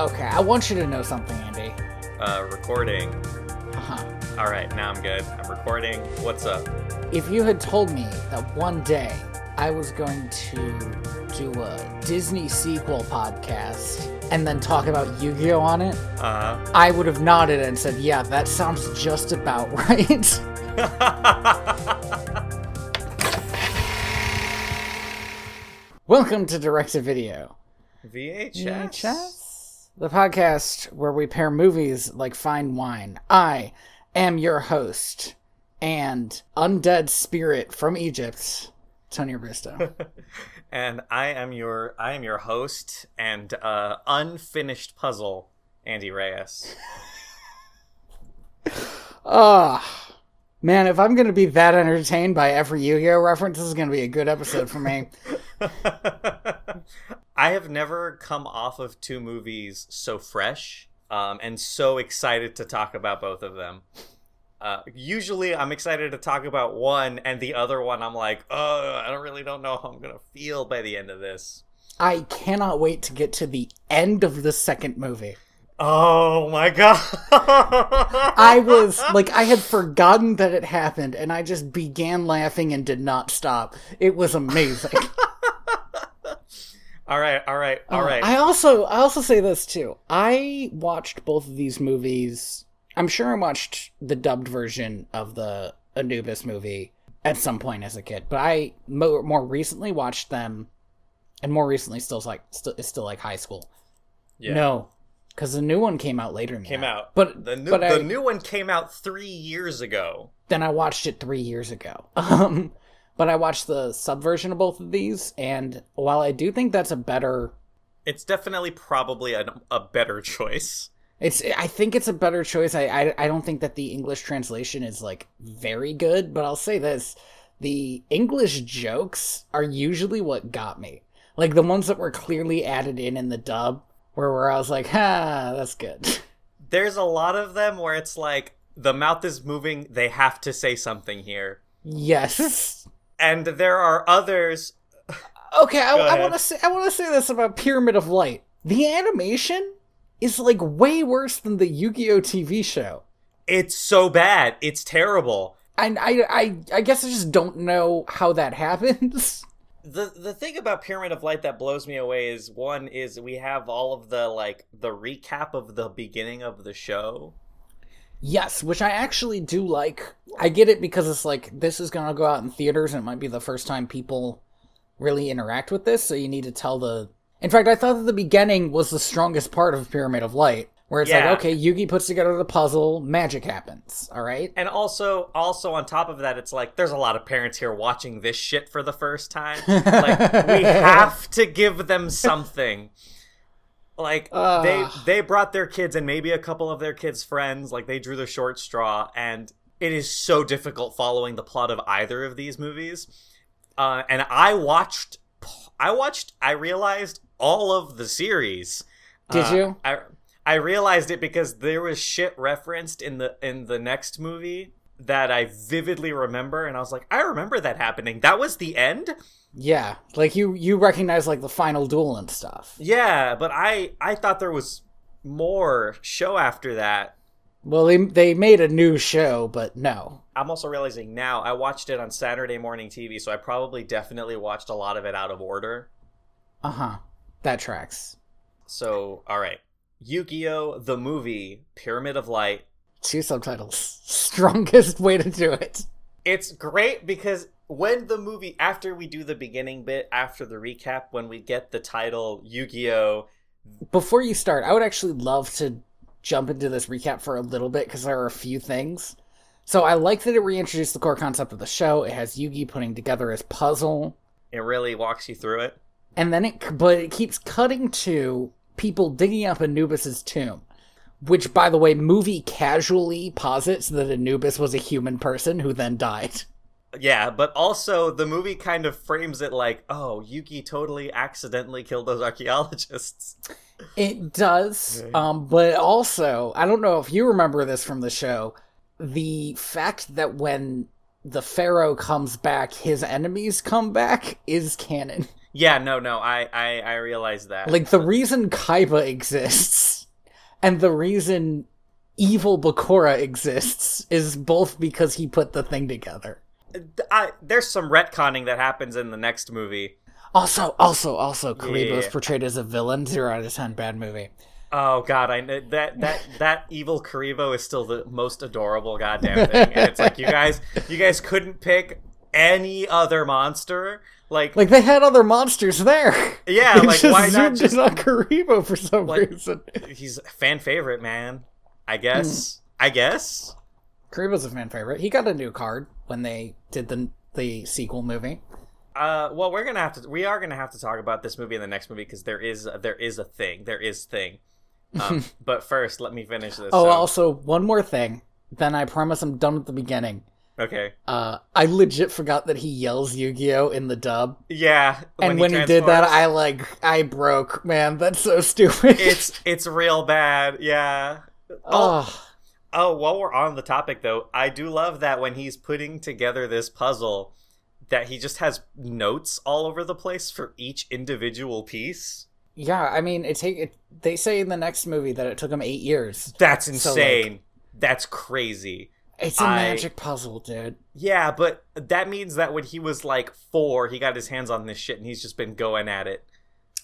okay, I want you to know something, Andy. Uh, recording. Uh-huh. All right, now I'm good. I'm recording. What's up? If you had told me that one day I was going to do a Disney sequel podcast and then talk about Yu Gi Oh! on it, Uh I would have nodded and said, yeah, that sounds just about right. Welcome to Direct to Video. VHS. The podcast where we pair movies like fine wine. I am your host and undead spirit from Egypt, Tony Bristow. And I am your I am your host and uh, unfinished puzzle, Andy Reyes. Ah, man, if I'm gonna be that entertained by every Yu-Gi-Oh reference, this is gonna be a good episode for me. I have never come off of two movies so fresh um, and so excited to talk about both of them. Uh, usually, I'm excited to talk about one, and the other one, I'm like, oh, I don't really don't know how I'm gonna feel by the end of this. I cannot wait to get to the end of the second movie. Oh my god! I was like, I had forgotten that it happened, and I just began laughing and did not stop. It was amazing. all right, all right, all Uh, right. I also I also say this too. I watched both of these movies. I'm sure I watched the dubbed version of the Anubis movie at some point as a kid, but I more, more recently watched them, and more recently still like still it's still like high school. yeah. No, because the new one came out later. Came that. out. but the new but the I, new one came out three years ago. then I watched it three years ago. Um, but I watched the subversion of both of these, and while I do think that's a better It's definitely probably a, a better choice. It's. I think it's a better choice. I, I. I don't think that the English translation is like very good, but I'll say this: the English jokes are usually what got me. Like the ones that were clearly added in in the dub, where where I was like, "Ha, that's good." There's a lot of them where it's like the mouth is moving, they have to say something here. yes. And there are others. Okay, I, I want to say I want to say this about Pyramid of Light. The animation is like way worse than the Yu-Gi-Oh TV show. It's so bad. It's terrible. And I, I, I guess I just don't know how that happens. the the thing about pyramid of light that blows me away is one is we have all of the like the recap of the beginning of the show Yes, which I actually do like. I get it because it's like this is gonna go out in theaters and it might be the first time people really interact with this, so you need to tell the In fact, I thought that the beginning was the strongest part of Pyramid of Light, where it's Yeah. like, okay, Yugi puts together the puzzle, magic happens, alright? and also also on top of that it's like there's a lot of parents here watching this shit for the first time like we have to give them something like they they brought their kids and maybe a couple of their kids friends like they drew the short straw and it is so difficult following the plot of either of these movies uh, and i watched i watched i realized all of the series Did Uh, you? i i realized it because there was shit referenced in the in the next movie that i vividly remember and i was like i remember that happening that was the end Yeah, like you you recognize like the final duel and stuff. Yeah, but I I thought there was more show after that. Well, they they made a new show, but no. I'm also realizing now I watched it on Saturday morning TV, so I probably definitely watched a lot of it out of order. Uh huh. That tracks. So, all right. Yu-Gi-Oh! The movie, Pyramid of Light. Two subtitles. Strongest way to do it. It's great because when the movie after we do the beginning bit, after the recap, when we get the title Yu-Gi-Oh! Before you start, I would actually love to jump into this recap for a little bit because there are a few things. So I like that it reintroduced the core concept of the show. It has Yugi putting together his puzzle, It really walks you through it. And then it but it keeps cutting to people digging up Anubis's tomb. Which, by the way, movie casually posits that Anubis was a human person who then died. Yeah, but also the movie kind of frames it like, oh, Yugi totally accidentally killed those archaeologists. It does, um, but also I don't know if you remember this from the show. the fact that when the pharaoh comes back, his enemies come back is canon. Yeah, no, no, I, I, I realize that. Like the reason Kaiba exists and the reason evil Bakura exists is both because he put the thing together. I, there's some retconning that happens in the next movie. Also, also, also, Kuriboh's Yeah. portrayed as a villain. Zero out of ten, bad movie. Oh god, I know that that that evil Karibo is still the most adorable goddamn thing. And it's like you guys, you guys couldn't pick any other monster. Like, Like they had other monsters there. Yeah, They like, just why not zoomed just- on Kuriboh for some Like- reason? he's a fan favorite, man. I Hmm. guess. I guess. Kuriboh's a fan favorite. He got a new card when they did the the sequel movie. Uh, well, we're gonna have to. We are gonna have to talk about this movie in the next movie because there is there is a thing. There is thing. Um, but first, let me finish this. Oh, So- also one more thing. Then I promise I'm done at the beginning. Okay. Uh, I legit forgot that he yells Yu-Gi-Oh in the dub, Yeah. and when he, did that, I like I broke. Man, that's so stupid. it's it's real bad. Yeah. Oh, oh, while we're on the topic though, I do love that when he's putting together this puzzle, that he just has notes all over the place for each individual piece. yeah. I mean, it take it. They say in the next movie that it took him eight years. That's So, like- insane. That's crazy. It's a I- magic puzzle, dude. Yeah, but that means that when he was like four, he got his hands on this shit and he's just been going at it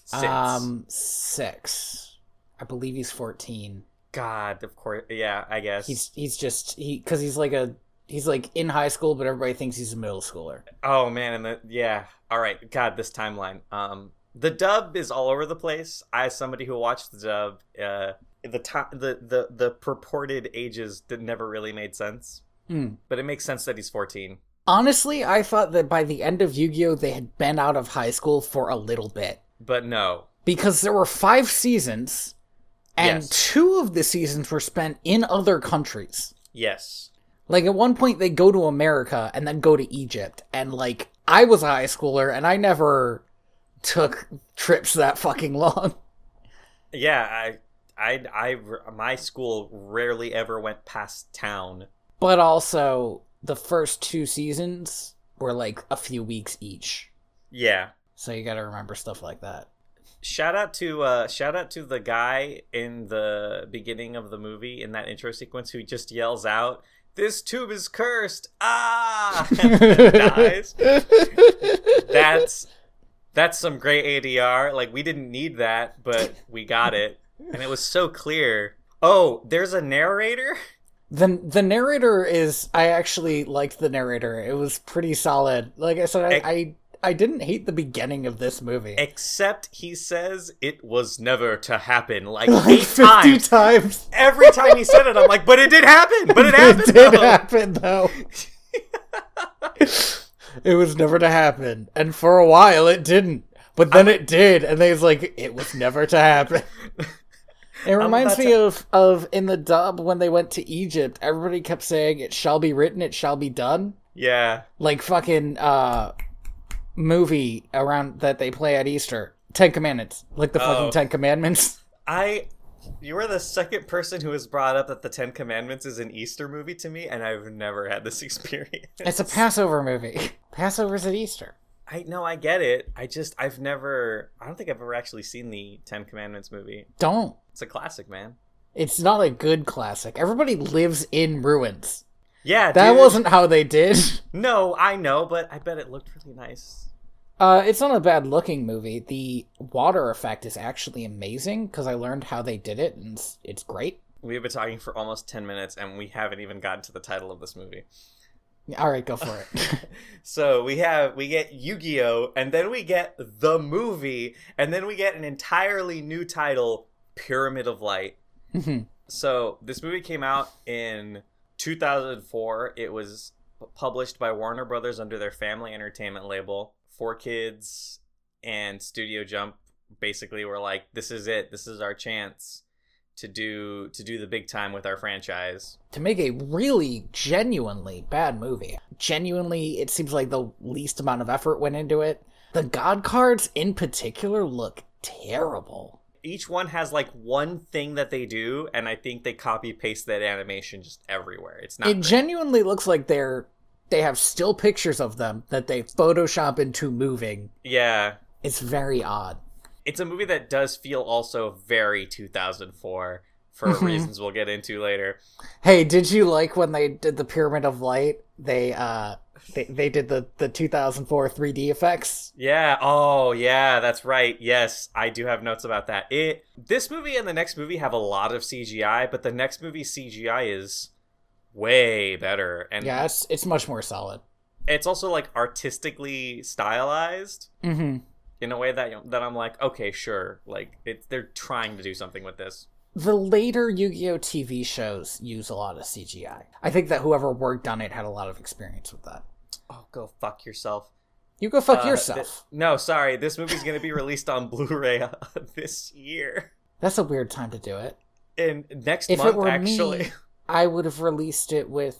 since. Um, six. I believe he's fourteen. God, of course. Yeah, I guess. He's he's just he because he's like a he's like in high school, but everybody thinks he's a middle schooler. Oh man, and the yeah. All right, God, this timeline. Um, the dub is all over the place. I, as somebody who watched the dub, uh, the time, the the the purported ages did never really made sense, Hmm. but it makes sense that he's fourteen. Honestly, I thought that by the end of Yu-Gi-Oh, they had been out of high school for a little bit But no, because there were five seasons, and Yes. two of the seasons were spent in other countries. yes, Like at one point, they go to America and then go to Egypt, and like I was a high schooler and I never took trips that fucking long. yeah. I, I, I, my school rarely ever went past town. But also, the first two seasons were like a few weeks each. Yeah. So you gotta remember stuff like that. Shout out to uh shout out to the guy in the beginning of the movie in that intro sequence who just yells out, "This tube is cursed!" Ah, dies. That's that's some great ADR. Like we didn't need that, but we got it, and it was so clear. Oh, there's a narrator. The the narrator is I actually liked the narrator. It was pretty solid. Like I said, I I, I didn't hate the beginning of this movie. Except he says it was never to happen like, like eight fifty times. times. Every time he said it, I'm like, but it did happen. But it happened. it did though." happen though. it was never to happen, and for a while it didn't. But then it did, and they was like, it was never to happen. It reminds me to- of of in the dub when they went to Egypt. Everybody kept saying, "It shall be written, it shall be done." Yeah. Like fucking uh movie around that they play at Easter. Ten Commandments, like the fucking Oh. Ten Commandments. I you are the second person who has brought up that the Ten Commandments is an Easter movie to me, and I've never had this experience. It's a Passover movie. Passover's at Easter. I know I get it. I just I've never I don't think I've ever actually seen the Ten Commandments movie. Don't. It's a classic, man. It's not a good classic. Everybody lives in ruins. Yeah, That dude. wasn't how they did. No, I know, but I bet it looked really nice. Uh, it's not a bad looking movie. The water effect is actually amazing because I learned how they did it, and it's, it's great. We've been talking for almost ten minutes, and we haven't even gotten to the title of this movie. All right, go for it. So we have we get Yu-Gi-Oh, and then we get the movie, and then we get an entirely new title, Pyramid of Light. Mm-hmm. So this movie came out in 2004. It was published by Warner Brothers under their Family Entertainment label. 4Kids and Studio Jump basically were like, "This is it. This is our chance to do to do the big time with our franchise." to make a really genuinely bad movie. Genuinely, it seems like the least amount of effort went into it. The God cards in particular look terrible. Each one has like one thing that they do, and I think they copy paste that animation just everywhere. It's not. It great. genuinely looks like they're they have still pictures of them that they Photoshop into moving. yeah, It's very odd. It's a movie that does feel also very 2004 for Mhm. reasons we'll get into later. Hey, did you like when they did the Pyramid of Light? They uh they, they did the the 2004 3D effects. Yeah. Oh, yeah. That's right. Yes, I do have notes about that. It. This movie and the next movie have a lot of CGI, but the next movie CGI is way better, and Yeah, it's it's much more solid. it's also like artistically stylized Mm-hmm. In a way that that I'm like, okay, sure. Like it, they're trying to do something with this. The later Yu-Gi-Oh TV shows use a lot of CGI. I think that whoever worked on it had a lot of experience with that. Oh, go fuck yourself. You go fuck Uh, yourself. th- no, sorry. This movie's gonna be released on Blu-ray uh, this year. That's a weird time to do it. And next If month, it were actually. me, I would have released it with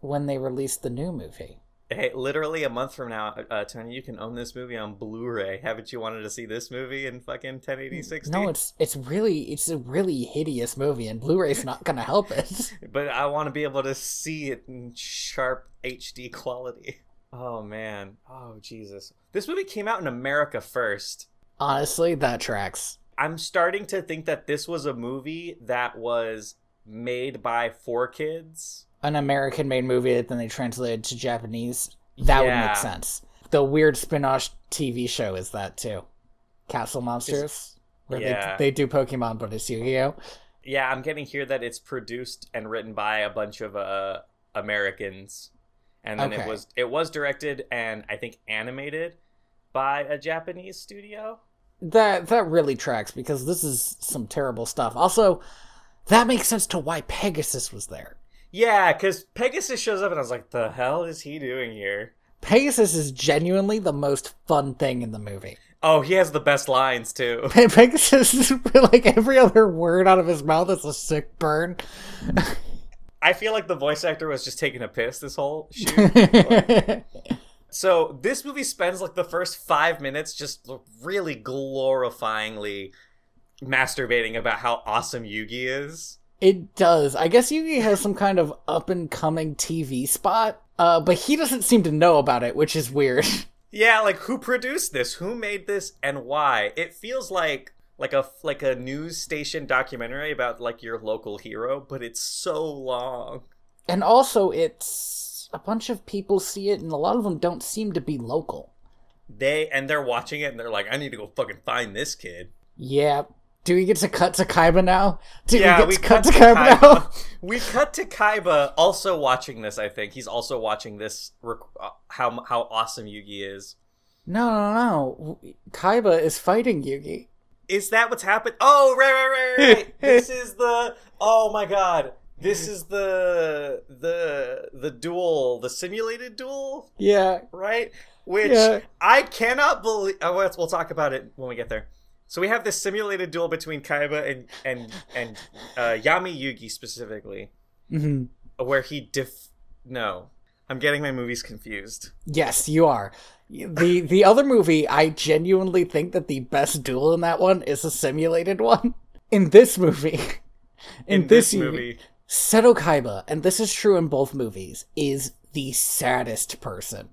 when they released the new movie. Hey, literally a month from now, uh, Tony, you can own this movie on Blu-ray. Haven't you wanted to see this movie in fucking 1080 60? No, it's it's really it's a really hideous movie, and Blu-ray's not gonna help it. but I want to be able to see it in sharp HD quality. Oh man. Oh Jesus. This movie came out in America first. Honestly, that tracks. I'm starting to think that this was a movie that was made by 4Kids. An American-made movie that then they translated to Japanese. That would make sense. The weird spin-off TV show is that too. Capsule Monsters, where Yeah. they they do Pokemon, but it's Yu-Gi-Oh. Yeah, I'm getting here that it's produced and written by a bunch of uh Americans. And then it was it was directed and I think animated by a Japanese studio. That that really tracks because this is some terrible stuff. Also, that makes sense to why Pegasus was there. Yeah, cuz Pegasus shows up and I was like, "The hell is he doing here?" Pegasus is genuinely the most fun thing in the movie. Oh, he has the best lines too. Pe- Pegasus, like every other word out of his mouth is a sick burn. I feel like the voice actor was just taking a piss this whole shoot. so, this movie spends like the first 5 minutes just really glorifyingly masturbating about how awesome Yugi is. It does. I guess Yugi has some kind of up and coming TV spot, uh, but he doesn't seem to know about it, which is weird. Yeah, like who produced this? Who made this and why? It feels like like a like a news station documentary about like your local hero, but it's so long. and also, it's a bunch of people see it, and a lot of them don't seem to be local. They and they're watching it and they're like, I need to go fucking find this kid. Yeah. Do we get to cut to Kaiba now? Do yeah, we we to cut to Kaiba. Kaiba now? we cut to Kaiba also watching this. I think he's also watching this. Rec- uh, how how awesome Yugi is. No, no, no. Kaiba is fighting Yugi. Is that what's happened? Oh, right, right, right, right. this is the. Oh my god. This is the the the duel, the simulated duel, Yeah. right? Which Yeah. I cannot believe. Oh, we'll talk about it when we get there. So we have this simulated duel between Kaiba and and and uh, Yami Yugi specifically, hmm where he diff. No, I'm getting my movies confused. Yes, you are. The the other movie, I genuinely think that the best duel in that one is a simulated one. In this movie, in, this, movie, Seto Kaiba, and this is true in both movies, is the saddest person.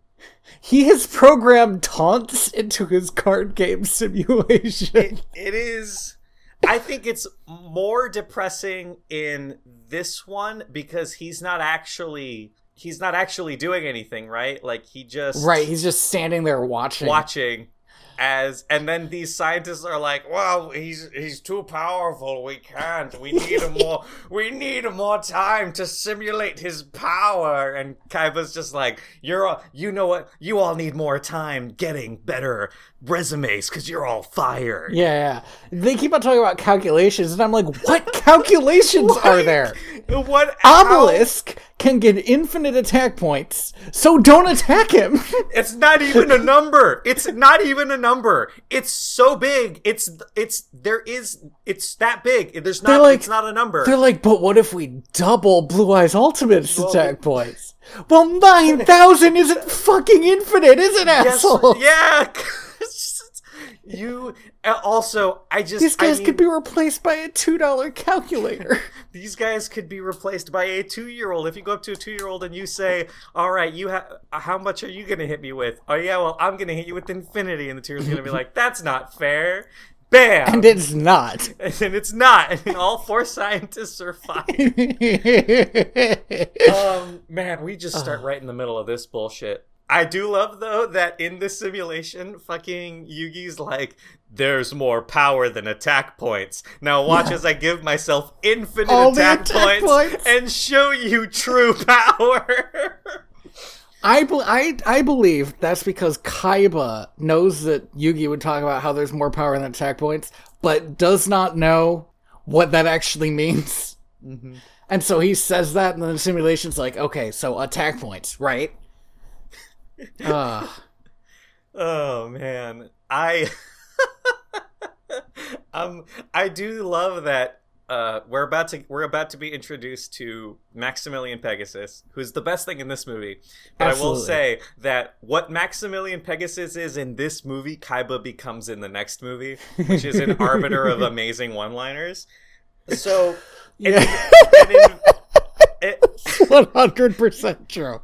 He has programmed taunts into his card game simulation. it, it is i think it's more depressing in this one because he's not actually he's not actually doing anything right like he just right, he's just standing there watching. watching as and then these scientists are like well he's he's too powerful. We can't. We need a more we need more time to simulate his power. And kaiba's just like you're all, you know what? You all need more time getting better resumes because you're all fired Yeah, yeah. They keep on talking about calculations, and I'm like, what calculations are there? what how- Obelisk can get infinite attack points, so don't attack him. It's not even a number. It's not even a number. It's so big. It's it's there is it's that big. There's not like- it's not a number. They're like, but what if we double Blue Eyes Ultimate's attack points? Well, 9,000 isn't fucking infinite, is it, Yes, asshole? yeah. you also I just These guys I mean, could be replaced by a two dollar calculator. these guys could be replaced by a two year old. If you go up to a two year old and you say, "All right, you have how much are you gonna hit me with?" Oh yeah, well I'm gonna hit you with infinity, and the two year old's gonna be like, "That's not fair." Bam. and it's not. and it's not. And all four scientists are fine. um, man, we just start right in the middle of this bullshit. I do love though that in this simulation, fucking Yugi's like, "There's more power than attack points." Now watch as I give myself infinite attack, attack points, points. and show you true power. I, be- I, I believe that's because Kaiba knows that Yugi would talk about how there's more power than attack points, but does not know what that actually means. Mm-hmm. And so he says that, and then the simulation's like, okay, so attack points, right? Uh, Oh man, I um I do love that uh we're about to we're about to be introduced to Maximilian Pegasus, who's the best thing in this movie. But I will say that what Maximilian Pegasus is in this movie, Kaiba becomes in the next movie, which is an arbiter of amazing one-liners. So yeah, and in, it, 100% true.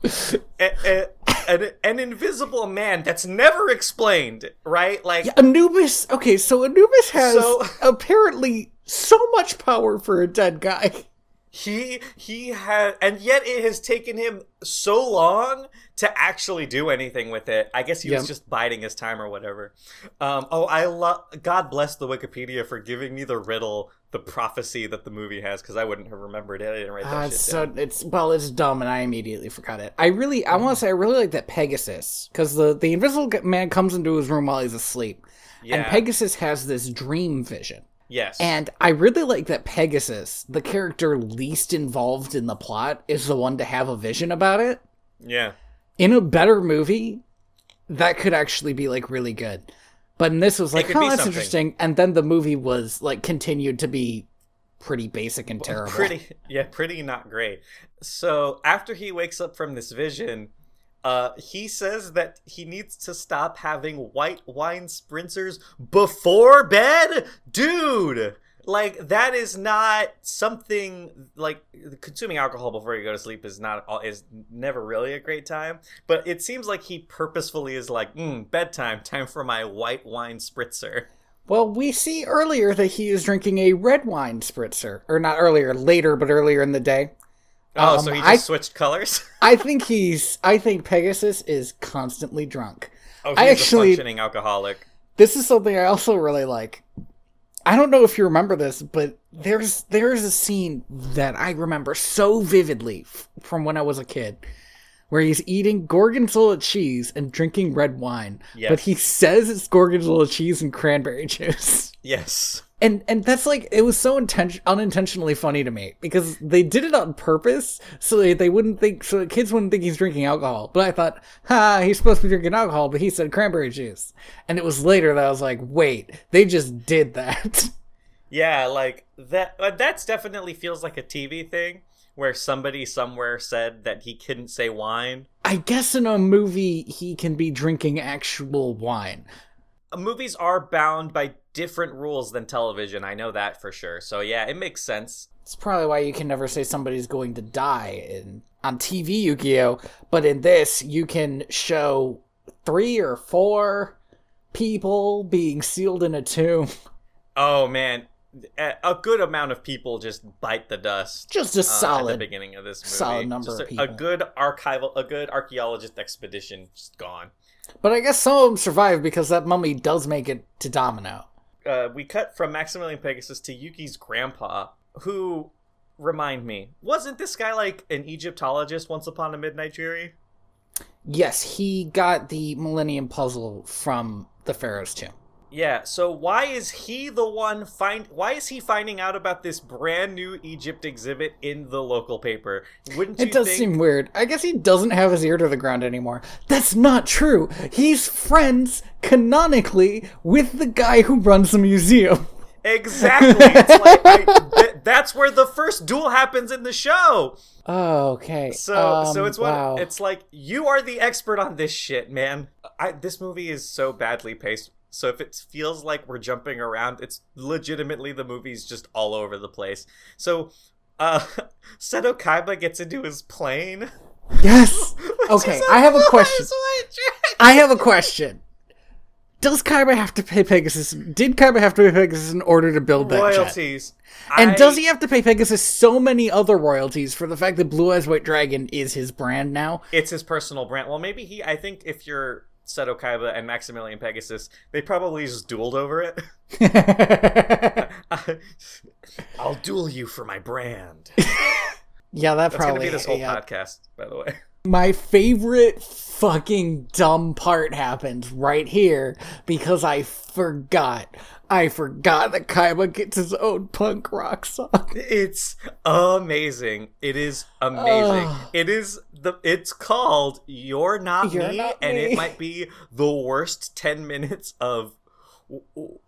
An, an invisible man that's never explained, right? Like Anubis, okay, so Anubis has So- apparently so much power for a dead guy. He he had, and yet it has taken him so long to actually do anything with it. I guess he was just biding his time or whatever. Um, oh, I love. God bless the Wikipedia for giving me the riddle, the prophecy that the movie has, because I wouldn't have remembered it. I didn't write that Uh, shit it's down. so it's well, it's dumb, and I immediately forgot it. I really, I want to say, I really like that Pegasus because the the invisible man comes into his room while he's asleep, and Pegasus has this dream vision. Yes. And I really like that Pegasus, the character least involved in the plot, is the one to have a vision about it. yeah. In a better movie, that could actually be like really good. But in this was like, oh, that's something. interesting. And then the movie was like continued to be pretty basic and terrible. Pretty, yeah, pretty not great. So after he wakes up from this vision, uh, he says that he needs to stop having white wine spritzers before bed, dude. Like that is not something like consuming alcohol before you go to sleep is not all is never really a great time. But it seems like he purposefully is like, mm, bedtime, time for my white wine spritzer. Well, we see earlier that he is drinking a red wine spritzer. Or not earlier, later, but earlier in the day. Oh, Um, so he just I- switched colors. I think he's. I think Pegasus is constantly drunk. Oh, he's I a actually- functioning alcoholic. This is something I also really like. I don't know if you remember this, but there's there's a scene that I remember so vividly f- from when I was a kid, where he's eating gorgonzola cheese and drinking red wine, Yes. but he says it's gorgonzola cheese and cranberry juice. Yes. And and that's like it was so inten- unintentionally funny to me because they did it on purpose so they, they wouldn't think so the kids wouldn't think he's drinking alcohol. But I thought, ha, he's supposed to be drinking alcohol, but he said cranberry juice. And it was later that I was like, wait, they just did that. Yeah, like that. uh, That's definitely feels like a TV thing where somebody somewhere said that he couldn't say wine. I guess in a movie he can be drinking actual wine. Uh, Movies are bound by different rules than television. I know that for sure. So yeah, it makes sense. It's probably why you can never say somebody's going to die in on TV Yu-Gi-Oh, but in this you can show three or four people being sealed in a tomb. Oh man, a good amount of people just bite the dust. Just a uh, at the solid beginning of this movie. solid number a, people. a good archival, a good archaeologist expedition just gone. But I guess some of them survive because that mummy does make it to Domino. uh, we cut from Maximilian Pegasus to Yugi's grandpa, who, remind me, wasn't this guy like an Egyptologist once upon a midnight jury? Yes, he got the Millennium Puzzle from the Pharaoh's tomb. Yeah. So why is he the one find? Why is he finding out about this brand new Egypt exhibit in the local paper? Wouldn't you It does think? seem weird. I guess he doesn't have his ear to the ground anymore. That's not true. He's friends, canonically, with the guy who runs the museum. Exactly. It's like I, th- that's where the first duel happens in the show. Oh, okay. So Um, so it's what wow. it's like you are the expert on this shit, man. I this movie is so badly paced. So if it feels like we're jumping around, it's legitimately the movie's just all over the place. So uh Seto Kaiba gets into his plane. Yes. Okay, I have a question. Blue Eyes White Dragon. I have a question. Does Kaiba have to pay Pegasus? Did Kaiba have to pay Pegasus in order to build that jet? royalties. And I- does he have to pay Pegasus so many other royalties for the fact that Blue Eyes White Dragon is his brand now? It's his personal brand. Well, maybe he. I think if you're Seto Kaiba and Maximilian Pegasus, they probably just dueled over it. I'll duel you for my brand. yeah, that That's probably gonna be this whole yeah. podcast, by the way. My favorite fucking dumb part happens right here because I forgot. I forgot that Kaiba gets his own punk rock song. It's amazing. It is amazing. It is the. It's called "You're Not You're Me," Not and Me. it might be the worst ten minutes of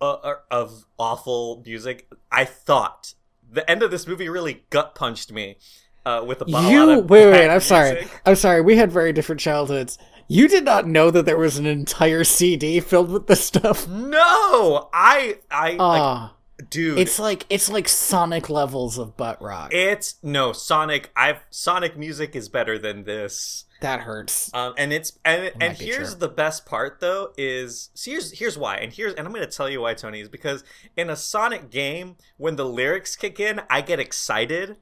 uh, of awful music. I thought the end of this movie really gut punched me uh, with a bo- You wait, wait, wait. I'm sorry. I'm sorry. We had very different childhoods. You did not know that there was an entire CD filled with this stuff. No, I, I, Ah, like, dude. it's like it's like Sonic levels of butt rock. it's no Sonic. I've Sonic music is better than this. that hurts. Um, and it's and and here's true. the best part though is so here's here's why and here's and I'm gonna tell you why Tony is because in a Sonic game when the lyrics kick in I get excited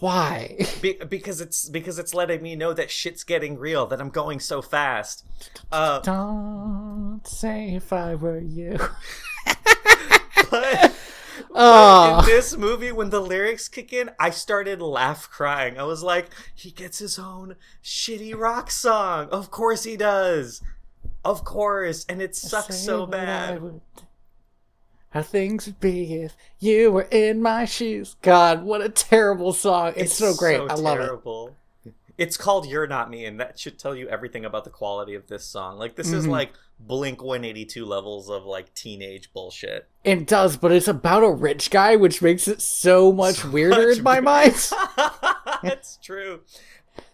Why? be, because it's because it's letting me know that shit's getting real that I'm going so fast. Uh, Don't say if I were you. but, Oh, in this movie when the lyrics kick in I started laugh crying. I was like he gets his own shitty rock song. Of course he does. Of course, and it sucks so bad. would- How things would be if you were in my shoes. God, what a terrible song! It's, so great. I love it. It's called "You're Not Me," and that should tell you everything about the quality of this song. Like this is Mhm. like Blink 182 levels of like teenage bullshit. It does, but it's about a rich guy, which makes it so much So weirder much in my mind. It's true.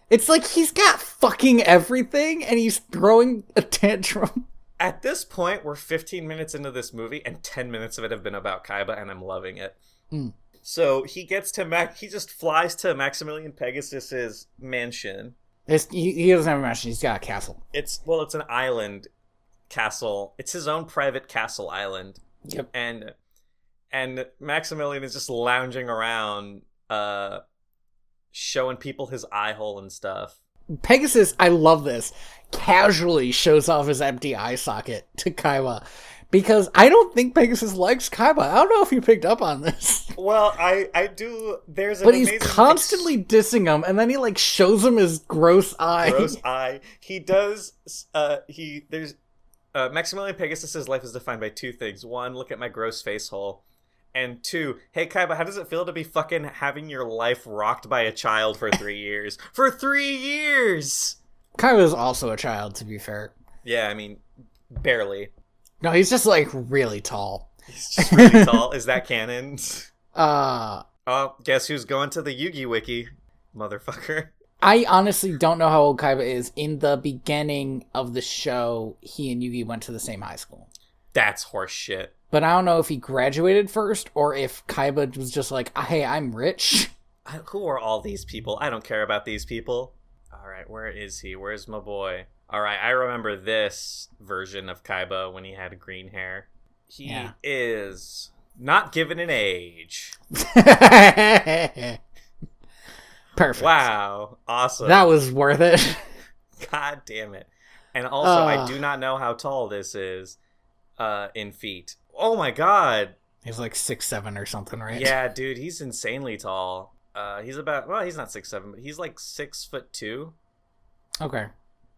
It's like he's got fucking everything, and he's throwing a tantrum. At this point, we're 15 minutes into this movie, and 10 minutes of it have been about Kaiba, and I'm loving it. Mm. So he gets to Mac. He just flies to Maximilian Pegasus's mansion. It's, he doesn't have a mansion; he's got a castle. It's well, it's an island castle. It's his own private castle island. Yep. and and Maximilian is just lounging around, uh, showing people his eye hole and stuff. Pegasus, I love this, casually shows off his empty eye socket to Kaiba. Because I don't think Pegasus likes Kaiba. I don't know if you picked up on this. Well, I I do. There's an But he's constantly dissing him, and then he like shows him his gross eye. gross eye. He does. Uh, he there's. Uh, Maximilian Pegasus's life is defined by two things. One, look at my gross face hole. And two, hey Kaiba, how does it feel to be fucking having your life rocked by a child for three years? For three years! Kaiba's also a child, to be fair. Yeah, I mean, barely. No, he's just like really tall. He's just really tall. Is that canon? Uh Oh, guess who's going to the Yugi wiki, motherfucker? I honestly don't know how old Kaiba is. In the beginning of the show, he and Yugi went to the same high school. That's horseshit. But I don't know if he graduated first or if Kaiba was just like, hey, I'm rich. Who are all these people? I don't care about these people. All right, where is he? Where's my boy? All right, I remember this version of Kaiba when he had green hair. He Yeah. is not given an age. Perfect. Wow, awesome. That was worth it. God damn it. And also, I do not know how tall this is uh, in feet. Oh my god. He's like six seven or something, right? Yeah, dude, he's insanely tall. Uh, he's about well, he's not six seven, but he's like six foot two, Okay.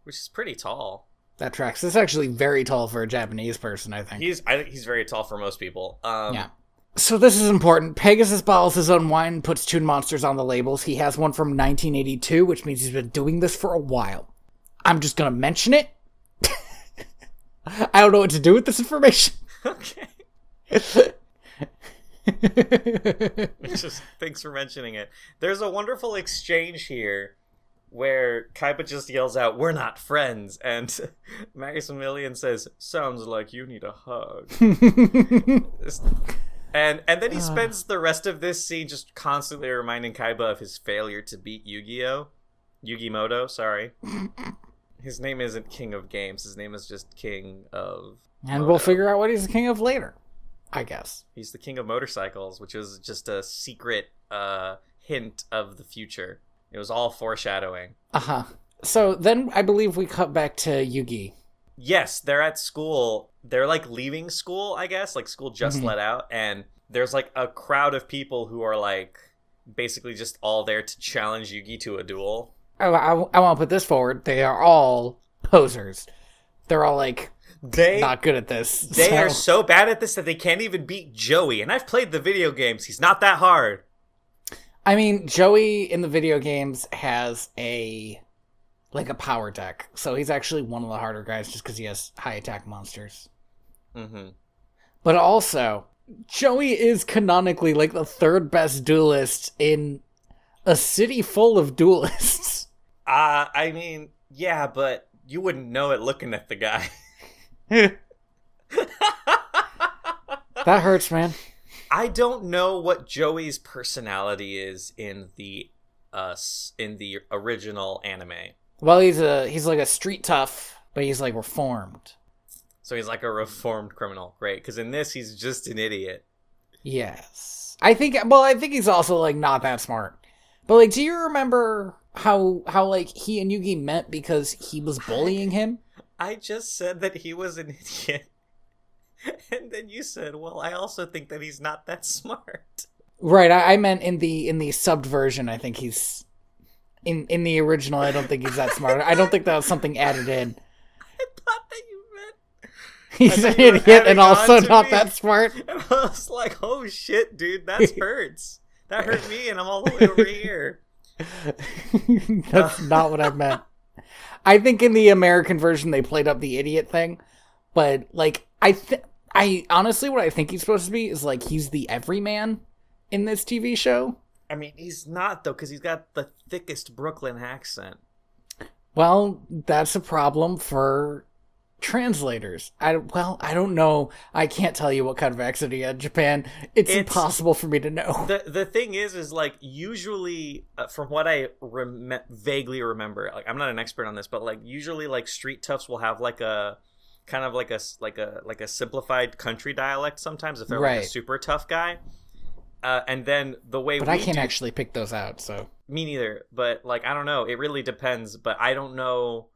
which is pretty tall. That tracks. This is actually very tall for a Japanese person, I think. He's I think he's very tall for most people. Um, Yeah. So this is important. Pegasus bottles his own wine, puts Toon Monsters on the labels. He has one from 1982, which means he's been doing this for a while. I'm just gonna mention it. I don't know what to do with this information. Okay. Just thanks for mentioning it. There's a wonderful exchange here where Kaiba just yells out, "We're not friends," and Maximilian says, "Sounds like you need a hug." And and then he spends the rest of this scene just constantly reminding Kaiba of his failure to beat Yu-Gi-Oh, Yugi Muto. Sorry, his name isn't King of Games. His name is just King of. and we'll figure out what he's the king of later, I guess. He's the king of motorcycles, which is just a secret uh, hint of the future. It was all foreshadowing. Uh huh. So then I believe we cut back to Yugi. Yes, they're at school. They're like leaving school, I guess. Like school just Mhm. let out, and there's like a crowd of people who are like basically just all there to challenge Yugi to a duel. Oh, I, I want to put this forward. They are all posers. They're all like They not good at this. they so- are so bad at this that they can't even beat Joey. And I've played the video games. He's not that hard. I mean, Joey in the video games has a like a power deck, so he's actually one of the harder guys just because he has high attack monsters. hmm But also, Joey is canonically like the third best duelist in a city full of duelists. Uh, I mean, yeah, but you wouldn't know it looking at the guy. that hurts, man. I don't know what Joey's personality is in the uh in the original anime. Well, he's a he's like a street tough, but he's like reformed. So he's like a reformed criminal, great? Because in this, he's just an idiot. Yes. I think well, I think he's also like not that smart. But like do you remember how how like he and Yugi met because he was bullying him? I just said that he was an idiot, and then you said, "Well, I also think that he's not that smart." Right, I, I meant in the in the subbed version, I think he's in in the original I don't think he's that smart. I don't think that was something added in. I thought that you meant, He's an thought you were idiot and also not me. that smart. and I was like, "Oh shit, dude, that hurts. That hurt me, and I'm all the way over here." That's not what I meant. I think in the American version they played up the idiot thing, but like I th- I honestly what I think he's supposed to be is like he's the everyman in this TV show. I mean, he's not though, because he's got the thickest Brooklyn accent. Well, that's a problem for translators. I well, I don't know. I can't tell you what kind of accent he had in Japan. It's, It's- impossible for me to know. the the thing is is like usually uh, from what i rem- vaguely remember like i'm not an expert on this but like usually like street toughs will have like a kind of like a like a like a simplified country dialect sometimes if they're like a super tough guy uh, and then the way But I can't do- actually pick those out. So me neither but like i don't know it really depends but i don't know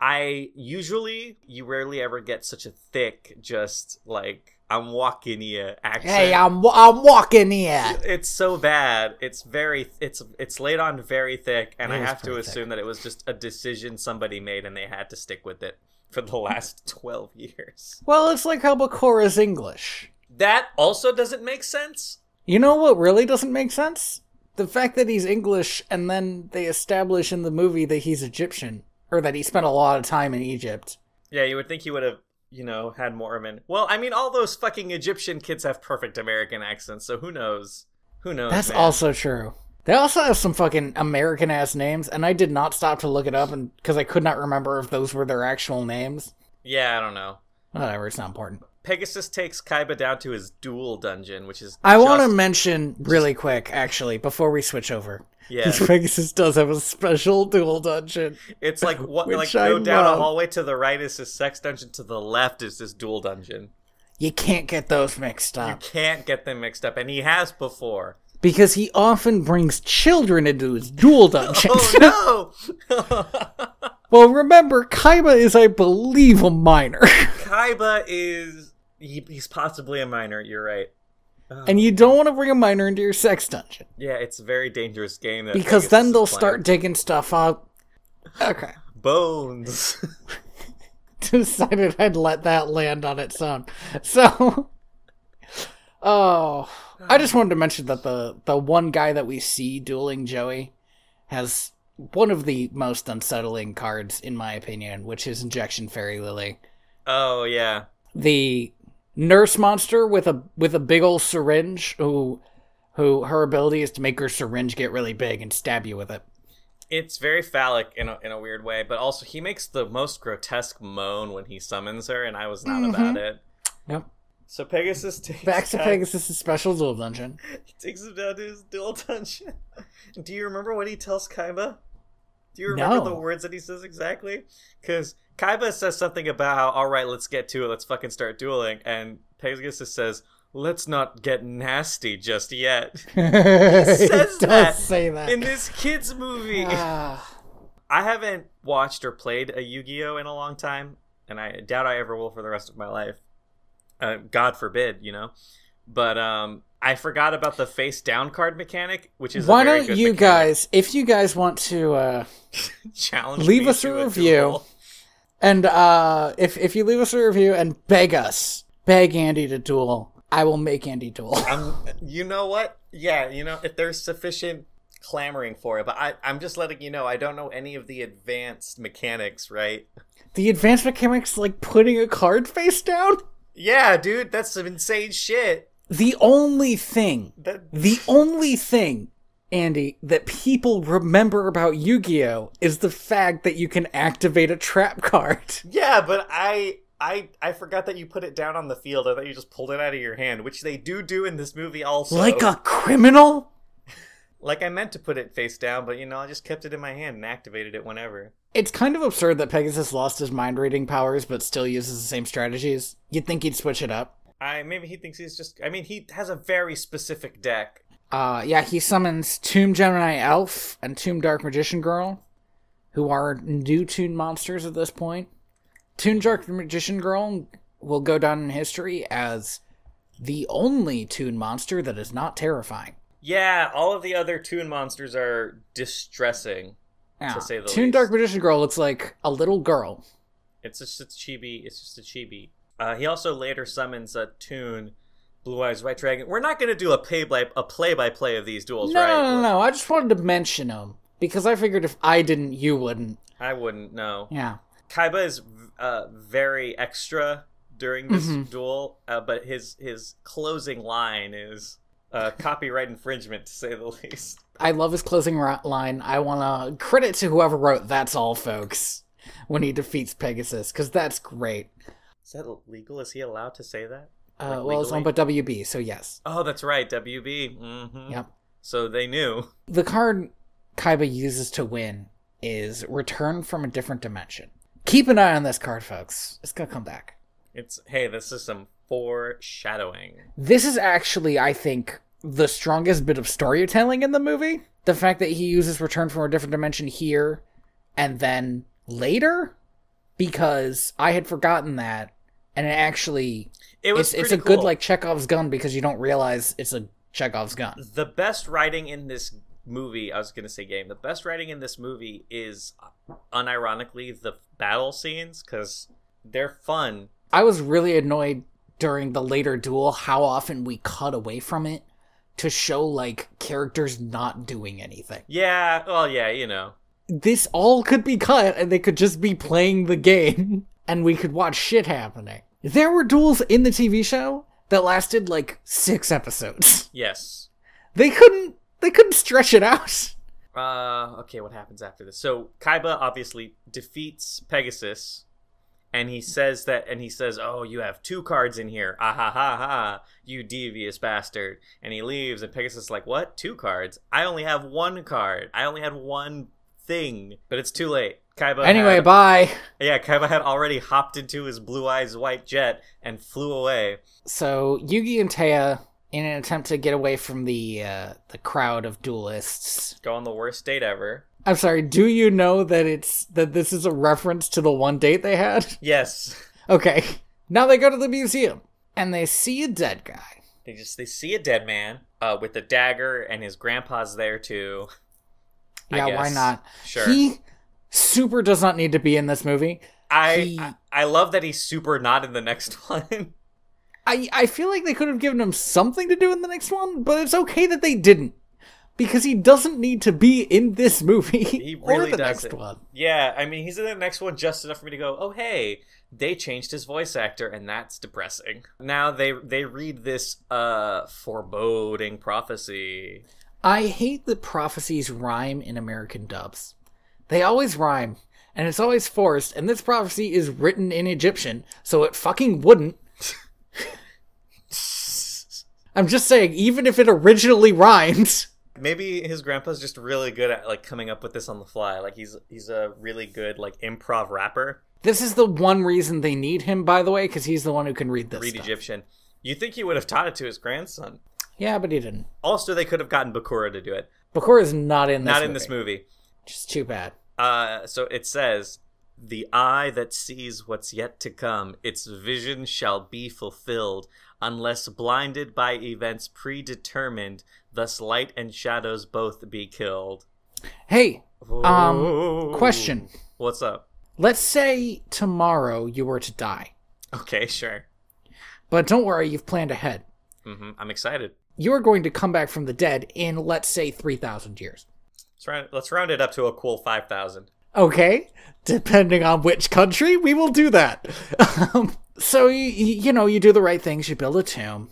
i usually you rarely ever get such a thick just like i'm walking here accent hey, I'm I'm walking here. it's so bad. It's very it's it's laid on very thick, and It I have to assume that it was just a decision somebody made, and they had to stick with it for the last twelve years. Well, it's like how Bakura's English. That also doesn't make sense. You know what really doesn't make sense? The fact that he's English and then they establish in the movie that he's Egyptian or that he spent a lot of time in Egypt. Yeah, you would think he would have, you know, had more of an. Well, I mean, all those fucking Egyptian kids have perfect American accents, so who knows? Who knows? That's man? also true. They also have some fucking American ass names, and I did not stop to look it up, and because I could not remember if those were their actual names. Yeah, I don't know. Whatever, it's not important. Pegasus takes Kaiba down to his duel dungeon, which is. I want to mention really quick, actually, before we switch over. Yeah, Pegasus does have a special duel dungeon. It's like what like I go down love. a hallway to the right is his sex dungeon, to the left is this duel dungeon. You can't get those mixed up. You can't get them mixed up, and he has before. because he often brings children into his duel dungeons. Oh no! well, remember, Kaiba is, I believe, a minor, Kaiba is he, he's possibly a minor. You're right. Oh, and you don't want to bring a minor into your sex dungeon yeah, it's a very dangerous game that because then they'll start digging stuff up. Okay. bones. decided I'd let that land on its own. So, oh, I just wanted to mention that the the one guy that we see dueling Joey has one of the most unsettling cards, in my opinion, which is Injection Fairy Lily, oh yeah, the nurse monster with a with a big old syringe who who her ability is to make her syringe get really big and stab you with it. It's very phallic in a, in a weird way, but also he makes the most grotesque moan when he summons her, and I was not mm-hmm. about it. Yep. So Pegasus takes Back to Pegasus' special duel dungeon. He takes him down to his duel dungeon. Do you remember what he tells Kaiba? Do you remember No. the words that he says exactly? Because Kaiba says something about how, all right, let's get to it, let's fucking start dueling, and Pegasus says, let's not get nasty just yet. it says that say that. In this kid's movie. Ah. I haven't watched or played a Yu Gi Oh in a long time, and I doubt I ever will for the rest of my life. Uh, God forbid, you know. But um, I forgot about the face down card mechanic, which is Why a don't you mechanic. guys, if you guys want to, uh, challenge? leave us a to review. duel? And uh, if if you leave us a review and beg us, beg Andy to duel, I will make Andy duel. I'm, you know what? Yeah, you know if there's sufficient clamoring for it, but I, I'm just letting you know I don't know any of the advanced mechanics, right? the advanced mechanics, like putting a card face down. Yeah, dude, that's some insane shit. The only thing That The only thing, Andy, that people remember about Yu Gi Oh! is the fact that you can activate a trap card. Yeah, but I I I forgot that you put it down on the field. I thought you just pulled it out of your hand, which they do do in this movie also. Like a criminal? like I meant to put it face down, but you know I just kept it in my hand and activated it whenever. It's kind of absurd that Pegasus lost his mind reading powers but still uses the same strategies. You'd think he'd switch it up. I maybe he thinks he's just. I mean, he has a very specific deck. Uh, yeah, he summons Toon Gemini Elf and Toon Dark Magician Girl, who are new Toon monsters at this point. Toon Dark Magician Girl will go down in history as the only Toon monster that is not terrifying. Yeah, all of the other Toon monsters are distressing. Yeah. To say the Toon least. Dark Magician Girl looks like a little girl. It's just a chibi. It's just a chibi. Uh, he also later summons a Toon, Blue Eyes White Dragon. We're not going to do a play by a play by play of these duels, No, right? no, no, no. I just wanted to mention them because I figured if I didn't, you wouldn't. I wouldn't know. Yeah. Kaiba is uh, very extra during this Mhm. duel, uh, but his his closing line is uh, copyright infringement, to say the least. I love his closing line. I want to credit to whoever wrote "That's all, folks" when he defeats Pegasus because that's great. Is that legal? Is he allowed to say that? Uh, well, it's owned by? WB, so yes. Oh, that's right, WB. Mm-hmm. Yep. So they knew. The card Kaiba uses to win is Return from a Different Dimension. Keep an eye on this card, folks. It's gonna come back. It's hey, this is some foreshadowing. This is actually, I think, the strongest bit of storytelling in the movie. The fact that he uses Return from a Different Dimension here and then later, because I had forgotten that, and it actually It was it's it's a pretty good like Chekhov's gun because you don't realize it's a Chekhov's gun. the best writing in this movie i was gonna say game the best writing in this movie is uh, unironically the battle scenes because they're fun I was really annoyed during the later duel how often we cut away from it to show like characters not doing anything. yeah well yeah you know This all could be cut and they could just be playing the game and we could watch shit happening. There were duels in the TV show that lasted like 6 episodes. yes. They couldn't they couldn't stretch it out. uh okay what happens after this? So kaiba obviously defeats pegasus and he says that and he says oh you have two cards in here. Ah ha ha ha. You devious bastard. And he leaves and pegasus is like what? Two cards? I only have one card. I only had one thing. But it's too late kaiba Anyway, had- bye. yeah kaiba had already hopped into his blue eyes white jet and flew away So Yugi and Taya, in an attempt to get away from the uh, the crowd of duelists, go on the worst date ever I'm sorry. Do you know that it's that this is a reference to the one date they had? yes Okay. Now they go to the museum and they see a dead guy. they just they see a dead man uh, with a dagger and his grandpa's there too I Yeah, why not? Sure. He super does not need to be in this movie. I, he- I I love that he's super not in the next one. I I feel like they could have given him something to do in the next one, but it's okay that they didn't. Because he doesn't need to be in this movie He or the doesn't. next one. yeah, I mean he's in the next one just enough for me to go, oh hey, they changed his voice actor, and that's depressing. Now they they read this uh foreboding prophecy. I hate that prophecies rhyme in American dubs. They always rhyme, and it's always forced, and this prophecy is written in Egyptian, so it fucking wouldn't. I'm just saying, even if it originally rhymes. Maybe his grandpa's just really good at like coming up with this on the fly. Like he's he's a really good like improv rapper. This is the one reason they need him, by the way, because he's the one who can read this. Read stuff. Egyptian. You think he would have taught it to his grandson? Yeah, but he didn't. Also, they could have gotten Bakura to do it. Bakura is not in this. Not movie. in this movie. Just too bad. Uh, so it says, "The eye that sees what's yet to come, its vision shall be fulfilled, unless blinded by events predetermined. Thus, light and shadows both be killed." Hey, Um, question. What's up? let's say tomorrow you were to die, Okay, sure. but don't worry, you've planned ahead. hmm I'm excited. You are going to come back from the dead in, let's say, 3,000 years. Let's round, let's round it up to a cool five thousand. Okay, depending on which country, we will do that. Um, so you, you know, you do the right things. You build a tomb.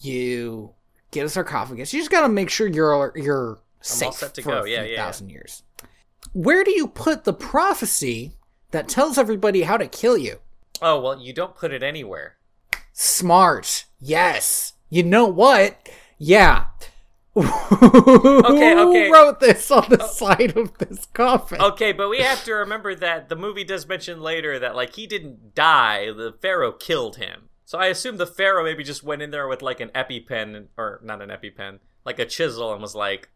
You get a sarcophagus. You just gotta make sure you're you're safe set to for go. a Yeah, few yeah, yeah. thousand years. Where do you put the prophecy that tells everybody how to kill you? Oh well, you don't put it anywhere. Smart. Yes. You know what? Yeah. Okay, Who wrote this on the oh. side of this coffin? Okay, but we have to remember that the movie does mention later that like he didn't die, the pharaoh killed him. So I assume the pharaoh maybe just went in there with like an epipen or not an epipen, like a chisel and was like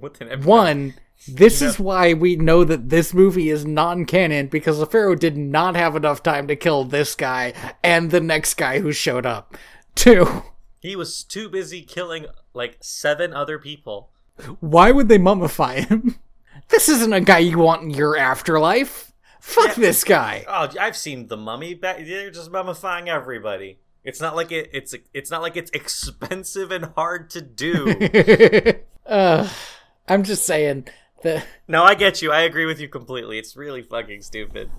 with an epipen. One, this is why we know that this movie is non-canon because the pharaoh did not have enough time to kill this guy and the next guy who showed up. Two, He was too busy killing like seven other people. why would they mummify him? This isn't a guy you want in your afterlife. Fuck this guy. Oh, I've seen the mummy. Back, they're just mummifying everybody. It's not like it, it's it's not like it's expensive and hard to do. uh, I'm just saying that no, I get you. I agree with you completely. It's really fucking stupid.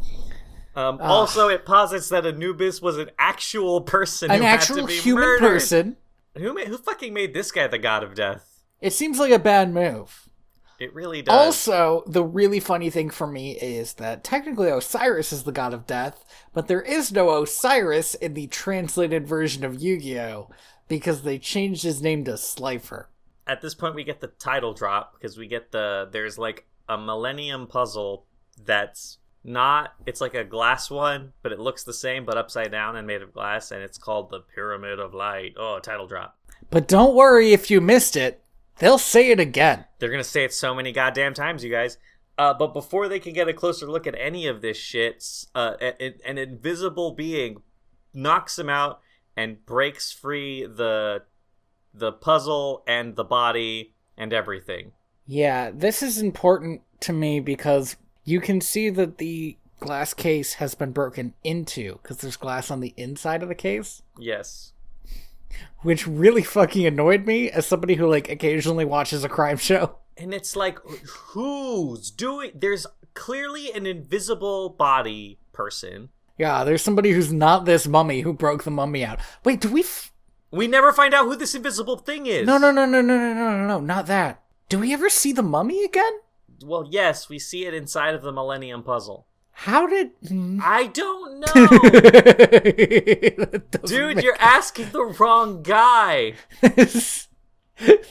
Um, also, it posits that Anubis was an actual person, an actual to be human murdered. person. Who ma- who fucking made this guy the god of death? It seems like a bad move. It really does. Also, the really funny thing for me is that technically Osiris is the god of death, but there is no Osiris in the translated version of Yu Gi Oh! because they changed his name to Slifer. at this point we get the title drop because we get the there's like a millennium puzzle that's not it's like a glass one but it looks the same but upside down and made of glass and it's called the pyramid of light. Oh title drop. But don't worry if you missed it, they'll say it again. they're gonna say it so many goddamn times you guys. Uh, but before they can get a closer look at any of this shit uh, an, an invisible being knocks him out and breaks free the the puzzle and the body and everything. Yeah, this is important to me because you can see that the glass case has been broken into because there's glass on the inside of the case. yes which really fucking annoyed me as somebody who like occasionally watches a crime show. And it's like, who's doing? There's clearly an invisible body person. Yeah, there's somebody who's not this mummy who broke the mummy out. Wait, do we? F- We never find out who this invisible thing is. no, no, no, no, no, no, no, no, no, not that. Do we ever see the mummy again? Well, yes, we see it inside of the Millennium Puzzle. How did? I don't know, dude. make- You're asking the wrong guy. this,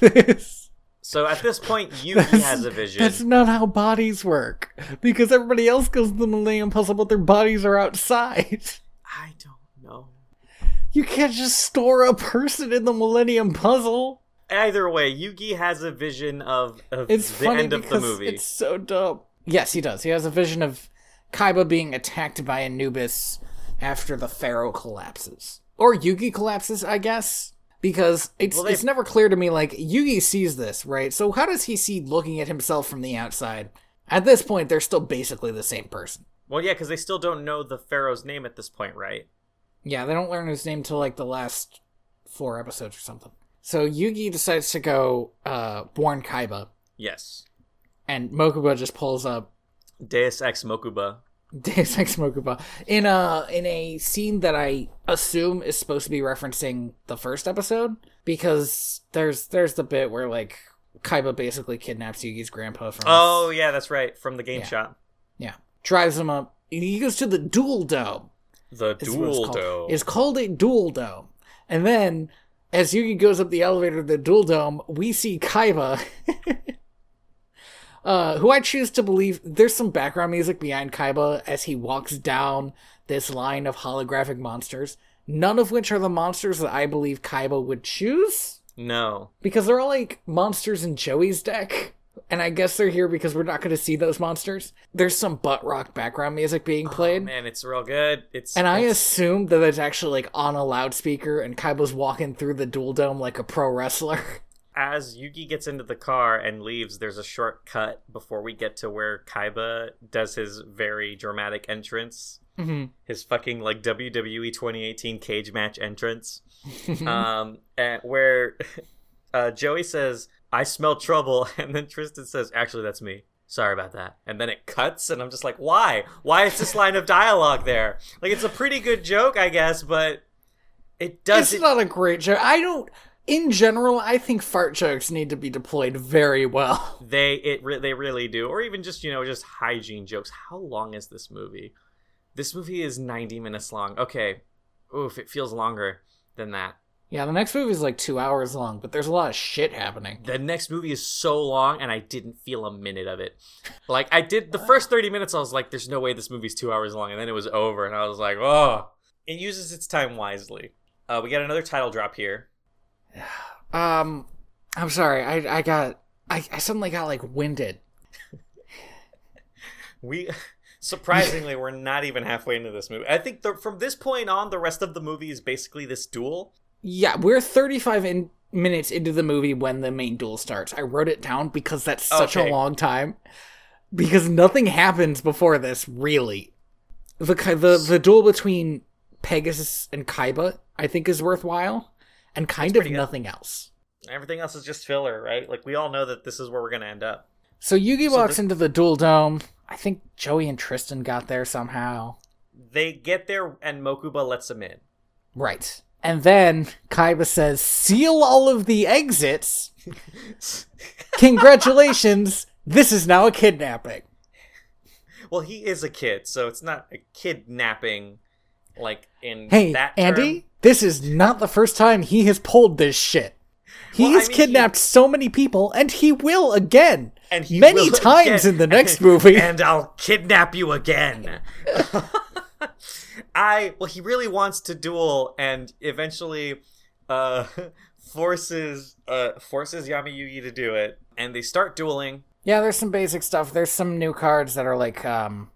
this. So at this point, Yugi has a vision. That's not how bodies work. Because everybody else goes to the Millennium Puzzle, but their bodies are outside. I don't know. You can't just store a person in the Millennium Puzzle. Either way, Yugi has a vision of, of It's the end of the movie. it's so dope. Yes, he does. He has a vision of Kaiba being attacked by Anubis after the Pharaoh collapses. Or Yugi collapses, I guess. Because it's Well, they- it's never clear to me like Yugi sees this, right? So how does he see looking at himself from the outside? At this point, they're still basically the same person. Well, yeah, because they still don't know the pharaoh's name at this point, right? Yeah, they don't learn his name till like the last four episodes or something. So Yugi decides to go uh born Kaiba, Yes. and Mokuba just pulls up Deus Ex Mokuba. Deus Ex Mokuba in a in a scene that I assume is supposed to be referencing the first episode because there's there's the bit where like Kaiba basically kidnaps Yugi's grandpa from. Oh yeah, that's right. From the game Yeah. shop. yeah, drives him up. He goes to the duel dome. The is duel dome. It's called a duel dome. And then, as Yugi goes up the elevator to the duel dome, we see Kaiba, uh, who I choose to believe there's some background music behind Kaiba as he walks down this line of holographic monsters, none of which are the monsters that I believe Kaiba would choose, No. because they're all like monsters in Joey's deck. And I guess they're here because we're not going to see those monsters. There's some butt rock background music being played. Oh, man, it's real good. It's And I it's- assume that it's actually like on a loudspeaker and Kaiba's walking through the duel dome like a pro wrestler. as Yugi gets into the car and leaves, there's a short cut before we get to where Kaiba does his very dramatic entrance. mm-hmm. His fucking like WWE 2018 cage match entrance. um, and where uh, Joey says, "I smell trouble," and then Tristan says, "Actually, that's me." Sorry about that. And then it cuts, and I'm just like, why? Why is this line of dialogue there? Like, it's a pretty good joke, I guess, but it doesn't. It's not a great joke. I don't. In general, I think fart jokes need to be deployed very well. They it re- they really do, or even just you know just hygiene jokes. How long is this movie? This movie is 90 minutes long. Okay, oof, it feels longer than that. Yeah, the next movie is like two hours long, but there's a lot of shit happening. The next movie is so long, and I didn't feel a minute of it. Like I did the first 30 minutes, I was like, "There's no way this movie's two hours long," and then it was over, and I was like, "Oh." It uses its time wisely. Uh, we got another title drop here. Um, I'm sorry. I I got I, I suddenly got like winded. We surprisingly we're not even halfway into this movie. I think the, from this point on, the rest of the movie is basically this duel. Yeah, we're 35 in, minutes into the movie when the main duel starts. I wrote it down because that's such Okay. a long time. Because nothing happens before this, really. The the the duel between Pegasus and Kaiba, I think, is worthwhile, and kind of pretty good. nothing else. Everything else is just filler, right? Like we all know that this is where we're gonna end up. So Yugi So walks into the duel dome. I think Joey and Tristan got there somehow. They get there and Mokuba lets them in. Right. And then Kaiba says, seal all of the exits. Congratulations. this is now a kidnapping. well, he is a kid, so it's not a kidnapping, like in Hey, that term. Andy, this is not the first time he has pulled this shit. He Well, I has mean, kidnapped so many people, and he will again. and he many times again. in the next movie. and I'll kidnap you again. I well, he really wants to duel, and eventually, uh, forces uh forces Yami Yugi to do it, and they start dueling. Yeah, there's some basic stuff. There's some new cards that are like um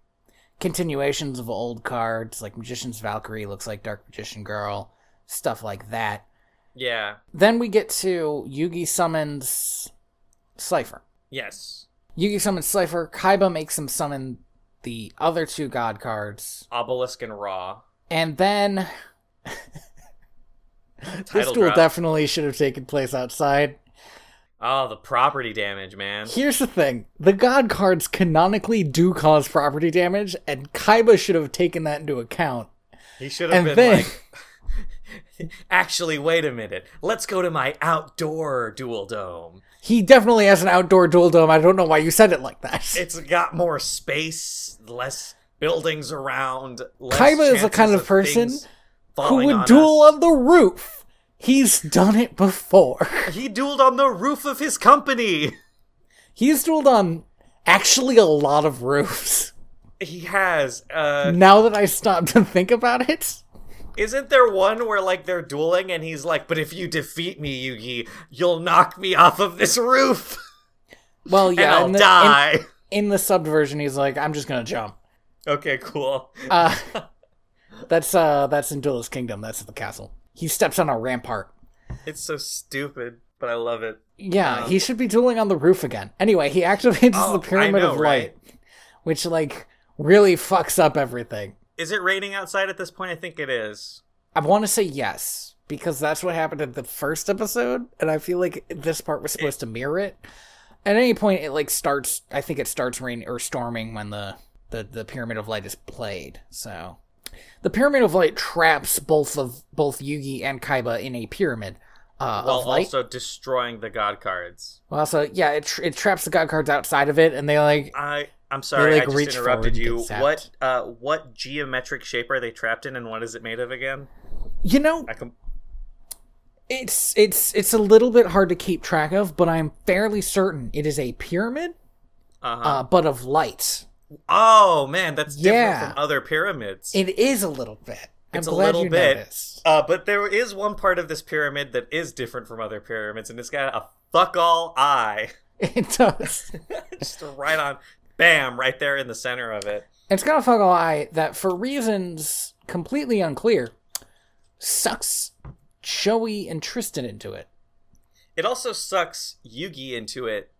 continuations of old cards, like Magician's Valkyrie looks like Dark Magician Girl, stuff like that. Yeah. Then we get to Yugi summons Slifer. Yes. Yugi summons Slifer. Kaiba makes him summon the other two god cards. Obelisk and Ra. And then this duel drop. definitely should have taken place outside. Oh, the property damage, man. Here's the thing the god cards canonically do cause property damage, and Kaiba should have taken that into account. He should have And been then- like. Actually, wait a minute. Let's go to my outdoor duel dome. He definitely has an outdoor duel dome. I don't know why you said it like that. It's got more space, less buildings around. Less Kaiba is the kind chances of person Who would on duel us. on the roof? He's done it before. He dueled on the roof of his company. He's dueled on actually a lot of roofs. He has. Uh, Now that I stop to think about it, isn't there one where like they're dueling and he's like, "But if you defeat me, Yugi, you'll knock me off of this roof well, and yeah, I'll in the, die." In, in the subbed version, he's like, "I'm just gonna jump." Okay, cool. Uh, that's uh, that's in Duelist Kingdom. That's at the castle. He steps on a rampart. It's so stupid, but I love it. Yeah, Um, he should be dueling on the roof again. Anyway, he activates Oh, the Pyramid know, of Light, which like really fucks up everything. Is it raining outside at this point? I think it is. I want to say yes because that's what happened in the first episode, and I feel like this part was supposed to mirror it. At any point, it like starts. I think it starts raining or storming when the the the Pyramid of Light is played. So, the Pyramid of Light traps both of both Yugi and Kaiba in a pyramid. uh, While of light. also destroying the god cards. well, so yeah, it, tra- it traps the god cards outside of it, and they like I I'm sorry, like, I just interrupted you. What uh what geometric shape are they trapped in and what is it made of again? you know com- it's it's it's a little bit hard to keep track of, but I'm fairly certain it is a pyramid, uh-huh. uh, but of light. oh man, that's different yeah. from other pyramids. It is a little bit. It's a I'm little bit. Uh, but there is one part of this pyramid that is different from other pyramids, and it's got a fuck all eye. It does. Just right on, bam, right there in the center of it. It's got a fuck eye that, for reasons completely unclear, sucks Joey and Tristan into it. It also sucks Yugi into it,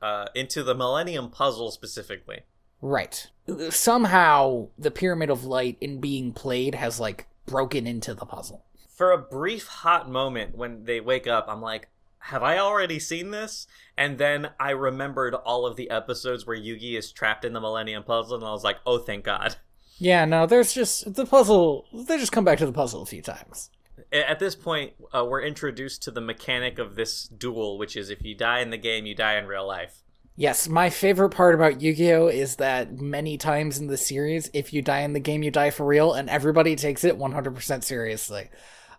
uh, into the Millennium Puzzle specifically. Right. Somehow, the Pyramid of Light, in being played, has like broken into the puzzle. For a brief hot moment when they wake up, I'm like, have I already seen this? And then I remembered all of the episodes where Yugi is trapped in the Millennium Puzzle, and I was like, oh, thank God. Yeah, no, there's just the puzzle. They just come back to the puzzle a few times. At this point, uh, we're introduced to the mechanic of this duel, which is if you die in the game, you die in real life. Yes, my favorite part about Yu Gi Oh! is that many times in the series, if you die in the game, you die for real, and everybody takes it 100% seriously.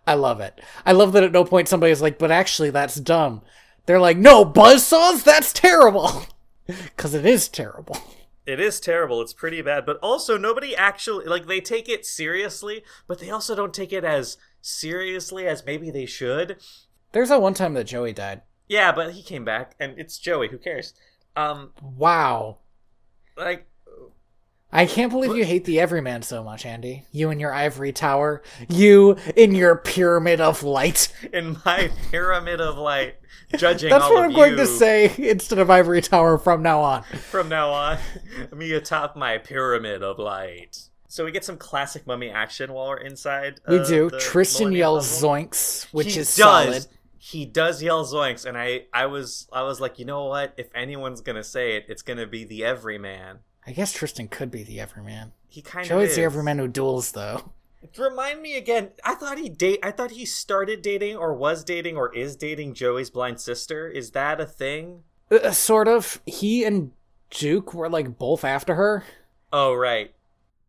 I love it. I love that at no point somebody is like, but actually, that's dumb. They're like, no, buzzsaws? That's terrible! Because it is terrible. It is terrible. It's pretty bad. But also, nobody actually, like, they take it seriously, but they also don't take it as seriously as maybe they should. There's that one time that Joey died. Yeah, but he came back, and it's Joey. Who cares? Um, Wow. like, I can't believe you hate the Everyman so much, Andy. You in your ivory tower. You in your pyramid of light. in my pyramid of light, judging That's what I'm going to say instead of ivory tower from now on. from now on, me atop my pyramid of light. So we get some classic mummy action while we're inside. We uh, do. Tristan yells Puzzle. zoinks, which he is does. solid. He does yell zoinks, and I, I was, I was like, you know what? If anyone's gonna say it, it's gonna be the Everyman. I guess Tristan could be the Everyman. He kind of Joey's is. the Everyman who duels, though. Remind me again. I thought he date. I thought he started dating, or was dating, or is dating Joey's blind sister. Is that a thing? Uh, sort of. He and Duke were like both after her. Oh right,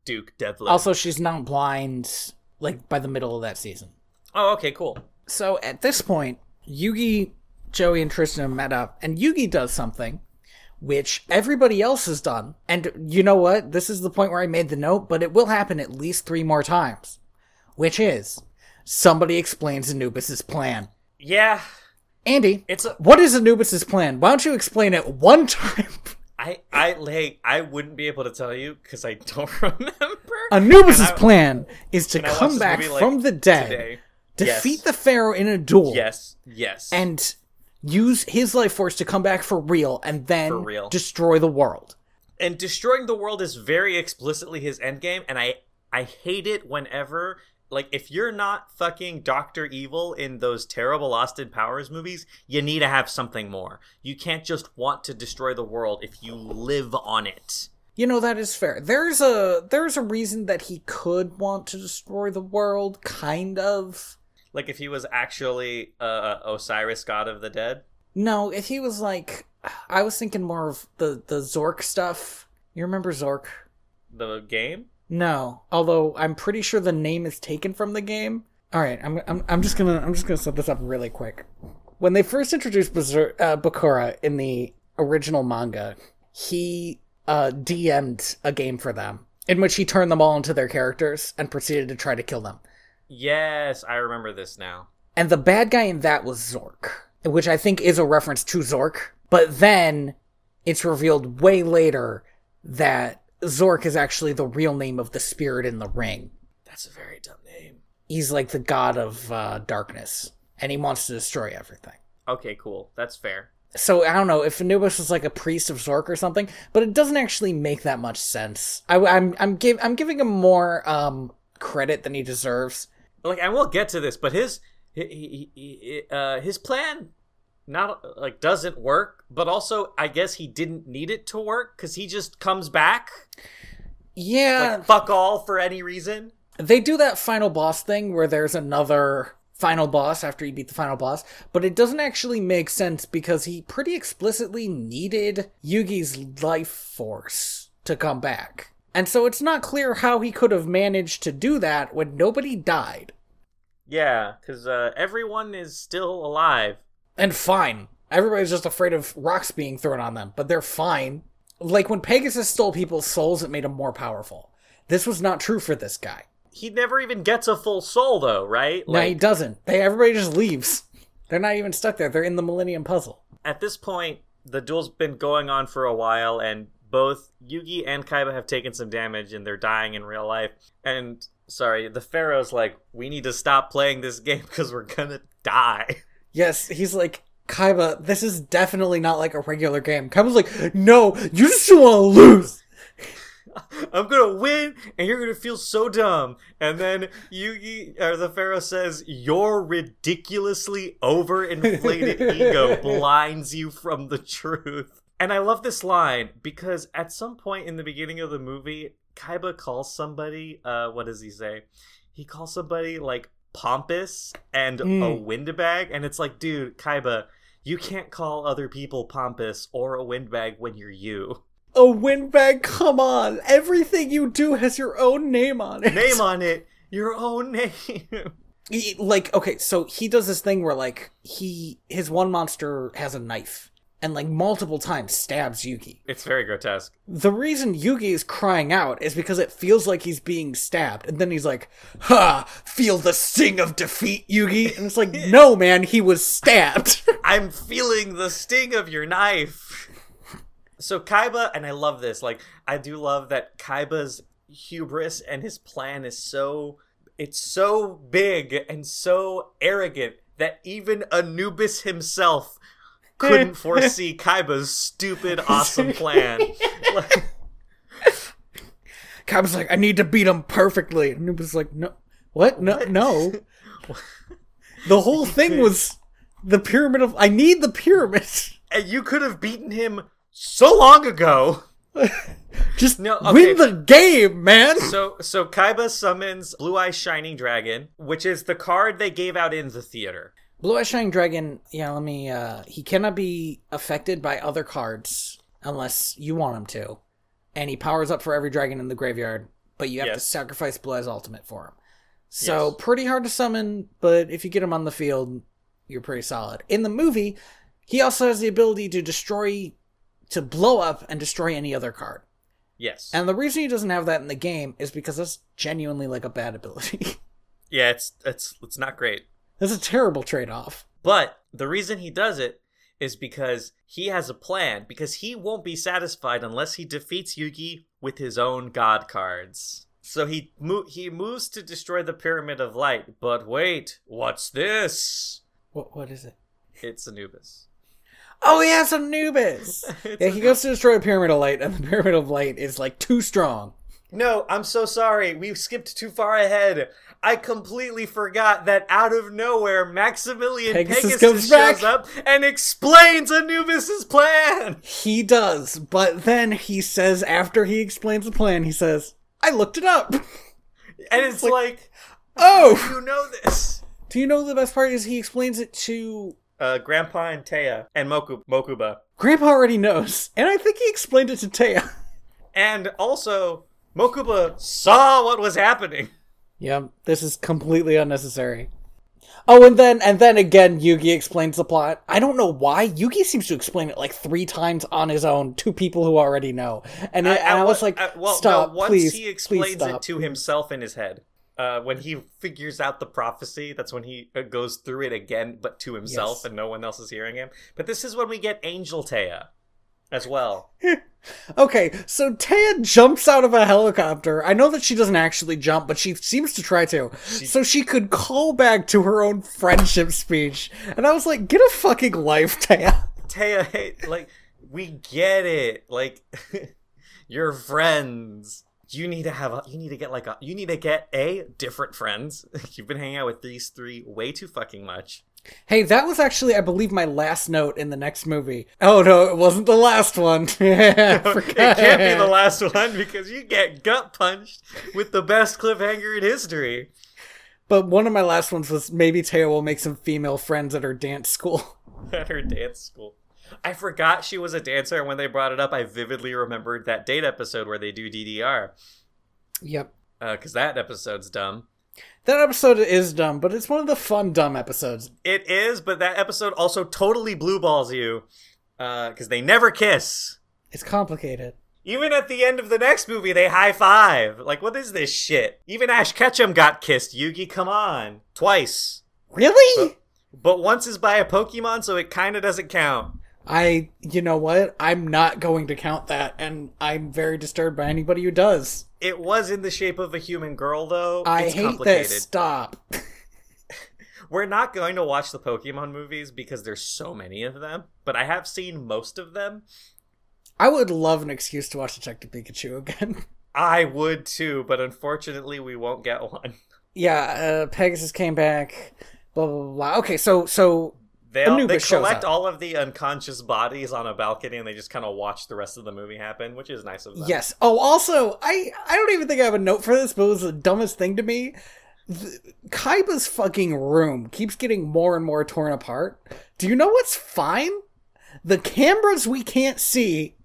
Duke Devlin. Also, she's not blind like by the middle of that season. oh okay, cool. So at this point, Yugi, Joey, and Tristan have met up, and Yugi does something which everybody else has done. And you know what? This is the point where I made the note, but it will happen at least three more times. Which is somebody explains Anubis's plan. Yeah, Andy, it's a. what is Anubis's plan? Why don't you explain it one time? I I like I wouldn't be able to tell you because I don't remember. Anubis's I- plan is to and I watched come back movie, like, from the dead, today. defeat Yes. the pharaoh in a duel, Yes, yes. and use his life force to come back for real and then For real. destroy the world. and destroying the world is very explicitly his endgame, and I I hate it whenever like if you're not fucking Doctor Evil in those terrible Austin Powers movies, you need to have something more. You can't just want to destroy the world if you live on it. You know that is fair. There's a there's a reason that he could want to destroy the world, kind of. Like if he was actually uh, Osiris, god of the dead. No, if he was like, I was thinking more of the the Zork stuff. You remember Zork? The game? No, although I'm pretty sure the name is taken from the game. All right, I'm I'm I'm just gonna I'm just gonna set this up really quick. When they first introduced Berser- uh, Bakura in the original manga, he uh, DM'd a game for them in which he turned them all into their characters and proceeded to try to kill them. Yes, I remember this now. And the bad guy in that was Zork, which I think is a reference to Zork. But then it's revealed way later that Zork is actually the real name of the spirit in the ring. That's a very dumb name. He's like the god of uh, darkness, and he wants to destroy everything. Okay, cool. That's fair. So I don't know if Anubis was like a priest of Zork or something, but it doesn't actually make that much sense. I, I'm I'm give I'm giving him more um credit than he deserves. Like and we'll get to this but his he, he, he, uh, his plan not like doesn't work but also i guess he didn't need it to work because he just comes back. Yeah, like fuck all for any reason. They do that final boss thing where there's another final boss after he beat the final boss, but it doesn't actually make sense because he pretty explicitly needed Yugi's life force to come back. And so it's not clear how he could have managed to do that when nobody died. Yeah, because uh, everyone is still alive. And fine. Everybody's just afraid of rocks being thrown on them, but they're fine. Like when Pegasus stole people's souls, it made him more powerful. This was not true for this guy. He never even gets a full soul, though, right? no, he doesn't. They everybody just leaves. They're not even stuck there. They're in the Millennium Puzzle. At this point, the duel's been going on for a while, and both Yugi and Kaiba have taken some damage, and they're dying in real life. And sorry, the Pharaoh's like, we need to stop playing this game because we're gonna die. Yes, he's like, Kaiba, this is definitely not like a regular game. Kaiba's like, no, you just want to lose. I'm gonna win, and you're gonna feel so dumb. And then Yugi or the Pharaoh says, "Your ridiculously overinflated ego blinds you from the truth." And I love this line because at some point in the beginning of the movie, Kaiba calls somebody. Uh, what does he say? He calls somebody like pompous and mm. a windbag, and it's like, dude, Kaiba, you can't call other people pompous or a windbag when you're you a windbag. Come on, everything you do has your own name on it. Name on it. Your own name. Like okay, so he does this thing where like he his one monster has a knife and like multiple times stabs Yugi. It's very grotesque. The reason Yugi is crying out is because it feels like he's being stabbed, and then he's like, "Ha! Feel the sting of defeat, Yugi." And it's like, "No, man, he was stabbed." I'm feeling the sting of your knife so Kaiba, and I love this. Like, I do love that Kaiba's hubris and his plan is so it's so big and so arrogant that even Anubis himself couldn't foresee Kaiba's stupid awesome plan. Kaiba's like, I need to beat him perfectly. Anubis is like, no, what? No, what? no. the whole thing was the pyramid of. I need the pyramid. And you could have beaten him so long ago. Just no, okay. win the game, man. So so Kaiba summons Blue Eye Shining Dragon, which is the card they gave out in the theater. Blue Eye Shining Dragon, yeah, let me uh he cannot be affected by other cards unless you want him to. And he powers up for every dragon in the graveyard, but you have yes. to sacrifice Blue Eye's ultimate for him. So yes. pretty hard to summon, but if you get him on the field, you're pretty solid. In the movie, he also has the ability to destroy to blow up and destroy any other card. Yes. And the reason he doesn't have that in the game is because that's genuinely like a bad ability. yeah, it's it's it's not great. It's a terrible trade-off. But the reason he does it is because he has a plan because he won't be satisfied unless he defeats Yugi with his own god cards. So he mo- he moves to destroy the Pyramid of Light, but wait, what's this? What what is it? It's Anubis. Oh, he has Anubis. yeah, he goes to destroy a pyramid of light, and the pyramid of light is like too strong. No, I'm so sorry. We skipped too far ahead. I completely forgot that out of nowhere, Maximilian Pegasus, Pegasus shows back. up and explains Anubis's plan. He does, but then he says, after he explains the plan, he says, "I looked it up," and it's, it's like, like, "Oh, you know this." Do you know the best part is he explains it to uh, Grandpa and Taya and Moku- Mokuba. Grandpa already knows, and I think he explained it to Taya. And also, Mokuba saw what was happening. Yep, this is completely unnecessary. Oh, and then and then again, Yugi explains the plot. I don't know why Yugi seems to explain it like three times on his own to people who already know, and, I, and I, I was like, well, "Stop, no, once please." He explains it to himself in his head uh, when he figures out the prophecy, that's when he uh, goes through it again, but to himself, yes. and no one else is hearing him. But this is when we get Angel Taya as well. okay, so Taya jumps out of a helicopter. I know that she doesn't actually jump, but she seems to try to. She... So she could call back to her own friendship speech. And I was like, get a fucking life, Taya. Taya, hey, like, we get it. Like, you're friends you need to have a you need to get like a you need to get a different friends you've been hanging out with these three way too fucking much hey that was actually i believe my last note in the next movie oh no it wasn't the last one it can't be the last one because you get gut punched with the best cliffhanger in history But one of my last ones was maybe Taya will make some female friends at her dance school. at her dance school. I forgot she was a dancer, and when they brought it up, I vividly remembered that date episode where they do DDR. Yep. Because uh, that episode's dumb. That episode is dumb, but it's one of the fun dumb episodes. It is, but that episode also totally blue balls you because uh, they never kiss. It's complicated. Even at the end of the next movie, they high five. Like, what is this shit? Even Ash Ketchum got kissed. Yugi, come on, twice. Really? But, but once is by a Pokemon, so it kind of doesn't count. I, you know what? I'm not going to count that, and I'm very disturbed by anybody who does. It was in the shape of a human girl, though. I it's hate this. Stop. We're not going to watch the Pokemon movies because there's so many of them, but I have seen most of them. I would love an excuse to watch Detective Pikachu again. I would too, but unfortunately, we won't get one. Yeah, uh, Pegasus came back. Blah blah blah. Okay, so so they, all, they collect all of the unconscious bodies on a balcony and they just kind of watch the rest of the movie happen, which is nice of them. Yes. Oh, also, I I don't even think I have a note for this, but it was the dumbest thing to me. The, Kaiba's fucking room keeps getting more and more torn apart. Do you know what's fine? The cameras we can't see,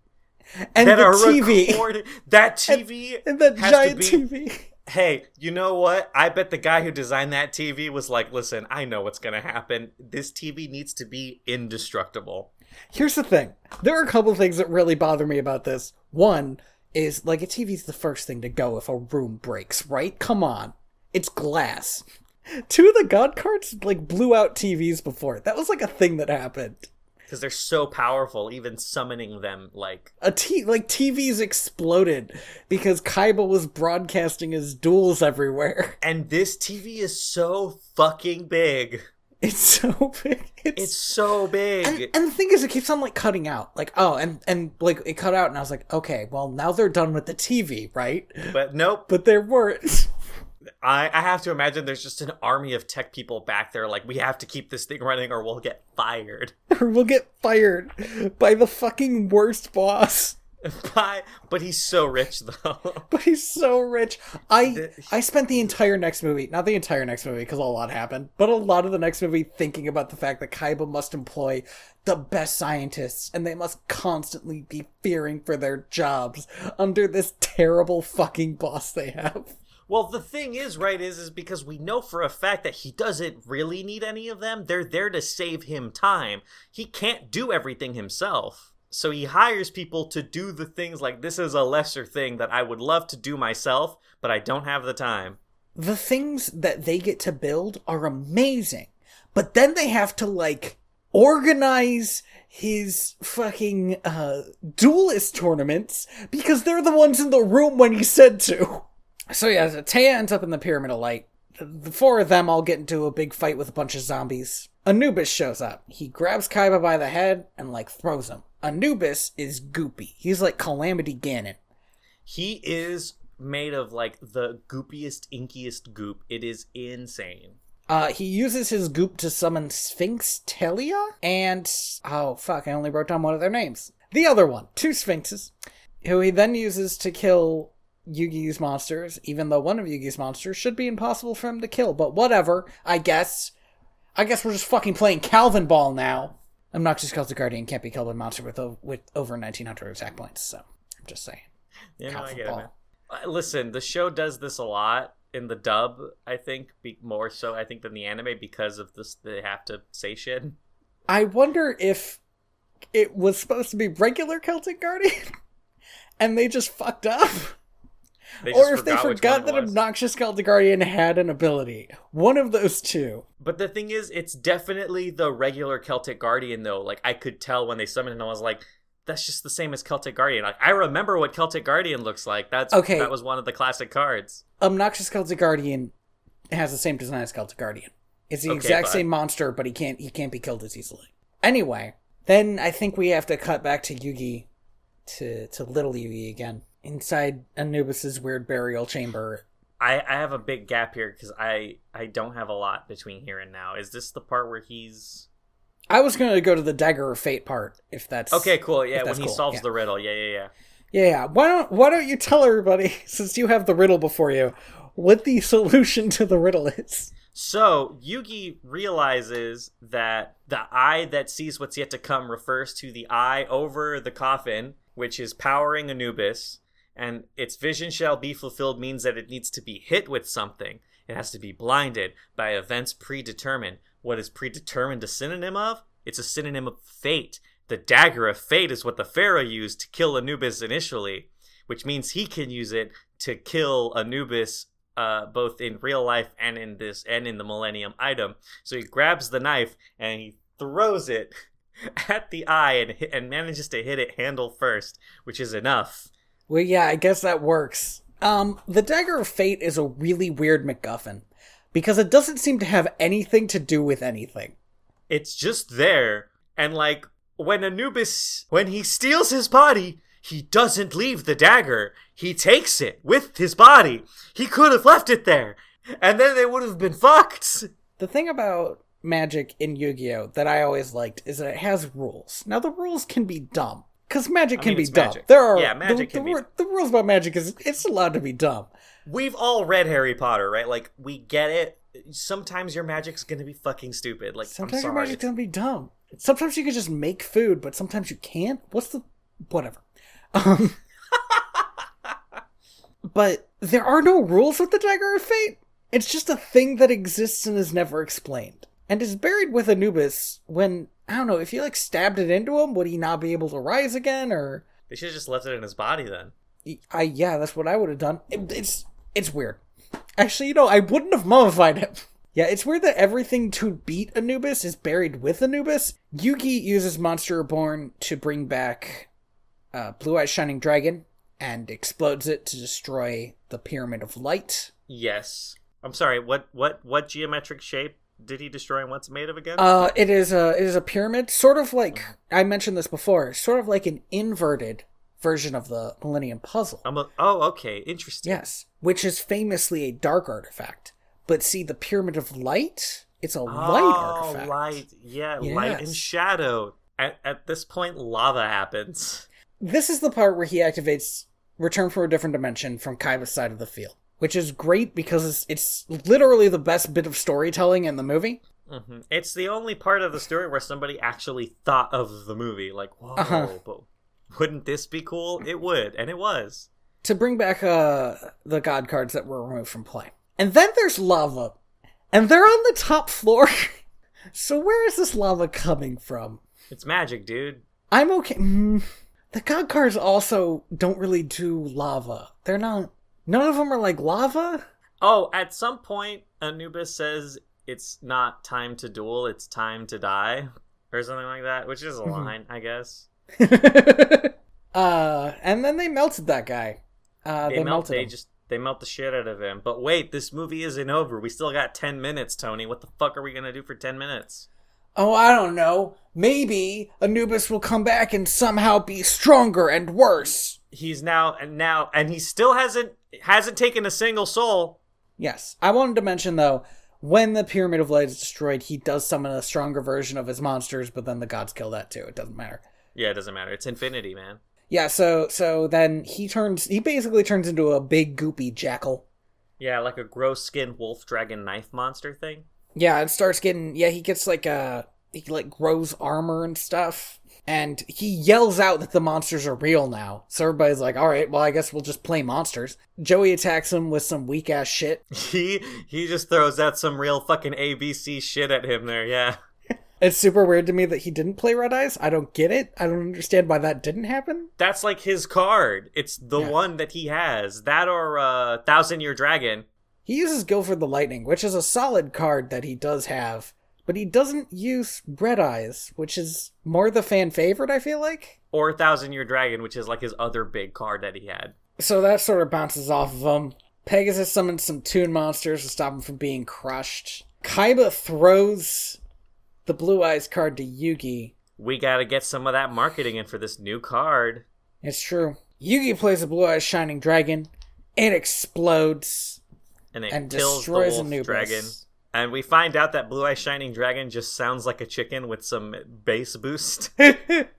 and that the TV. Recorded, that TV and, and that giant TV hey, you know what? I bet the guy who designed that TV was like, listen, I know what's going to happen. This TV needs to be indestructible. Here's the thing there are a couple things that really bother me about this. One is like a TV's the first thing to go if a room breaks, right? Come on. It's glass. Two of the God cards like blew out TVs before. That was like a thing that happened because they're so powerful. Even summoning them, like a t like TVs exploded because Kaiba was broadcasting his duels everywhere. And this TV is so fucking big. It's so big. It's, it's so big. And, and, the thing is, it keeps on like cutting out. Like, oh, and and like it cut out, and I was like, okay, well now they're done with the TV, right? But nope. But there weren't. I, I have to imagine there's just an army of tech people back there like we have to keep this thing running or we'll get fired. or we'll get fired by the fucking worst boss. by, but he's so rich though. but he's so rich. I I spent the entire next movie, not the entire next movie because a lot happened, but a lot of the next movie thinking about the fact that Kaiba must employ the best scientists and they must constantly be fearing for their jobs under this terrible fucking boss they have. Well, the thing is, right, is is because we know for a fact that he doesn't really need any of them. They're there to save him time. He can't do everything himself. So he hires people to do the things like this is a lesser thing that I would love to do myself, but I don't have the time. The things that they get to build are amazing. But then they have to like organize his fucking uh duelist tournaments because they're the ones in the room when he said to. So yeah, Taya ends up in the Pyramid of Light. The four of them all get into a big fight with a bunch of zombies. Anubis shows up. He grabs Kaiba by the head and like throws him. Anubis is goopy. He's like Calamity Ganon. He is made of like the goopiest, inkiest goop. It is insane. Uh, he uses his goop to summon Sphinx Teleia and oh fuck, I only wrote down one of their names. The other one, two Sphinxes, who he then uses to kill Yugi's monsters, even though one of Yugi's monsters should be impossible for him to kill. But whatever, I guess. I guess we're just fucking playing Calvin Ball now. Obnoxious Celtic Guardian can't be killed by a monster with, with over 1900 attack points, so I'm just saying. Yeah, no, I get Ball. it. Listen, the show does this a lot in the dub, I think, be more so, I think, than the anime because of this, they have to say shit. I wonder if it was supposed to be regular Celtic Guardian and they just fucked up or if they forgot that obnoxious Celtic Guardian had an ability. One of those two. But the thing is, it's definitely the regular Celtic Guardian, though. Like, I could tell when they summoned him, I was like, that's just the same as Celtic Guardian. Like, I remember what Celtic Guardian looks like. That's okay. That was one of the classic cards. Obnoxious Celtic Guardian has the same design as Celtic Guardian. It's the okay, exact same monster, but he can't he can't be killed as easily. Anyway, then I think we have to cut back to Yugi, to to little Yugi again inside Anubis's weird burial chamber. I, I have a big gap here because I I don't have a lot between here and now. Is this the part where he's? I was going to go to the dagger of fate part if that's okay. Cool. Yeah, when he cool. solves yeah. the riddle. Yeah, yeah, yeah. Yeah, yeah. Why don't Why don't you tell everybody since you have the riddle before you? what the solution to the riddle is. So Yugi realizes that the eye that sees what's yet to come refers to the eye over the coffin, which is powering Anubis, and its vision shall be fulfilled means that it needs to be hit with something. It has to be blinded by events predetermined. What is predetermined a synonym of? It's a synonym of fate. The dagger of fate is what the pharaoh used to kill Anubis initially, which means he can use it to kill Anubis uh, both in real life and in this and in the Millennium item. So he grabs the knife and he throws it at the eye and and manages to hit it handle first, which is enough. Well, yeah, I guess that works. Um, the Dagger of Fate is a really weird MacGuffin because it doesn't seem to have anything to do with anything. It's just there, and like when Anubis, when he steals his body, he doesn't leave the dagger. He takes it with his body. He could have left it there, and then they would have been fucked. The thing about magic in Yu-Gi-Oh that I always liked is that it has rules. Now the rules can be dumb because magic I can mean, be dumb. magic. There are Yeah, magic the, can the, be- ru- the rules about magic is it's allowed to be dumb. We've all read Harry Potter, right? Like we get it. Sometimes your magic's gonna be fucking stupid. Like Sometimes I'm your magic's gonna be dumb. Sometimes you can just make food, but sometimes you can't. What's the whatever? Um, but there are no rules with the Dagger of Fate. It's just a thing that exists and is never explained, and is buried with Anubis. When I don't know if you like stabbed it into him, would he not be able to rise again? Or They should have just left it in his body then. I yeah, that's what I would have done. It- it's it's weird. Actually, you know, I wouldn't have mummified him. Yeah, it's weird that everything to beat Anubis is buried with Anubis. Yugi uses Monster Reborn to bring back uh, Blue Eyes Shining Dragon and explodes it to destroy the Pyramid of Light. Yes. I'm sorry. What what what geometric shape did he destroy and what's it made of again? Uh, it is a it is a pyramid, sort of like I mentioned this before, sort of like an inverted version of the Millennium Puzzle. I'm a, oh, okay. Interesting. Yes, which is famously a dark artifact. But see, the Pyramid of Light, it's a light oh, artifact. light. Yeah, light and shadow. At, at this point, lava happens. This is the part where he activates Return from a Different Dimension from Kaiba's side of the field, which is great because it's, it's literally the best bit of storytelling in the movie. hmm It's the only part of the story where somebody actually thought of the movie. Like, whoa, Uh-huh. but wouldn't this be cool? It would, and it was. To bring back uh, the god cards that were removed from play. And then there's lava. And they're on the top floor. so where is this lava coming from? It's magic, dude. I'm okay. Mm, the god cards also don't really do lava. They're not. None of them are like lava. Oh, at some point, Anubis says it's not time to duel, it's time to die, or something like that, which is a Mhm. line, I guess. uh, and then they melted that guy. Uh, they, they, melt. melted They him. just they melt the shit out of him. But wait, this movie isn't over. We still got ten minutes, Tony. What the fuck are we gonna do for ten minutes? Oh, I don't know. Maybe Anubis will come back and somehow be stronger and worse. He's now and now, and he still hasn't hasn't taken a single soul. Yes. I wanted to mention though, when the Pyramid of Light is destroyed, he does summon a stronger version of his monsters, but then the gods kill that too. It doesn't matter. Yeah, it doesn't matter. It's infinity, man. Yeah, so so then he turns he basically turns into a big goopy jackal. Yeah, like a gross skin wolf dragon knife monster thing. Yeah, it starts getting yeah, he gets like uh he like grows armor and stuff. And he yells out that the monsters are real now. So everybody's like, alright, well I guess we'll just play monsters. Joey attacks him with some weak ass shit. He he just throws out some real fucking ABC shit at him there. Yeah. It's super weird to me that he didn't play Red Eyes. I don't get it. I don't understand why that didn't happen. That's like his card. It's the Yeah. one that he has. That or uh, Thousand Year Dragon. He uses Gilford the Lightning, which is a solid card that he does have, but he doesn't use Red Eyes, which is more the fan favorite, I feel like. Or Thousand Year Dragon, which is like his other big card that he had. So that sort of bounces off of him. Pegasus summons some Toon monsters to stop him from being crushed. Kaiba throws the Blue Eyes card to Yugi. We gotta get some of that marketing in for this new card. It's true. Yugi plays the Blue Eyes Shining Dragon. It explodes And it and kills the destroys wolf Anubis. dragon. And we find out that Blue Eye Shining Dragon just sounds like a chicken with some bass boost. it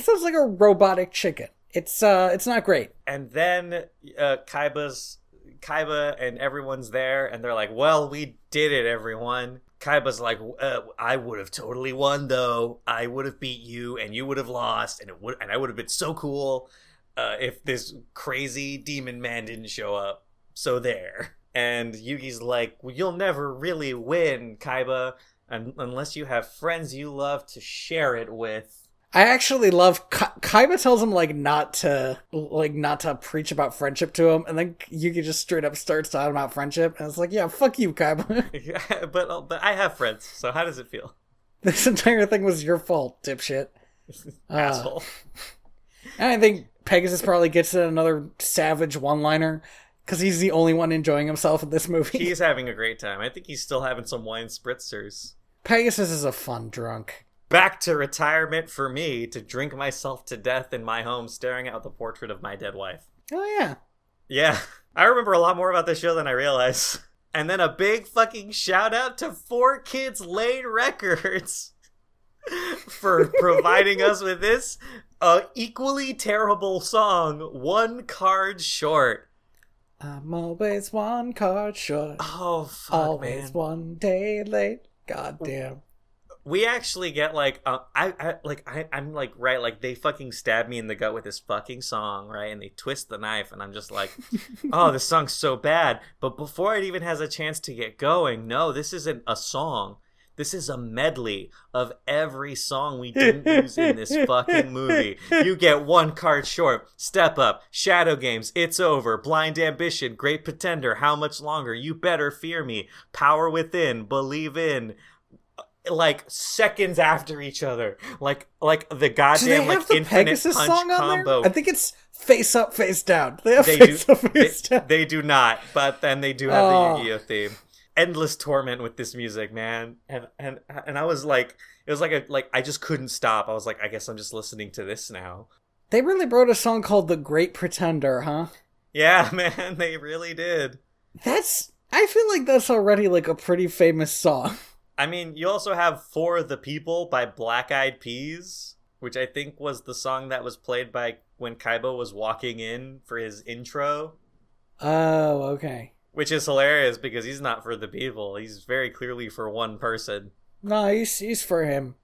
sounds like a robotic chicken. It's uh, it's not great. and then uh, Kaiba's Kaiba and everyone's there, and they're like, "Well, we did it, everyone." Kaiba's like, uh, "I would have totally won, though. I would have beat you, and you would have lost, and it would, and I would have been so cool uh, if this crazy demon man didn't show up." So there. And Yugi's like, well, "You'll never really win, Kaiba, un- unless you have friends you love to share it with." I actually love Ka- Kaiba tells him like not to like not to preach about friendship to him, and then Yugi just straight up starts talking about friendship, and it's like, yeah, fuck you, Kaiba. Yeah, but but I have friends, so how does it feel? this entire thing was your fault, dipshit. Uh, Asshole. and I think Pegasus probably gets another savage one-liner because he's the only one enjoying himself in this movie. He's having a great time. I think he's still having some wine spritzers. Pegasus is a fun drunk. Back to retirement for me to drink myself to death in my home staring at the portrait of my dead wife. Oh yeah. Yeah, I remember a lot more about this show than I realize. And then a big fucking shout out to 4Kids Lane Records for providing us with this uh, equally terrible song, One Card Short. I'm always one card short. Oh, fuck, always man. one day late. God damn. we actually get like uh, I, I like I, I'm like right like they fucking stab me in the gut with this fucking song right and they twist the knife and I'm just like oh this song's so bad but before it even has a chance to get going no this isn't a song this is a medley of every song we didn't use in this fucking movie. You get one card short. Step Up, Shadow Games, It's Over, Blind Ambition, Great Pretender, How Much Longer, You Better Fear Me, Power Within, Believe In, uh, like seconds after each other, like like the Do they goddamn like the infinite Pegasus punch song on combo. I think it's face up, face down. They have They do. face up, They, face down. they do not, but then they do have Oh. the Yu-Gi-Oh theme. Endless torment with this music, man, and and and I was like, it was like a like I just couldn't stop. I was like, I guess I'm just listening to this now. They really wrote a song called "The Great Pretender," huh? Yeah, man, they really did. That's. I feel like that's already like a pretty famous song. I mean, you also have "For the People" by Black Eyed Peas, which I think was the song that was played by when Kaiba was walking in for his intro. Oh, okay. Which is hilarious because he's not for the people. He's very clearly for one person. No, he's he's for him.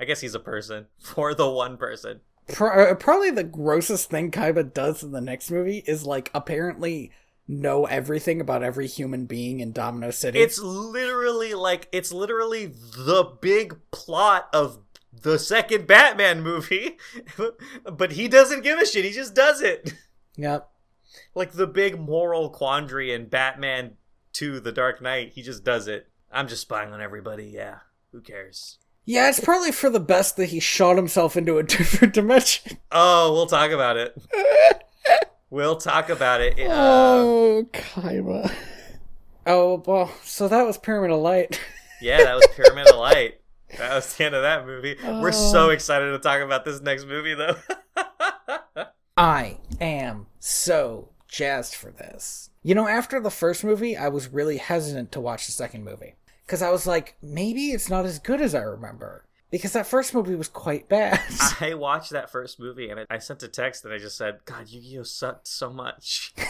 I guess he's a person for the one person. Pro- uh, probably the grossest thing Kaiba does in the next movie is like apparently know everything about every human being in Domino City. It's literally like it's literally the big plot of the second Batman movie, but he doesn't give a shit. He just does it. yep. Like the big moral quandary in Batman 2 The Dark Knight, he just does it. I'm just spying on everybody. Yeah. Who cares? Yeah, it's probably for the best that he shot himself into a different dimension. Oh, we'll talk about it. We'll talk about it. Uh, oh, Kaiba. Oh well, so that was Pyramid of Light. yeah, that was Pyramid of Light. That was the end of that movie. We're Oh. so excited to talk about this next movie, though. I am so jazzed for this. You know, after the first movie, I was really hesitant to watch the second movie. Because I was like, maybe it's not as good as I remember. Because that first movie was quite bad. I watched that first movie and I sent a text and I just said, God, Yu Gi Oh! sucked so much.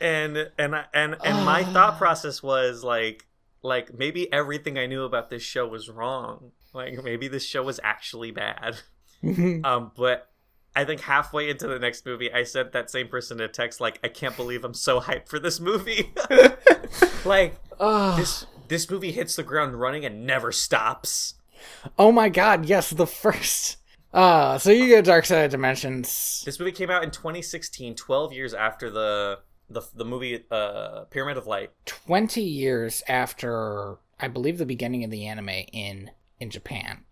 and and I- and and my thought process was like like maybe everything I knew about this show was wrong. Like maybe this show was actually bad. Um, but I think halfway into the next movie, I sent that same person a text like, "I can't believe I'm so hyped for this movie." like this this movie hits the ground running and never stops. oh my god, yes, the first. Uh, so you get Dark Side of Dimensions. This movie came out in 2016, 12 years after the the the movie uh, Pyramid of Light. 20 years after, I believe, the beginning of the anime in in Japan.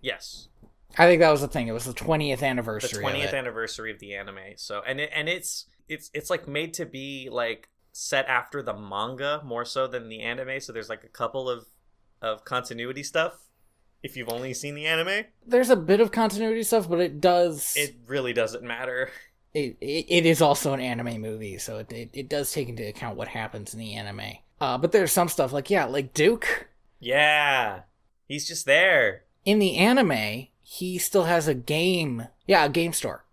Yes, I think that was the thing. It was the 20th anniversary. of 20th anniversary of the anime. So and it, and it's it's it's like made to be like set after the manga more so than the anime. So there's like a couple of of continuity stuff. If you've only seen the anime, There's a bit of continuity stuff, but it does. it really doesn't matter. it, it, it is also an anime movie, so it, it it does take into account what happens in the anime. Uh, but there's some stuff like yeah, like Duke Yeah, he's just there. in the anime, he still has a game, yeah, a game store,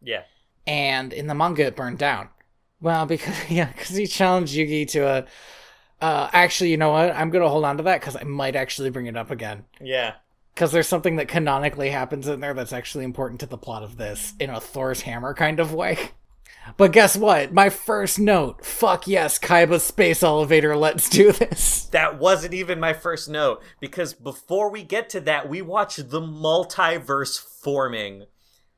Yeah, and in the manga it burned down. Well, because yeah, because he challenged Yugi to a. Uh, actually, you know what? I'm gonna hold on to that because I might actually bring it up again. Yeah. Because there's something that canonically happens in there that's actually important to the plot of this in a Thor's hammer kind of way. But guess what? My first note. Fuck yes, Kaiba's space elevator. Let's do this. That wasn't even my first note because before we get to that, we watch the multiverse forming.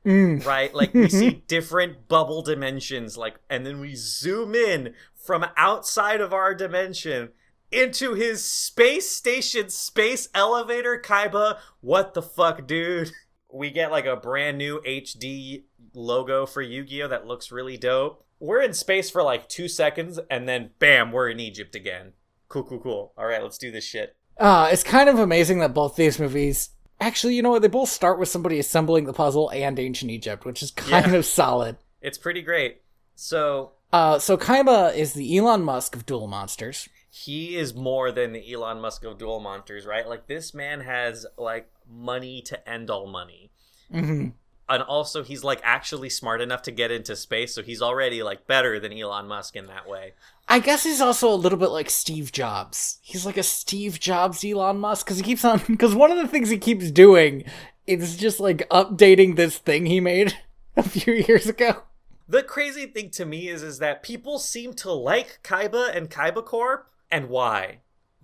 Mm. Right? Like we see different bubble dimensions like and then we zoom in from outside of our dimension into his space station space elevator Kaiba. What the fuck, dude? We get like a brand new HD logo for Yu-Gi-Oh that looks really dope. We're in space for like 2 seconds and then bam, we're in Egypt again. Cool, cool, cool. All right, let's do this shit. Uh, it's kind of amazing that both these movies. Actually, you know what? They both start with somebody assembling the puzzle and ancient Egypt, which is kind Yeah. of solid. It's pretty great. So, Uh, so Kaiba is the Elon Musk of Duel Monsters. he is more than the Elon Musk of Duel Monsters, right? Like this man has like money to end all money. hmm And also he's like actually smart enough to get into space, so he's already like better than Elon Musk in that way. I guess he's also a little bit like Steve Jobs. He's like a Steve Jobs Elon Musk because he keeps on. Because one of the things he keeps doing is just like updating this thing he made a few years ago. The crazy thing to me is is that people seem to like Kaiba and Kaiba Corp and why?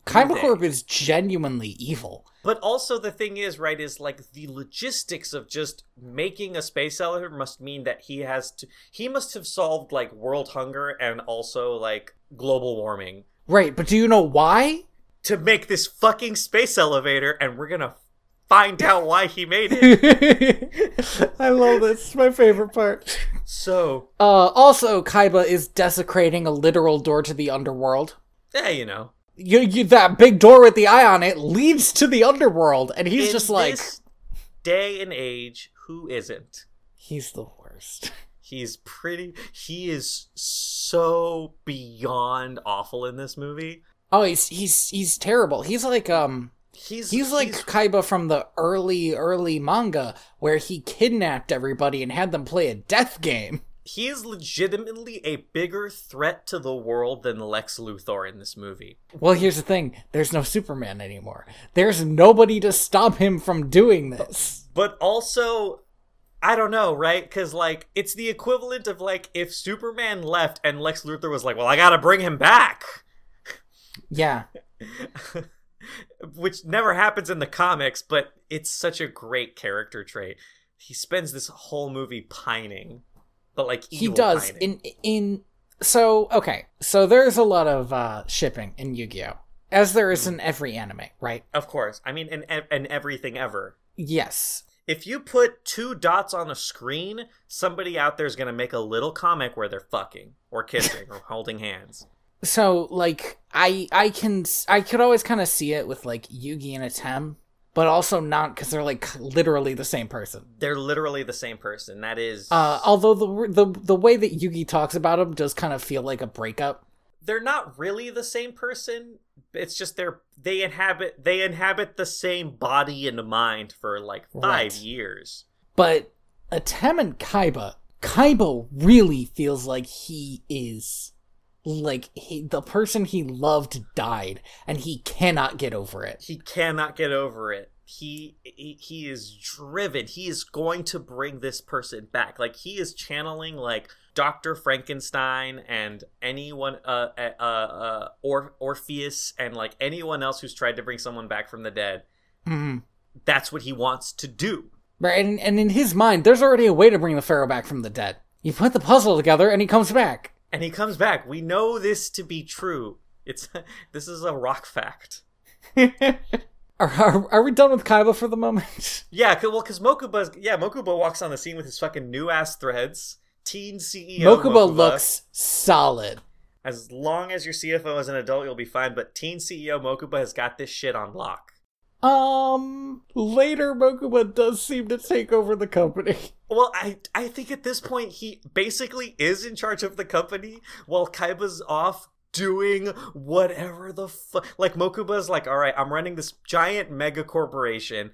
Kaiba is genuinely evil. But also the thing is, right, is like the logistics of just making a space elevator must mean that he has to he must have solved like world hunger and also like global warming Right, but do you know why? to make this fucking space elevator and we're gonna find out why he made it. I love this. It's my favorite part. so Uh, also, Kaiba is desecrating a literal door to the underworld. yeah, you know. You, you, that big door with the eye on it leads to the underworld, and he's in just like, this day and age, who isn't? he's the worst. He's pretty he is so beyond awful in this movie. Oh, he's he's he's terrible. He's like um He's he's like Kaiba from the early early manga where he kidnapped everybody and had them play a death game. he is legitimately a bigger threat to the world than Lex Luthor in this movie. Well, here's the thing: there's no Superman anymore. There's nobody to stop him from doing this. But also, I don't know, right? Because, like, it's the equivalent of, like, if Superman left and Lex Luthor was like, well, I gotta bring him back. Yeah, Which never happens in the comics, but it's such a great character trait. He spends this whole movie pining. But, like, he does pining. in in. So okay, so there's a lot of uh, shipping in Yu-Gi-Oh, as there is in every anime, right? Of course. I mean, and, and everything ever. Yes, If you put two dots on a screen, somebody out there is going to make a little comic where they're fucking or kissing or holding hands. so like i i can i could always kind of see it with like yugi and atem but also not because they're like literally the same person They're literally the same person. That is, uh although the the the way that yugi talks about him does kind of feel like a breakup they're not really the same person. It's just they're they inhabit they inhabit the same body and mind for like five Right. years. but atem and kaiba kaiba really feels like he is like he, the person he loved died and he cannot get over it He cannot get over it. He, he he is driven. He is going to bring this person back. Like he is channeling like Doctor Frankenstein and anyone uh uh uh, uh or Orpheus and like anyone else who's tried to bring someone back from the dead. Mhm. That's what he wants to do. Right, and, and in his mind, there's already a way to bring the pharaoh back from the dead. You put the puzzle together, and he comes back. And he comes back. We know this to be true. It's this is a rock fact. Are, are, are we done with Kaiba for the moment? Yeah, well, because Mokuba's yeah, Mokuba walks on the scene with his fucking new ass threads. Teen CEO Mokuba, looks solid. As long as your CFO is an adult, you'll be fine. But Teen CEO Mokuba has got this shit on lock. Um, later Mokuba does seem to take over the company. Well, I I think at this point he basically is in charge of the company while Kaiba's off doing whatever the fuck. Like Mokuba's like, all right, I'm running this giant mega corporation.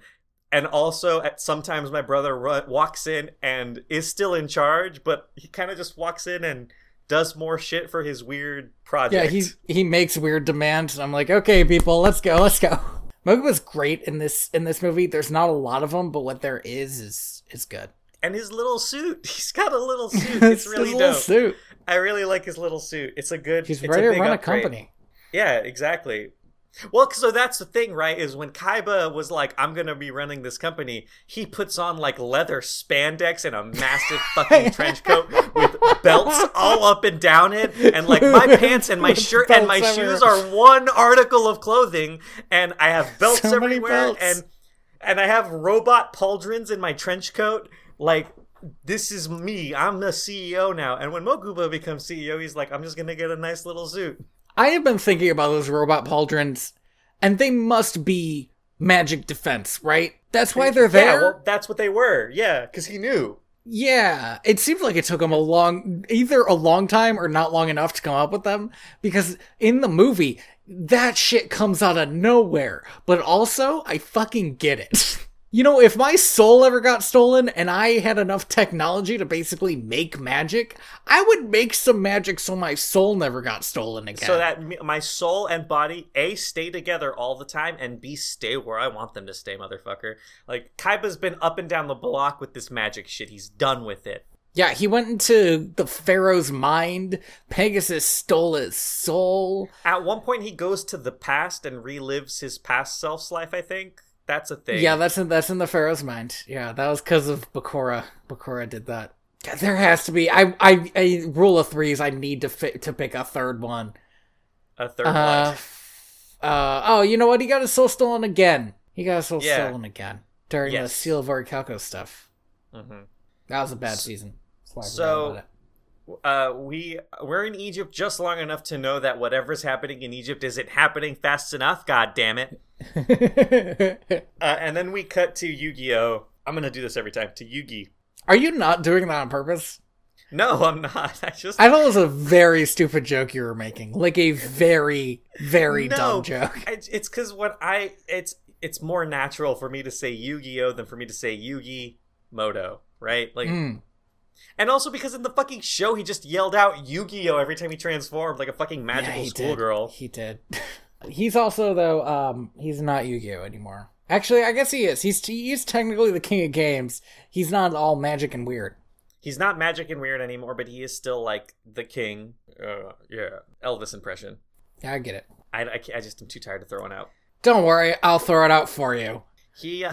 and also at sometimes my brother walks in and is still in charge, but he kind of just walks in and does more shit for his weird project. Yeah, he he makes weird demands. And I'm like, okay, people, let's go, let's go. Mokuba's great in this in this movie. There's not a lot of them, but what there is is is good. and his little suit. He's got a little suit. It's His really little dope. suit. I really like his little suit. It's a good. He's ready to run upgrade. a company. Yeah, exactly. Well, so that's the thing, right? Is when Kaiba was like, "I'm gonna be running this company," he puts on like leather spandex and a massive fucking trench coat with belts all up and down it, and like my pants and my shirt and my belts shoes are one article of clothing, and I have belts So everywhere, belts. and and I have robot pauldrons in my trench coat, like. This is me. I'm the CEO now. And when Mokuba becomes CEO, he's like, I'm just gonna get a nice little suit. I have been thinking about those robot pauldrons, and they must be magic defense, right? That's why they're there. Yeah, well, that's what they were. Yeah, because he knew. Yeah, it seems like it took him a long, either a long time or not long enough to come up with them. Because in the movie, that shit comes out of nowhere. But also, I fucking get it. You know, if my soul ever got stolen and I had enough technology to basically make magic, I would make some magic so my soul never got stolen again. So that my soul and body a stay together all the time, and b stay where I want them to stay, motherfucker. Like Kaiba's been up and down the block with this magic shit. He's done with it. yeah, he went into the Pharaoh's mind. Pegasus stole his soul. At one point, he goes to the past and relives his past self's life. I think that's a thing. Yeah, that's in that's in the Pharaoh's mind. Yeah, that was because of Bakura. Bakura did that. There has to be. I I rule of threes. I need to fit to pick a third one. a third Uh, one. uh oh, you know what? He got his soul stolen again. He got his soul Yeah. stolen again during Yes. the Seal of Orichalcos stuff. hmm That was a bad season. That's why I forgot So- Uh, we we're in Egypt just long enough to know that whatever's happening in Egypt isn't happening fast enough. God damn it! Uh, and then we cut to Yu-Gi-Oh. I'm gonna do this every time to Yugi. Are you not doing that on purpose? No, I'm not. I just I thought it was a very stupid joke you were making, like a very, very no, dumb joke. It's it's because what I it's it's more natural for me to say Yu-Gi-Oh than for me to say Yugi Muto, right? Like, Mm. And also because in the fucking show he just yelled out Yu-Gi-Oh every time he transformed like a fucking magical did. schoolgirl. He did. he's also though um he's not Yu-Gi-Oh anymore. Actually, I guess he is. He's he's technically the king of games. He's not all magic and weird. He's not magic and weird anymore, but he is still like the king. Uh, yeah, Elvis impression. Yeah, I get it. I, I, I just am too tired to throw one out. Don't worry, I'll throw it out for you. He,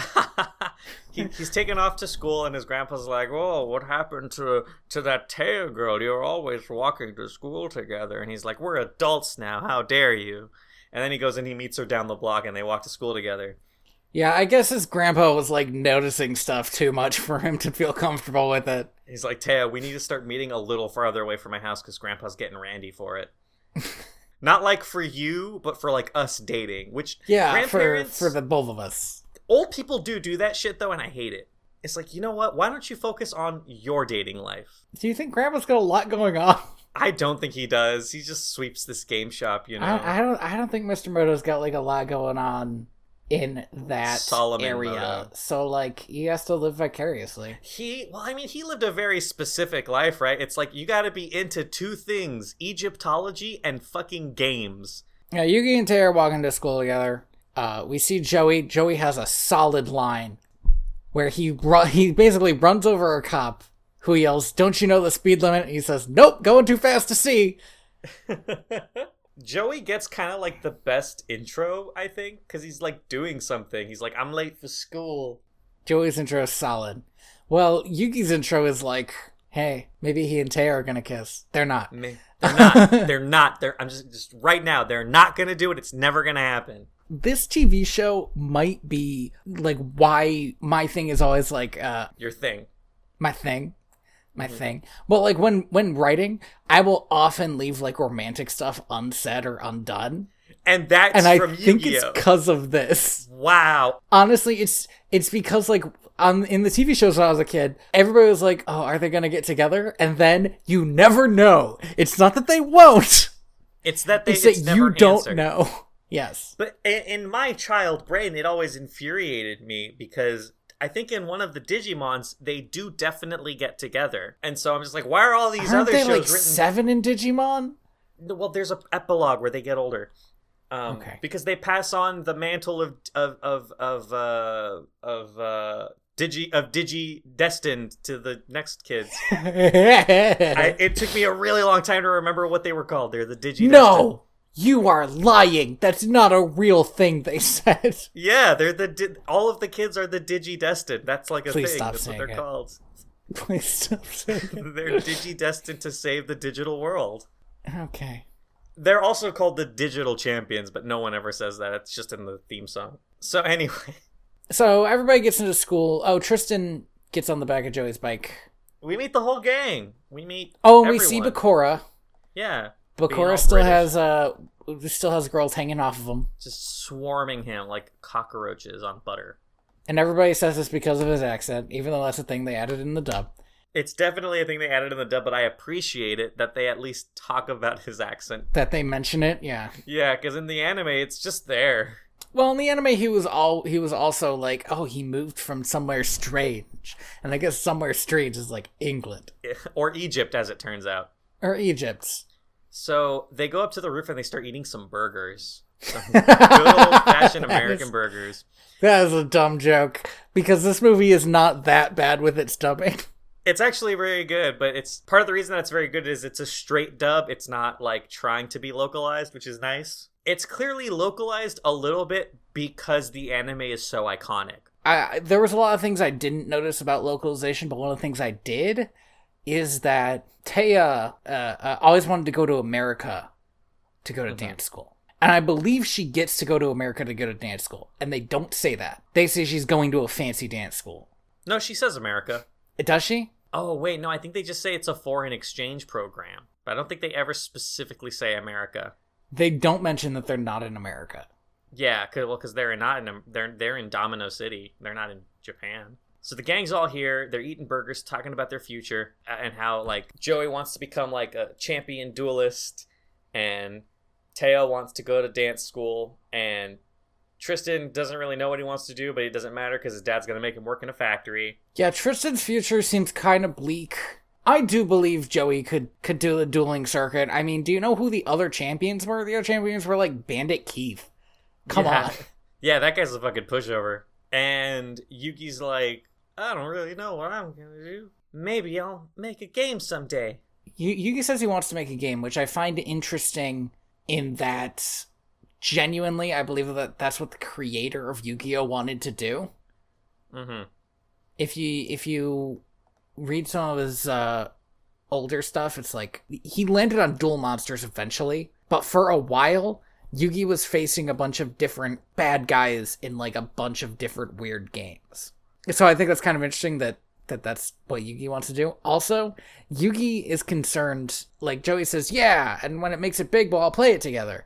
he he's taken off to school, and his grandpa's like, "Oh, what happened to to that Taya girl? You're always walking to school together." And he's like, "We're adults now. How dare you?" And then he goes and he meets her down the block, and they walk to school together. Yeah, I guess his grandpa was like noticing stuff too much for him to feel comfortable with it. He's like, "Taya, we need to start meeting a little farther away from my house because Grandpa's getting randy for it." Not like for you, but for like us dating. Which Yeah, for for the both of us. Old people do do that shit though, and I hate it. It's like, you know what? Why don't you focus on your dating life? Do you think grandpa's got a lot going on? I don't think he does. He just sweeps this game shop, you know. I, I don't I don't think Mr. Muto's got like a lot going on in that Solomon area. Muto. So like he has to live vicariously. he, well, I mean, he lived a very specific life, right? It's like you got to be into two things: Egyptology and fucking games. Yeah, Yugi and Tay are walking to school together. Uh, we see Joey. Joey has a solid line where he ru- he basically runs over a cop who yells, "Don't you know the speed limit?" And he says, "Nope, going too fast to see." Joey gets kind of like the best intro, I think, because he's like doing something. He's like, "I'm late for school." Joey's intro is solid. Well, Yugi's intro is like, "Hey, maybe he and Tay are gonna kiss." They're not. Me- They're not. they're not. They're. I'm just just right now. They're not gonna do it. It's never gonna happen. This TV show might be like why my thing is always like uh Your thing. my thing my thing but like when when writing i will often leave like romantic stuff unsaid or undone And that's and i from think Yu-Gi-Oh. it's because of this wow. honestly it's it's because like on in the tv shows when i was a kid everybody was like oh are they gonna get together and then you never know it's not that they won't It's that they it's it's that you don't answered. know Yes. But in, my child brain, it always infuriated me because I think in one of the Digimons, they do definitely get together. And so I'm just like, why are all these Aren't other they shows like written? seven in Digimon? Well, there's a epilogue where they get older. Um, Okay. Because they pass on the mantle of of of of uh, of uh, digi of digi destined to the next kids. I, it took me a really long time to remember what they were called. They're the digi. no, you are lying. That's not a real thing they said. Yeah, they're the di- all of the kids are the digi destined. That's like a Please thing. stop That's what saying they're it. called. Please stop saying it. They're digi destined to save the digital world. Okay. They're also called the digital champions, but no one ever says that. It's just in the theme song. So anyway, So everybody gets into school. Oh, Tristan gets on the back of Joey's bike. we meet the whole gang. We meet. Oh, and we see everyone. Bakura. Yeah, Bakura still British. has uh still has girls hanging off of him. just swarming him like cockroaches on butter. And everybody says this because of his accent, even though that's a thing they added in the dub. It's definitely a thing they added in the dub, but I appreciate it that they at least talk about his accent. That they mention it, yeah. Yeah, because in the anime, it's just there. Well, in the anime, he was all he was also like, oh, he moved from somewhere strange, and I guess somewhere strange is like England Or Egypt, as it turns out. or Egypt. So they go up to the roof and they start eating some burgers. Some good old fashioned American Yes. burgers. That is a dumb joke because this movie is not that bad with its dubbing. It's actually very good, but it's part of the reason that it's very good is it's a straight dub. It's not like trying to be localized, which is nice. It's clearly localized a little bit because the anime is so iconic. I- there was a lot of things I didn't notice about localization, but one of the things I did is that Taya uh, uh, always wanted to go to America to go to dance school. And I believe she gets to go to America to go to dance school. And they don't say that. They say she's going to a fancy dance school. No, she says America. Does she? Oh, wait, no, I think they just say it's a foreign exchange program. But I don't think they ever specifically say America. They don't mention that they're not in America. Yeah, cause, well, because they're not in they're they're in Domino City. They're not in Japan. So the gang's all here. They're eating burgers, talking about their future and how like Joey wants to become like a champion duelist, and Teo wants to go to dance school, and Tristan doesn't really know what he wants to do, but it doesn't matter because his dad's gonna make him work in a factory. Yeah, Tristan's future seems kind of bleak. I do believe Joey could could do the dueling circuit. I mean, do you know who the other champions were? The other champions were like Bandit Keith. Come Yeah. on. Yeah, that guy's a fucking pushover. And Yugi's like, I don't really know what I'm gonna do. Maybe I'll make a game someday. Yu- Yugi says he wants to make a game, which I find interesting in that genuinely I believe that that's what the creator of Yu-Gi-Oh wanted to do. Mm-hmm. If you if you read some of his uh older stuff, it's like he landed on Duel Monsters eventually, but for a while Yugi was facing a bunch of different bad guys in like a bunch of different weird games. So I think that's kind of interesting that that that's what Yugi wants to do. Also, Yugi is concerned like Joey says, "Yeah, and when it makes it big, we'll all play it together."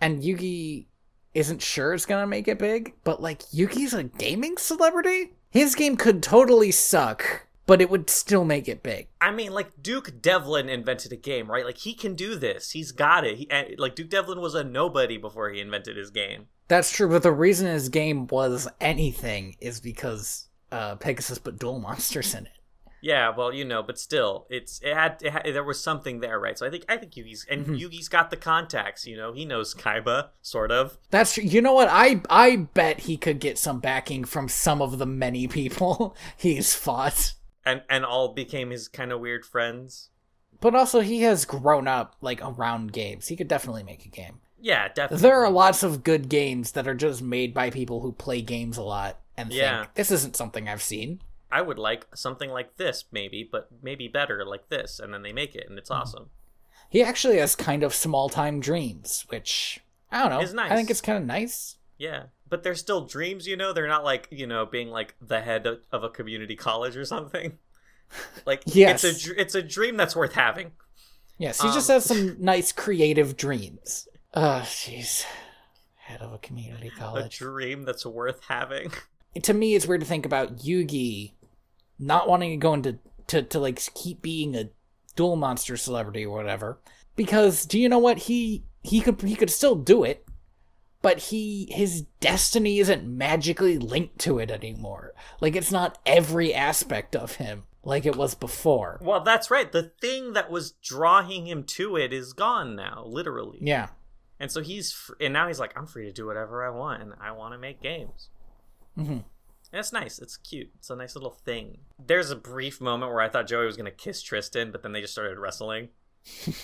And Yugi isn't sure it's going to make it big, but like Yugi's a gaming celebrity? His game could totally suck, but it would still make it big. I mean, like Duke Devlin invented a game, right? Like he can do this. He's got it. He, eh, like Duke Devlin was a nobody before he invented his game. That's true, but the reason his game was anything is because uh, Pegasus but Duel Monsters in it. Yeah, well, you know, but still, it's it had, it had there was something there, right? So I think I think Yugi's and Yugi's got the contacts. You know, he knows Kaiba, sort of. That's true. You know what? I I bet he could get some backing from some of the many people he's fought. and and all became his kind of weird friends. But also, he has grown up like around games. He could definitely make a game. Yeah, definitely. There are lots of good games that are just made by people who play games a lot and Yeah. think this isn't something I've seen. I would like something like this, maybe, but maybe better like this, and then they make it, and it's awesome. He actually has kind of small time dreams, which I don't know. Is nice. I think it's kind of nice. Yeah, but they're still dreams, you know. They're not like you know being like the head of a community college or something. Like Yes. it's a it's a dream that's worth having. Yes, he just Um, has some nice creative dreams. Oh, jeez. Head of a community college. A dream that's worth having. to me, it's weird to think about Yugi not wanting to go into to, to like keep being a Duel Monster celebrity or whatever. Because do you know what he he could he could still do it, but he his destiny isn't magically linked to it anymore. Like it's not every aspect of him like it was before. Well, that's right. The thing that was drawing him to it is gone now, literally. Yeah. And so he's fr- and now he's like, I'm free to do whatever I want, and I want to make games. Mm-hmm. And it's nice. It's cute. It's a nice little thing. There's a brief moment where I thought Joey was gonna kiss Tristan, but then they just started wrestling.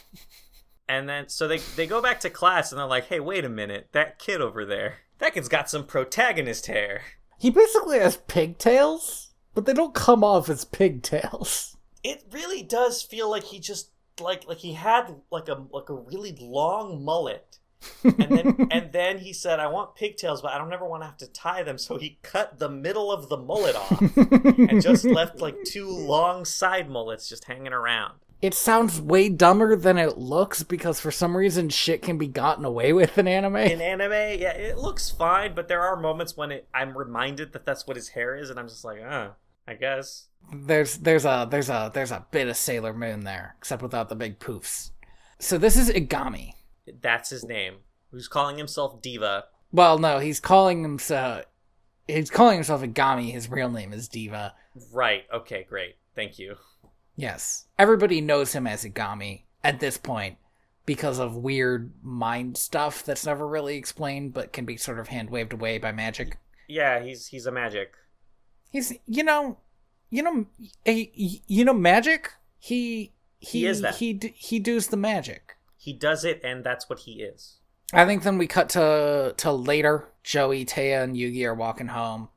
and then so they they go back to class and they're like, Hey, wait a minute, that kid over there, that kid's got some protagonist hair. He basically has pigtails, but they don't come off as pigtails. It really does feel like he just like like he had like a like a really long mullet. And then and then he said, "I want pigtails, but I don't ever want to have to tie them." So he cut the middle of the mullet off and just left like two long side mullets just hanging around. It sounds way dumber than it looks because for some reason shit can be gotten away with in anime. In anime, yeah, it looks fine, but there are moments when it, I'm reminded that that's what his hair is, and I'm just like, uh, I guess. There's there's a there's a there's a bit of Sailor Moon there, except without the big poofs. So this is Aigami. That's his name. Who's calling himself Diva? Well, no, he's calling himself he's calling himself Aigami. His real name is Diva. Right. Okay. Great. Thank you. Yes, everybody knows him as Aigami at this point because of weird mind stuff that's never really explained, but can be sort of hand waved away by magic. Yeah, he's he's a magic. He's you know, you know, eh, you know, magic. He he He is that. he he does the magic. He does it, and that's what he is. I think then we cut to to later. Joey, Taya, and Yugi are walking home,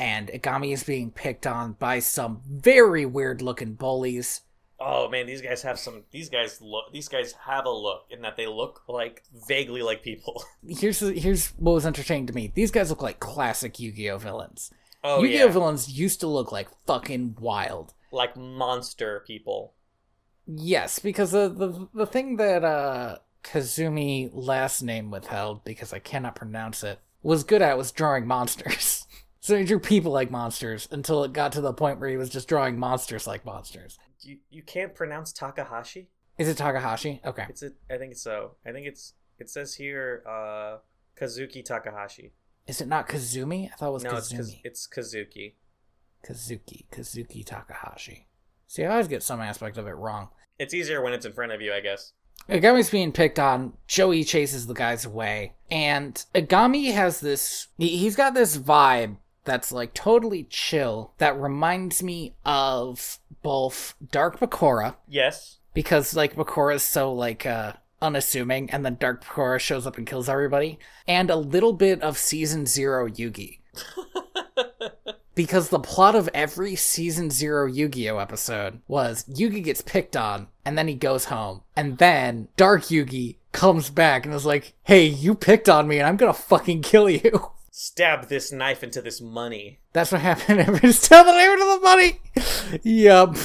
and Aigami is being picked on by some very weird looking bullies. Oh man, these guys have some. These guys look. These guys have a look in that they look like vaguely like people. Here's here's what was entertaining to me. These guys look like classic Yu-Gi-Oh villains. Oh Yu-Gi-Oh yeah, villains used to look like fucking wild. like monster people. Yes, because the the the thing that uh Kazumi last name withheld because I cannot pronounce it was good at was drawing monsters. so he drew people like monsters until it got to the point where he was just drawing monsters like monsters. You you can't pronounce Takahashi. Is it Takahashi? Okay. It's a. I think so. I think it's. It says here, uh, Kazuki Takahashi. Is it not Kazumi? I thought it was no, it's Kaz- Kazumi. it's Kazuki. Kazuki. Kazuki Takahashi. See, I always get some aspect of it wrong. It's easier when it's in front of you, I guess. Aigami's being picked on. Joey chases the guys away. And Aigami has this. he- He's got this vibe that's like totally chill that reminds me of both Dark Bakura, Yes. because like Bakura's so like uh unassuming, and then Dark Bakura shows up and kills everybody, and a little bit of season zero Yugi. Because the plot of every season zero Yu Gi Oh episode was Yugi gets picked on and then he goes home. And then Dark Yugi comes back and is like, hey, you picked on me and I'm gonna fucking kill you. Stab this knife into this money. That's what happened every tell the name of the money. yup.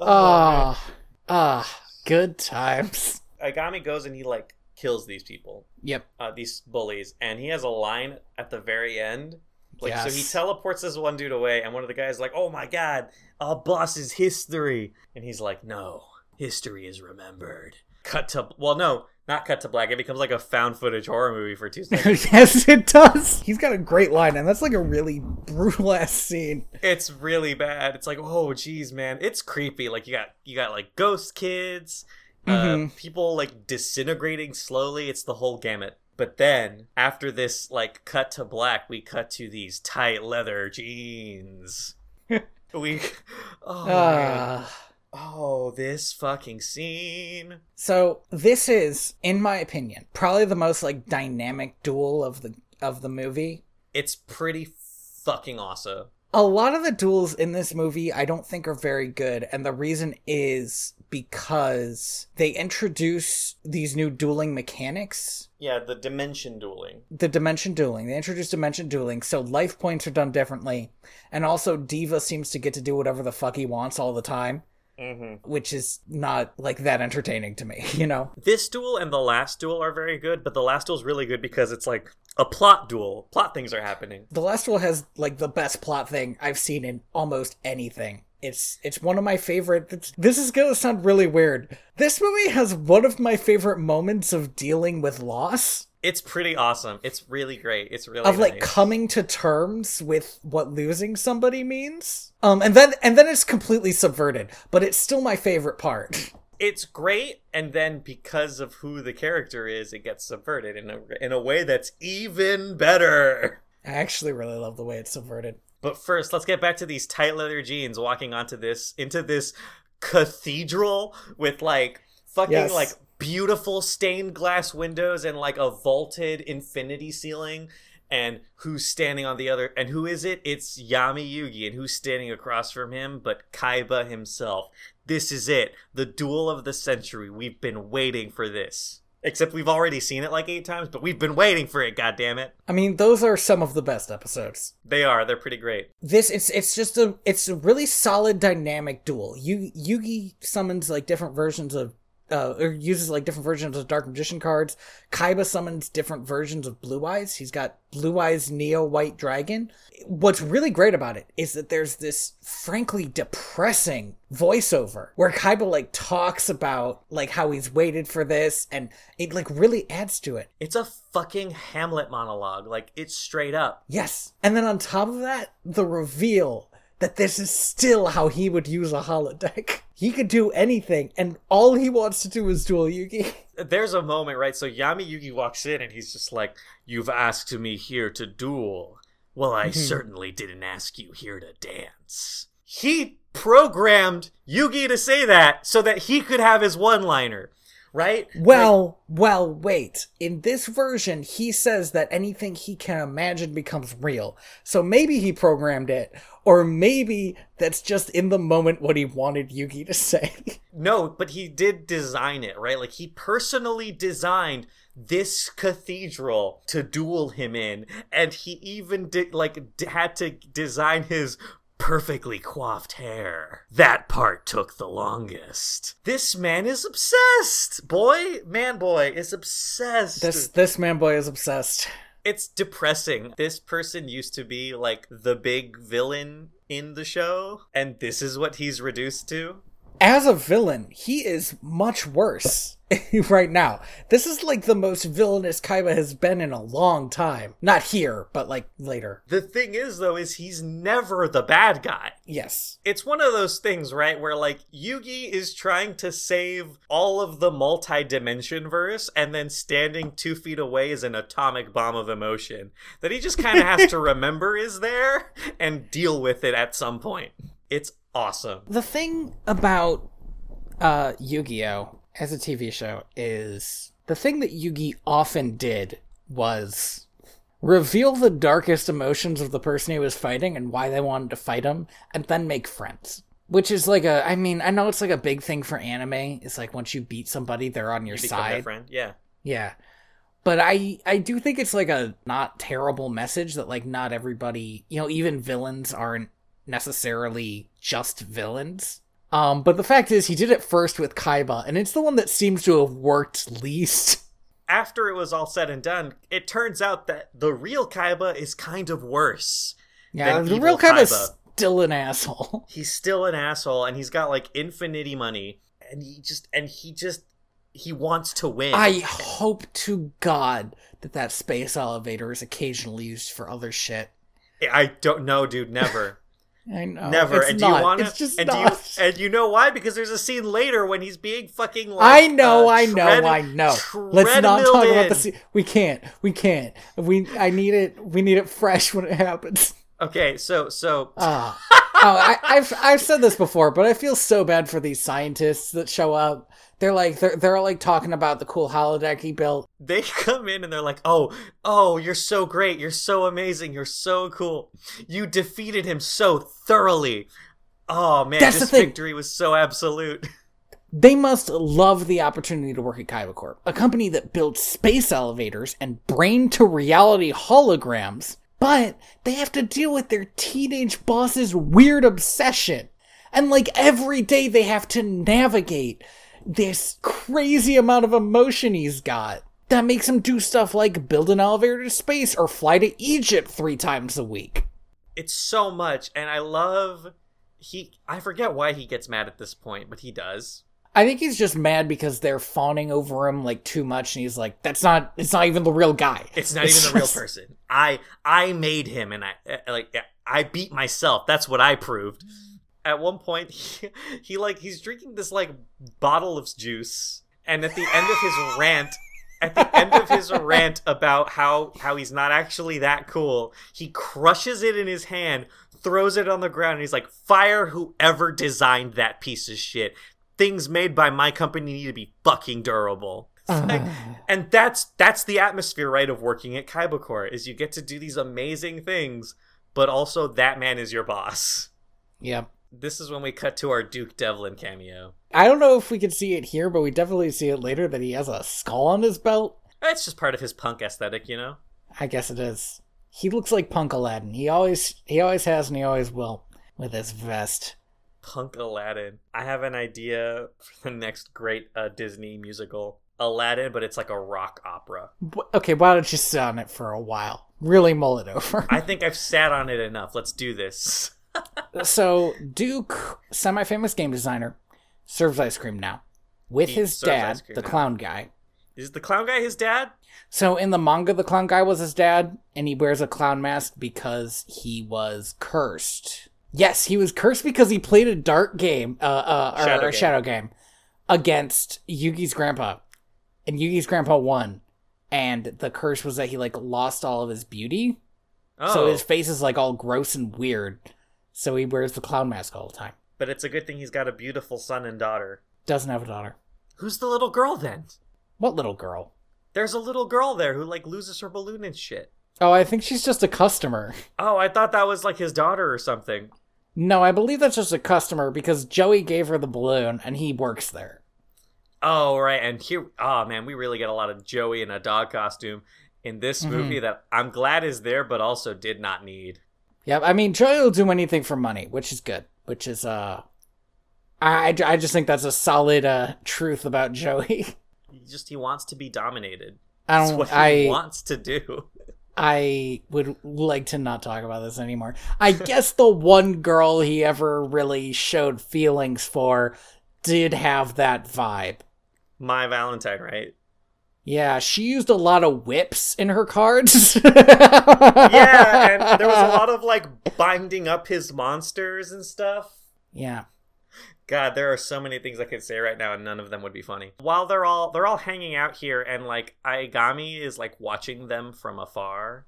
Ah, ah, good times. Aigami goes and he like kills these people, Yep. uh, these bullies, and he has a line at the very end. Like so, he teleports this one dude away, and one of the guys is like, "Oh my god, our boss is history," and he's like, "No, history is remembered." Cut to well, no, not cut to black. It becomes like a found footage horror movie for two seconds. yes, it does. He's got a great line, and that's like a really brutal ass scene. it's really bad. It's like, oh, geez, man, it's creepy. Like you got you got like ghost kids, uh, Mhm. people like disintegrating slowly. It's the whole gamut. But then after this, like cut to black, we cut to these tight leather jeans. we, oh. Uh, oh, this fucking scene. So this is, in my opinion, probably the most like dynamic duel of the of the movie. It's pretty fucking awesome. A lot of the duels in this movie I don't think are very good, and the reason is because they introduce these new dueling mechanics. Yeah, the dimension dueling. The dimension dueling. They introduce dimension dueling, so life points are done differently. And also Diva seems to get to do whatever the fuck he wants all the time, Mm-hmm. which is not like that entertaining to me, you know? This duel and the last duel are very good, but the last duel is really good because it's like a plot duel. Plot things are happening. The Last Duel has like the best plot thing I've seen in almost anything. It's it's one of my favorite. It's, this is gonna sound really weird. This movie has one of my favorite moments of dealing with loss. It's pretty awesome. It's really great. It's really of like nice. coming to terms with what losing somebody means. Um and then and then it's completely subverted, but it's still my favorite part. it's great and then because of who the character is it gets subverted in a in a way that's even better I actually really love the way it's subverted. but first let's get back to these tight leather jeans walking onto this into this cathedral with like fucking Yes. like beautiful stained glass windows and like a vaulted infinity ceiling and who's standing on the other and who is it it's yami yugi and who's standing across from him but kaiba himself this is it the duel of the century we've been waiting for this except we've already seen it like eight times but we've been waiting for it God damn it! I mean, those are some of the best episodes. they are they're pretty great This it's it's just a it's a really solid dynamic duel. you Yugi summons like different versions of uh, or uses like different versions of Dark Magician cards. Kaiba summons different versions of Blue Eyes. He's got Blue Eyes Neo White Dragon. What's really great about it is that there's this frankly depressing voiceover where Kaiba like talks about like how he's waited for this and it like really adds to it. it's a fucking Hamlet monologue like it's straight up Yes. And then on top of that, the reveal that this is still how he would use a holodeck. He could do anything, and all he wants to do is duel Yugi. there's a moment, right? So Yami Yugi walks in and he's just like, You've asked me here to duel. Well, I mm-hmm. certainly didn't ask you here to dance. He programmed Yugi to say that so that he could have his one liner, right? Well, well, wait. In this version, he says that anything he can imagine becomes real. So maybe he programmed it, or maybe that's just in the moment what he wanted Yugi to say. No, but he did design it, right? Like he personally designed this cathedral to duel him in, and he even did like d- had to design his perfectly coiffed hair. That part took the longest. This man is obsessed. Boy, man boy is obsessed. this this man boy is obsessed. it's depressing. This person used to be like the big villain in the show, and this is what he's reduced to. As a villain, he is much worse right now. This is like the most villainous Kaiba has been in a long time. Not here, but like later. The thing is, though, is he's never the bad guy. Yes. It's one of those things, right, where like Yugi is trying to save all of the multi-dimension verse, and then standing two feet away is an atomic bomb of emotion that he just kind of has to remember is there and deal with it at some point. It's awesome. The thing about uh Yu-Gi-Oh as a TV show is the thing that Yugi often did was reveal the darkest emotions of the person he was fighting and why they wanted to fight him and then make friends. Which is like a I mean, I know it's like a big thing for anime. It's like once you beat somebody, they're on your their side. friend, yeah. Yeah. But I I do think it's like a not terrible message that like not everybody, you know, even villains aren't necessarily just villains. Um but the fact is he did it first with Kaiba and it's the one that seems to have worked least. After it was all said and done, it turns out that the real Kaiba is kind of worse. Yeah, the real Kaiba's Kaiba. still an asshole. he's still an asshole and he's got like infinity money and he just and he just he wants to win I hope to god that that space elevator is occasionally used for other shit. i don't know dude never I know. never it's and not. do you want It's just and not. do you and you know why because there's a scene later when he's being fucking like I know, uh, I know, tread- I know. Let's not talk about the. Se- we can't. We can't. We. I need it. We need it fresh when it happens. okay so so Ah. oh, I, I've I've said this before, but I feel so bad for these scientists that show up. They're like they're they're like talking about the cool holodeck he built. they come in and they're like oh oh you're so great. You're so amazing. You're so cool. You defeated him so thoroughly. Oh man That's this victory was so absolute. They must love the opportunity to work at Kaiba Corp, a company that builds space elevators and brain to reality holograms, but they have to deal with their teenage boss's weird obsession. And like every day they have to navigate this crazy amount of emotion he's got. That makes him do stuff like build an elevator to space or fly to Egypt three times a week. it's so much and i love he i forget why he gets mad at this point but he does I think he's just mad because they're fawning over him like too much, and he's like, "That's not. It's not even the real guy. It's not even the real person. I I made him, and I like I beat myself. That's what I proved. At one point, he, he like he's drinking this like bottle of juice, and at the end of his rant, at the end of his rant about how how he's not actually that cool, he crushes it in his hand, throws it on the ground, and he's like, "Fire whoever designed that piece of shit. Things made by my company need to be fucking durable." It's uh-huh. like- and that's that's the atmosphere, right, of working at Kaiba Corp is you get to do these amazing things, but also that man is your boss. Yep. This is when we cut to our Duke Devlin cameo. I don't know if we can see it here, but we definitely see it later that he has a skull on his belt. It's just part of his punk aesthetic, you know. I guess it is. He looks like Punk Aladdin. He always he always has and he always will with his vest. Punk Aladdin. I have an idea for the next great uh, Disney musical, Aladdin, but it's like a rock opera. Okay, why don't you sit on it for a while? Really mull it over. I think I've sat on it enough. Let's do this. so Duke, semi-famous game designer, serves ice cream now with He his dad, the now. clown guy. Is the clown guy his dad? So in the manga, the clown guy was his dad, and he wears a clown mask because he was cursed. Yes, he was cursed because he played a dark game, uh, uh, or, Shadow or game. shadow game, against Yugi's grandpa, and Yugi's grandpa won. And the curse was that he like lost all of his beauty, Oh, so his face is like all gross and weird. So he wears the clown mask all the time. but it's a good thing he's got a beautiful son and daughter. Doesn't have a daughter. Who's the little girl then? What little girl? There's a little girl there who like loses her balloon and shit. Oh, I think she's just a customer. Oh, I thought that was like his daughter or something. No, I believe that's just a customer because Joey gave her the balloon and he works there. Oh, right. And here, oh man, we really get a lot of Joey in a dog costume in this Mhm. movie that I'm glad is there, but also did not need. Yep, I mean Joey will do anything for money, which is good. Which is uh, I I just think that's a solid uh truth about Joey. He just he wants to be dominated. I That's don't. what he wants to do. I would like to not talk about this anymore. I guess the one girl he ever really showed feelings for did have that vibe. Mai Valentine, right? Yeah, she used a lot of whips in her cards. Yeah, and there was a lot of like binding up his monsters and stuff. Yeah. God, there are so many things I could say right now, and none of them would be funny. While they're all they're all hanging out here, and like Aigami is like watching them from afar,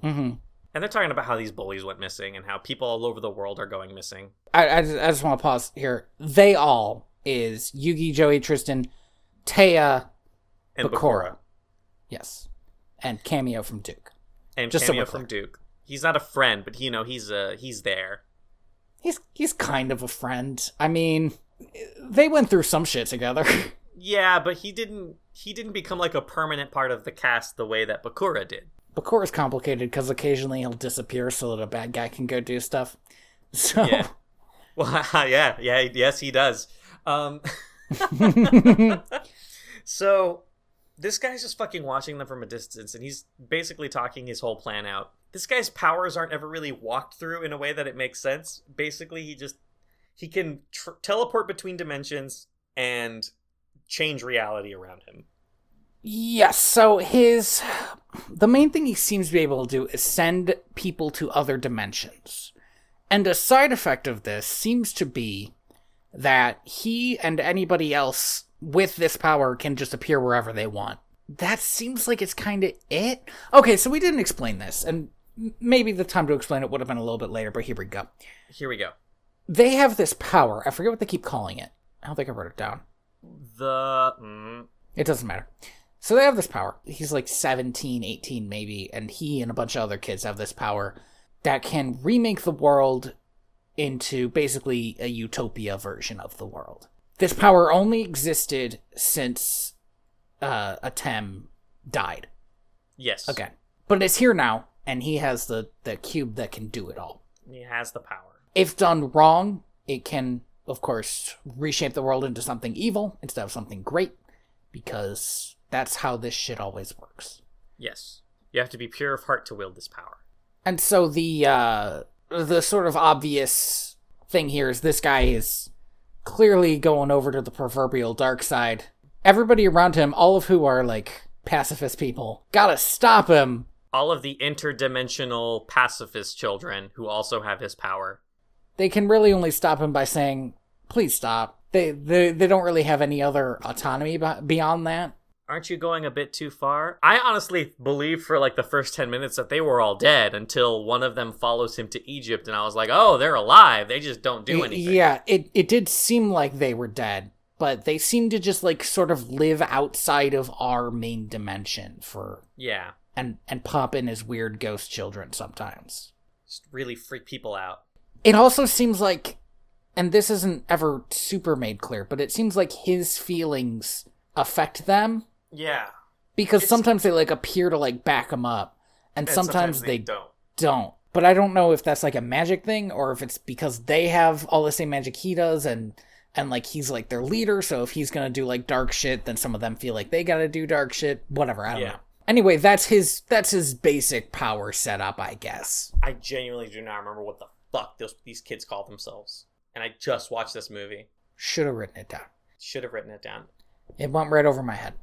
hmm and they're talking about how these bullies went missing and how people all over the world are going missing. I, I, just, I just want to pause here. They all is Yugi, Joey, Tristan, Téa, And Bakura. Bakura, yes, and cameo from Duke. and Just cameo from. Duke. He's not a friend, but you know he's uh he's there. He's he's kind of a friend. I mean, they went through some shit together. Yeah, but he didn't he didn't become like a permanent part of the cast the way that Bakura did. Bakura's complicated because occasionally he'll disappear so that a bad guy can go do stuff. So Yeah. Well, yeah, yeah, yes, he does. Um, so this guy's just fucking watching them from a distance, and he's basically talking his whole plan out. This guy's powers aren't ever really walked through in a way that it makes sense. Basically, he just he can tr- teleport between dimensions and change reality around him. Yes, so his the main thing he seems to be able to do is send people to other dimensions. And a side effect of this seems to be that he and anybody else with this power can just appear wherever they want. That seems like it's kind of it. Okay, so we didn't explain this, and maybe the time to explain it would have been a little bit later, but here we go. Here we go. They have this power. I forget what they keep calling it. I don't think I wrote it down. The mm, It doesn't matter. So they have this power. He's like 17, 18 maybe, and he and a bunch of other kids have this power that can remake the world into basically a utopia version of the world. This power only existed since uh, Atem died yes, again. But it's here now, and he has the, the cube that can do it all. he has the power. If done wrong, it can, of course, reshape the world into something evil instead of something great, because that's how this shit always works. Yes, you have to be pure of heart to wield this power. And so the uh, the sort of obvious thing here is this guy is clearly going over to the proverbial dark side. Everybody around him, all of who are like pacifist people, gotta stop him. All of the interdimensional pacifist children who also have his power. They can really only stop him by saying, "Please stop." They they they don't really have any other autonomy beyond that. Aren't you going a bit too far? I honestly believed for like the first 10 minutes that they were all dead until one of them follows him to Egypt and I was like, "Oh, they're alive. They just don't do anything." Yeah, it it did seem like they were dead, but they seem to just like sort of live outside of our main dimension for Yeah. And and pop in as weird ghost children sometimes. Just really freak people out. It also seems like and this isn't ever super made clear, but it seems like his feelings affect them yeah. Because it's, sometimes they like appear to like back him up, and, and sometimes, sometimes, they, they don't. Don't. But I don't know if that's like a magic thing or if it's because they have all the same magic he does, and and like he's like their leader. So if he's gonna do like dark shit, then some of them feel like they gotta do dark shit. Whatever. I don't yeah. know. Anyway, that's his that's his basic power setup, I guess. I genuinely do not remember what the fuck those these kids call themselves, and I just watched this movie. Should have written it down. Should have written it down. It went right over my head.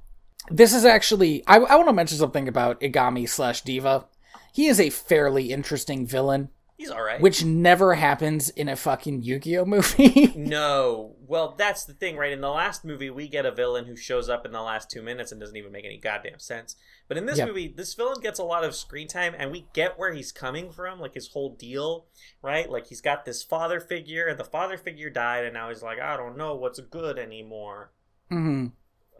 This is actually I, I want to mention something about Aigami slash Diva. He is a fairly interesting villain. He's all right. Which never happens in a fucking Yu-Gi-Oh movie. no. Well, that's the thing, right? In the last movie, we get a villain who shows up in the last two minutes and doesn't even make any goddamn sense. But in this yep. movie, this villain gets a lot of screen time, and we get where he's coming from, like his whole deal, right? Like he's got this father figure, and the father figure died, and now he's like, I don't know what's good anymore. Mm-hmm.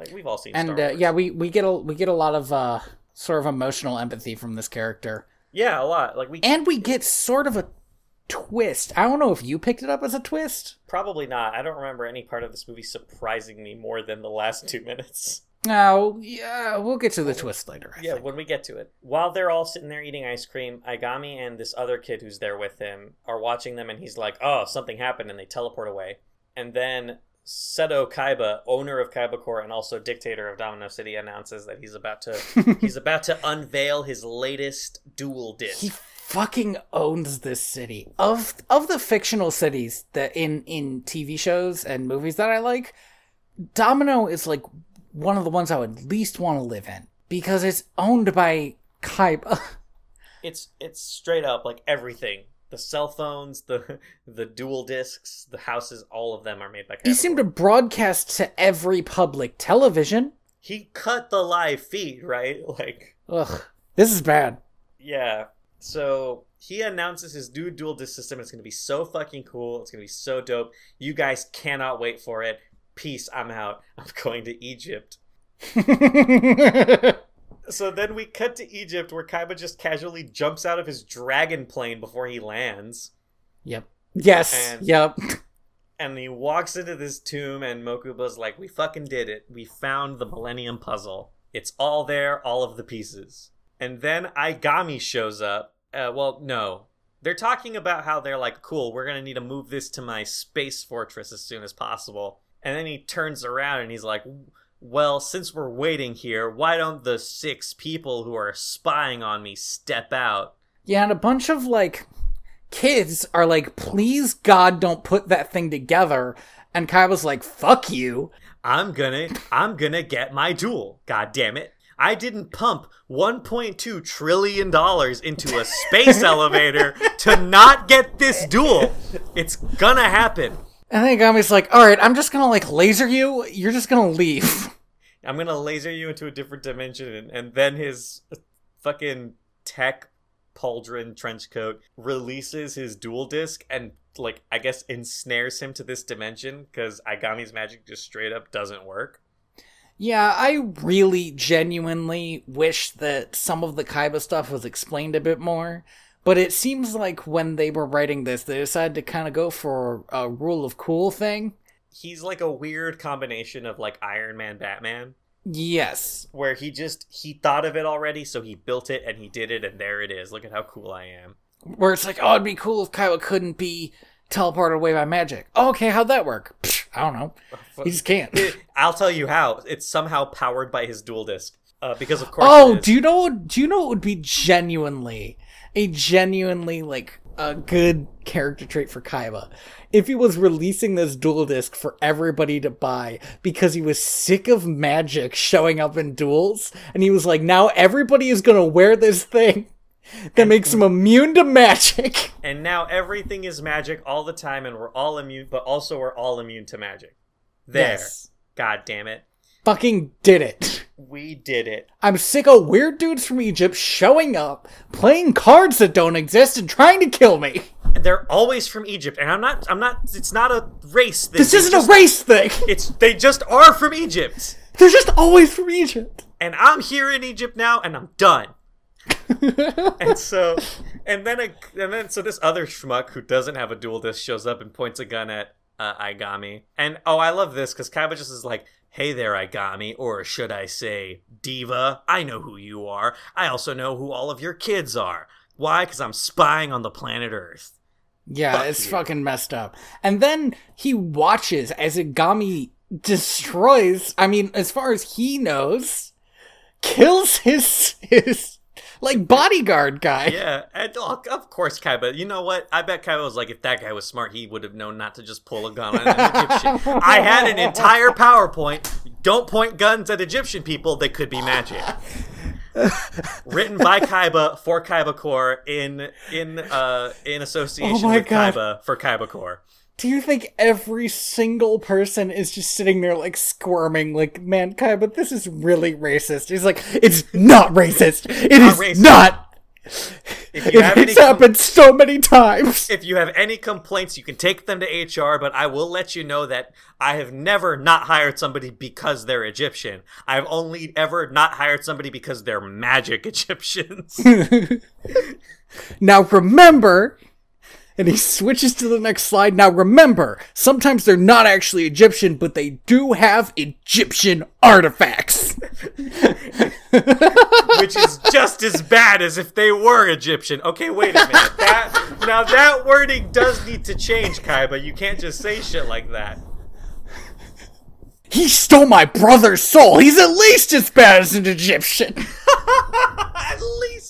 Like we've all seen. And uh, yeah, we we get a we get a lot of uh, sort of emotional empathy from this character. Yeah, a lot. Like we and we get sort of a twist. I don't know if you picked it up as a twist. Probably not. I don't remember any part of this movie surprising me more than the last two minutes. No, yeah, we'll get to the twist later. I yeah, think. when we get to it. While they're all sitting there eating ice cream, Aigami and this other kid who's there with him are watching them, and he's like, "Oh, something happened," and they teleport away. And then Seto Kaiba, owner of Kaiba Corp and also dictator of Domino City, announces that he's about to he's about to unveil his latest duel disk. He fucking owns this city. Of of the fictional cities that in in TV shows and movies that I like, Domino is like one of the ones I would least want to live in because it's owned by Kaiba. it's it's straight up like everything the cell phones, the the duel disks, the houses, all of them are made by. He seemed to broadcast to every public television. He cut the live feed, right? Like, ugh, this is bad. Yeah. So he announces his new duel disk system. It's going to be so fucking cool. It's going to be so dope. You guys cannot wait for it. Peace. I'm out. I'm going to Egypt. So then we cut to Egypt where Kaiba just casually jumps out of his dragon plane before he lands. Yep. Yes. And, yep. And he walks into this tomb and Mokuba's like, "We fucking did it. We found the Millennium Puzzle. It's all there, all of the pieces." And then Aigami shows up. Uh, well, no. They're talking about how they're like, "Cool, we're going to need to move this to my space fortress as soon as possible." And then he turns around and he's like, well, since we're waiting here, why don't the six people who are spying on me step out? Yeah, and a bunch of like kids are like, please God, don't put that thing together. And Kai was like, fuck you. I'm gonna, I'm gonna get my duel. God damn it. I didn't pump 1.2 trillion dollars into a space elevator to not get this duel. It's gonna happen. And then Gami's like, all right, I'm just gonna like laser you. You're just gonna leave. I'm gonna laser you into a different dimension. And, and then his fucking tech pauldron trench coat releases his duel disk and like I guess ensnares him to this dimension because Aigami's magic just straight up doesn't work. Yeah, I really genuinely wish that some of the Kaiba stuff was explained a bit more. But it seems like when they were writing this, they decided to kind of go for a rule of cool thing. He's like a weird combination of like Iron Man, Batman. Yes. Where he just he thought of it already, so he built it and he did it, and there it is. Look at how cool I am. Where it's like, oh, it'd be cool if Kaiba couldn't be teleported away by magic. Oh, okay, how'd that work? Psh, I don't know. He just can't. I'll tell you how. It's somehow powered by his duel disk. Uh, because of course. Oh, do you know? Do you know what would be genuinely a genuinely like a good character trait for Kaiba. If he was releasing this duel disk for everybody to buy because he was sick of magic showing up in duels, and he was like, now everybody is gonna wear this thing that makes him immune to magic. And now everything is magic all the time, and we're all immune, but also we're all immune to magic. There. Yes. God damn it. Fucking did it. We did it. I'm sick of weird dudes from Egypt showing up, playing cards that don't exist, and trying to kill me. They're always from Egypt, and I'm not. I'm not. It's not a race thing. This isn't just- a race thing. It's they just are from Egypt, They're just always from Egypt. and I'm here in Egypt now, and I'm done. and so, and then a, and then so this other schmuck who doesn't have a duel disk shows up and points a gun at uh, Aigami, and oh, I love this because just is like, "Hey there, Aigami, or should I say, Diva? I know who you are. I also know who all of your kids are. Why? Because I'm spying on the planet Earth." Yeah, Fuck it's you. fucking messed up. And then he watches as Aigami destroys, I mean, as far as he knows, kills his his like bodyguard guy. Yeah, and oh, of course, Kaiba. You know what? I bet Kaiba was like, if that guy was smart, he would have known not to just pull a gun on an Egyptian. I had an entire PowerPoint. Don't point guns at Egyptian people. They could be magic. Written by Kaiba for Kaiba Corp in in uh in association Oh with God. Kaiba for Kaiba Corp. Do you think every single person is just sitting there like squirming, like, man, Kai, but this is really racist? He's like, it's not racist. It is racist. not. If you have any It's happened so many times. if you have any complaints, you can take them to HR, but I will let you know that I have never not hired somebody because they're Egyptian. I've only ever not hired somebody because they're magic Egyptians. Now remember, and he switches to the next slide. Now remember, sometimes they're not actually Egyptian, but they do have Egyptian artifacts. which is just as bad as if they were Egyptian. Okay, wait a minute. That now that wording does need to change, Kaiba. You can't just say shit like that. He stole my brother's soul. He's at least as bad as an Egyptian. at least,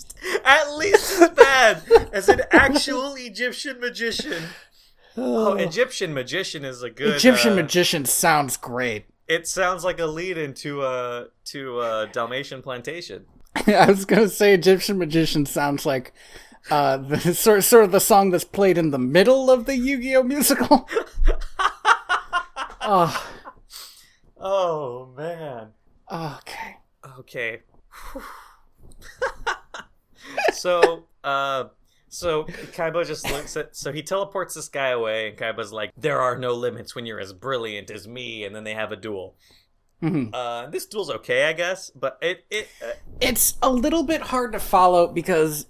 at least as bad as an actual Egyptian magician. Oh, Egyptian magician is a good Egyptian uh, magician sounds great. It sounds like a lead into uh to uh Dalmatian plantation. I was gonna say Egyptian magician sounds like uh, the sort sort of the song that's played in the middle of the Yu-Gi-Oh musical. oh, Oh man. okay. Okay. So, uh, so Kaiba just looks at. So he teleports this guy away, and Kaiba's like, "There are no limits when you're as brilliant as me." And then they have a duel. Mhm. Uh, this duel's okay, I guess, but it it uh, It's a little bit hard to follow because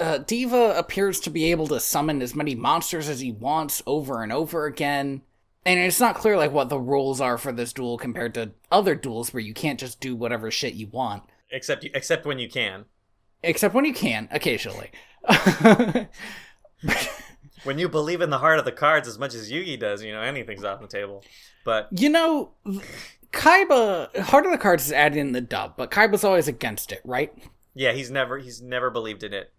uh, Diva appears to be able to summon as many monsters as he wants over and over again. And it's not clear like what the rules are for this duel compared to other duels where you can't just do whatever shit you want. except except when you can. Except when you can, occasionally. When you believe in the heart of the cards as much as Yugi does, you know anything's off the table. But You know, Kaiba, Heart of the Cards is added in the dub, but Kaiba's always against it, right? yeah, he's never he's never believed in it.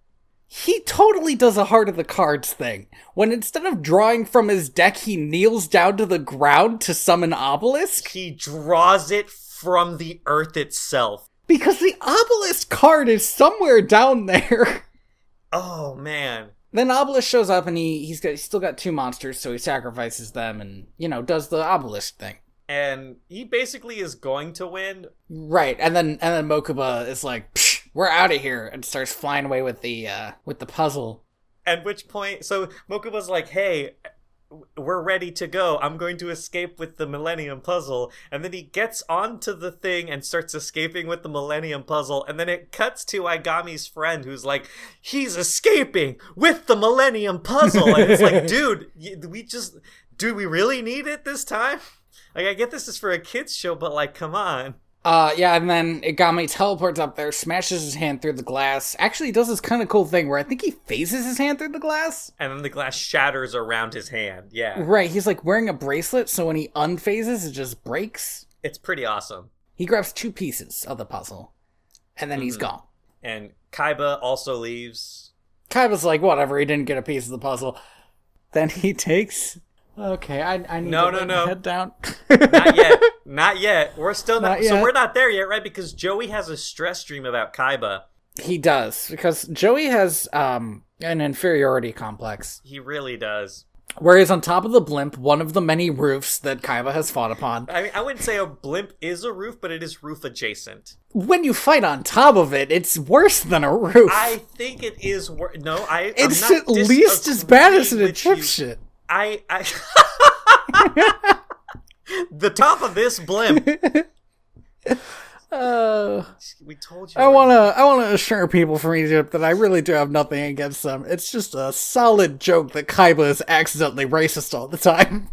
He totally does a Heart of the Cards thing. When instead of drawing from his deck, he kneels down to the ground to summon Obelisk. He draws it from the earth itself. Because the Obelisk card is somewhere down there. Oh man. then Obelisk shows up and he, he's, got, he's still got two monsters, so he sacrifices them and, you know, does the Obelisk thing. and he basically is going to win. Right, and then and then Mokuba is like, Psh, "We're out of here," and starts flying away with the uh with the puzzle. At which point, so Mokuba's like, "Hey, we're ready to go. I'm going to escape with the Millennium Puzzle." And then he gets onto the thing and starts escaping with the Millennium Puzzle. And then it cuts to Aigami's friend, who's like, "He's escaping with the Millennium Puzzle." And it's like, dude, we just, do we really need it this time? Like, I get this is for a kids show, but like, come on. Uh, yeah, and then Aigami teleports up there, smashes his hand through the glass. Actually, he does this kind of cool thing where I think he phases his hand through the glass. And then the glass shatters around his hand. Yeah, Right, he's like wearing a bracelet, so when he unphases, it just breaks. it's pretty awesome. He grabs two pieces of the puzzle, and then he's gone. And Kaiba also leaves. Kaiba's like, whatever, he didn't get a piece of the puzzle. Then he takes. Okay, I, I need No, to no, no. head down. not yet. Not yet. We're still not. Not So we're not there yet, right? Because Joey has a stress dream about Kaiba. he does because Joey has um an inferiority complex. He really does. Where he's on top of the blimp, one of the many roofs that Kaiba has fought upon. I mean, I wouldn't say a blimp is a roof, but it is roof adjacent. When you fight on top of it, it's worse than a roof. I think it is. Wor- no, I. it's I'm not at least as bad as an. Egyptian. I. I the top of this blimp. Uh, We told you. I want to I want to assure people from Egypt that I really do have nothing against them. It's just a solid joke that Kaiba is accidentally racist all the time.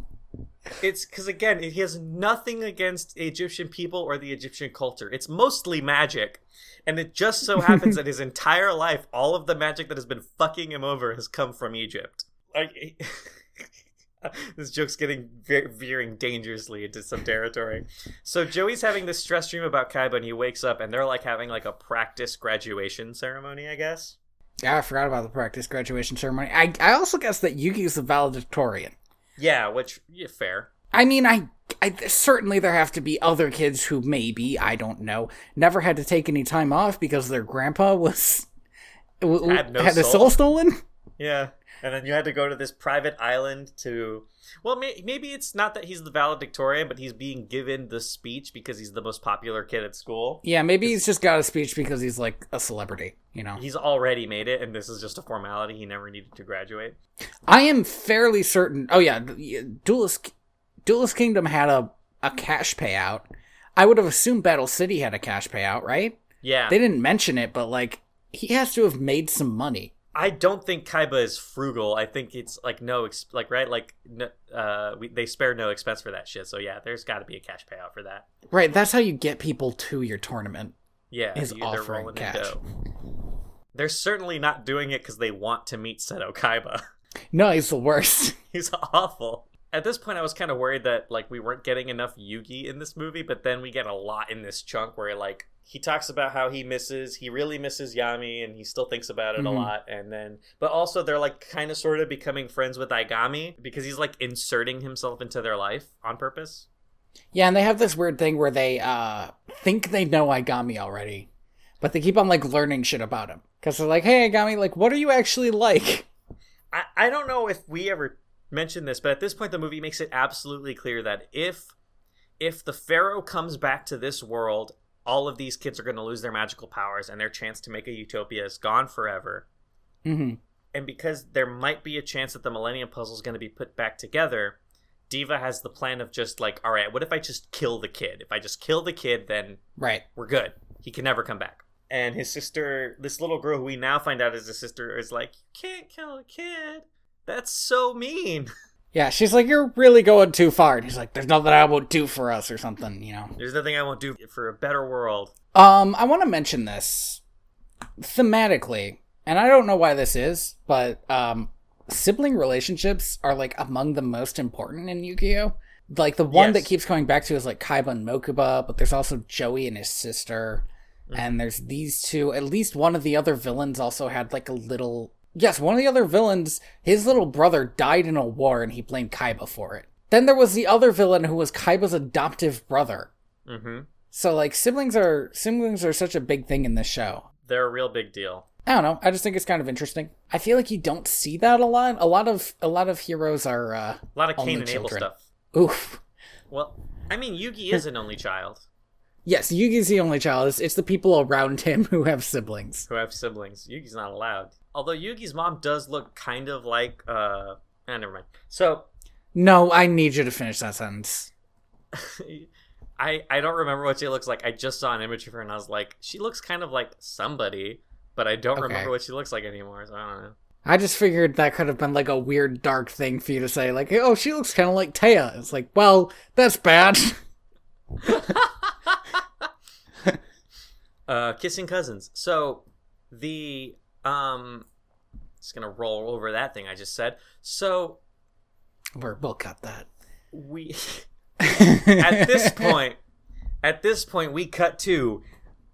It's because again, he has nothing against Egyptian people or the Egyptian culture. It's mostly magic, and it just so happens that his entire life, all of the magic that has been fucking him over has come from Egypt. Like, this joke's getting ve- veering dangerously into some territory. So Joey's having this stress dream about Kaiba, and he wakes up, and they're like having like a practice graduation ceremony, I guess. Yeah, I forgot about the practice graduation ceremony. I I also guess that Yugi's the valedictorian. Yeah, which yeah, fair. I mean, I, I certainly there have to be other kids who maybe I don't know never had to take any time off because their grandpa was Had no had his soul. soul stolen. Yeah, and then you had to go to this private island to. Well, may- maybe it's not that he's the valedictorian, but he's being given the speech because he's the most popular kid at school. Yeah, maybe he's just got a speech because he's like a celebrity. You know, He's already made it, and this is just a formality. He never needed to graduate. I am fairly certain. Oh yeah, Duelist Duelist Kingdom had a a cash payout. I would have assumed Battle City had a cash payout, right? Yeah, They didn't mention it, but like he has to have made some money. I don't think Kaiba is frugal. I think it's like no, ex- like right, like no, uh, we, they spare no expense for that shit. So yeah, there's got to be a cash payout for that. Right, that's how you get people to your tournament. Yeah, Is you- they're offering cash. They're certainly not doing it because they want to meet Seto Kaiba. No, he's the worst. He's awful. At this point, I was kind of worried that like we weren't getting enough Yugi in this movie, but then we get a lot in this chunk where like he talks about how he misses, he really misses Yami, and he still thinks about it Mhm. a lot. And then, but also they're like kind of sort of becoming friends with Aigami because he's like inserting himself into their life on purpose. Yeah, and they have this weird thing where they uh think they know Aigami already, but they keep on like learning shit about him because they're like, "Hey, Aigami, like, what are you actually like?" I, I don't know if we ever mentioned this, but at this point the movie makes it absolutely clear that if if the pharaoh comes back to this world, all of these kids are going to lose their magical powers and their chance to make a utopia is gone forever. hmm And because there might be a chance that the Millennium Puzzle is going to be put back together, Diva has the plan of just like, all right, what if I just kill the kid? If I just kill the kid, then Right. we're good. He can never come back. And his sister, this little girl who we now find out is a sister, is like, you can't kill a kid. That's so mean. Yeah, she's like, "You're really going too far," and he's like, "There's nothing I won't do for us," or something, you know. There's nothing I won't do for a better world. Um, I want to mention this thematically, and I don't know why this is, but um, sibling relationships are like among the most important in Yu-Gi-Oh. Like the one Yes. that keeps coming back to is like Kaiba and Mokuba, but there's also Joey and his sister, and there's these two. At least one of the other villains also had like a little. Yes, one of the other villains, his little brother died in a war, and he blamed Kaiba for it. Then there was the other villain who was Kaiba's adoptive brother. Mm-hmm. So like siblings are siblings are such a big thing in this show. They're a real big deal. I don't know. I just think it's kind of interesting. I feel like you don't see that a lot. A lot of a lot of heroes are uh A lot of Cain and Abel stuff. oof. Well, I mean, Yugi is an only child Yes, Yugi's the only child. It's, it's the people around him who have siblings. who have siblings. Yugi's not allowed. Although Yugi's mom does look kind of like, uh, eh, never mind. So, No, I need you to finish that sentence. I I don't remember what she looks like. I just saw an image of her and I was like, she looks kind of like somebody, but I don't Okay. remember what she looks like anymore. So I don't know. I just figured that could have been like a weird dark thing for you to say, like, oh, she looks kind of like Téa. It's like, well, that's bad. Uh, kissing cousins. So the um, just gonna roll over that thing I just said. So We're, we'll cut that. we at this point, at this point, we cut to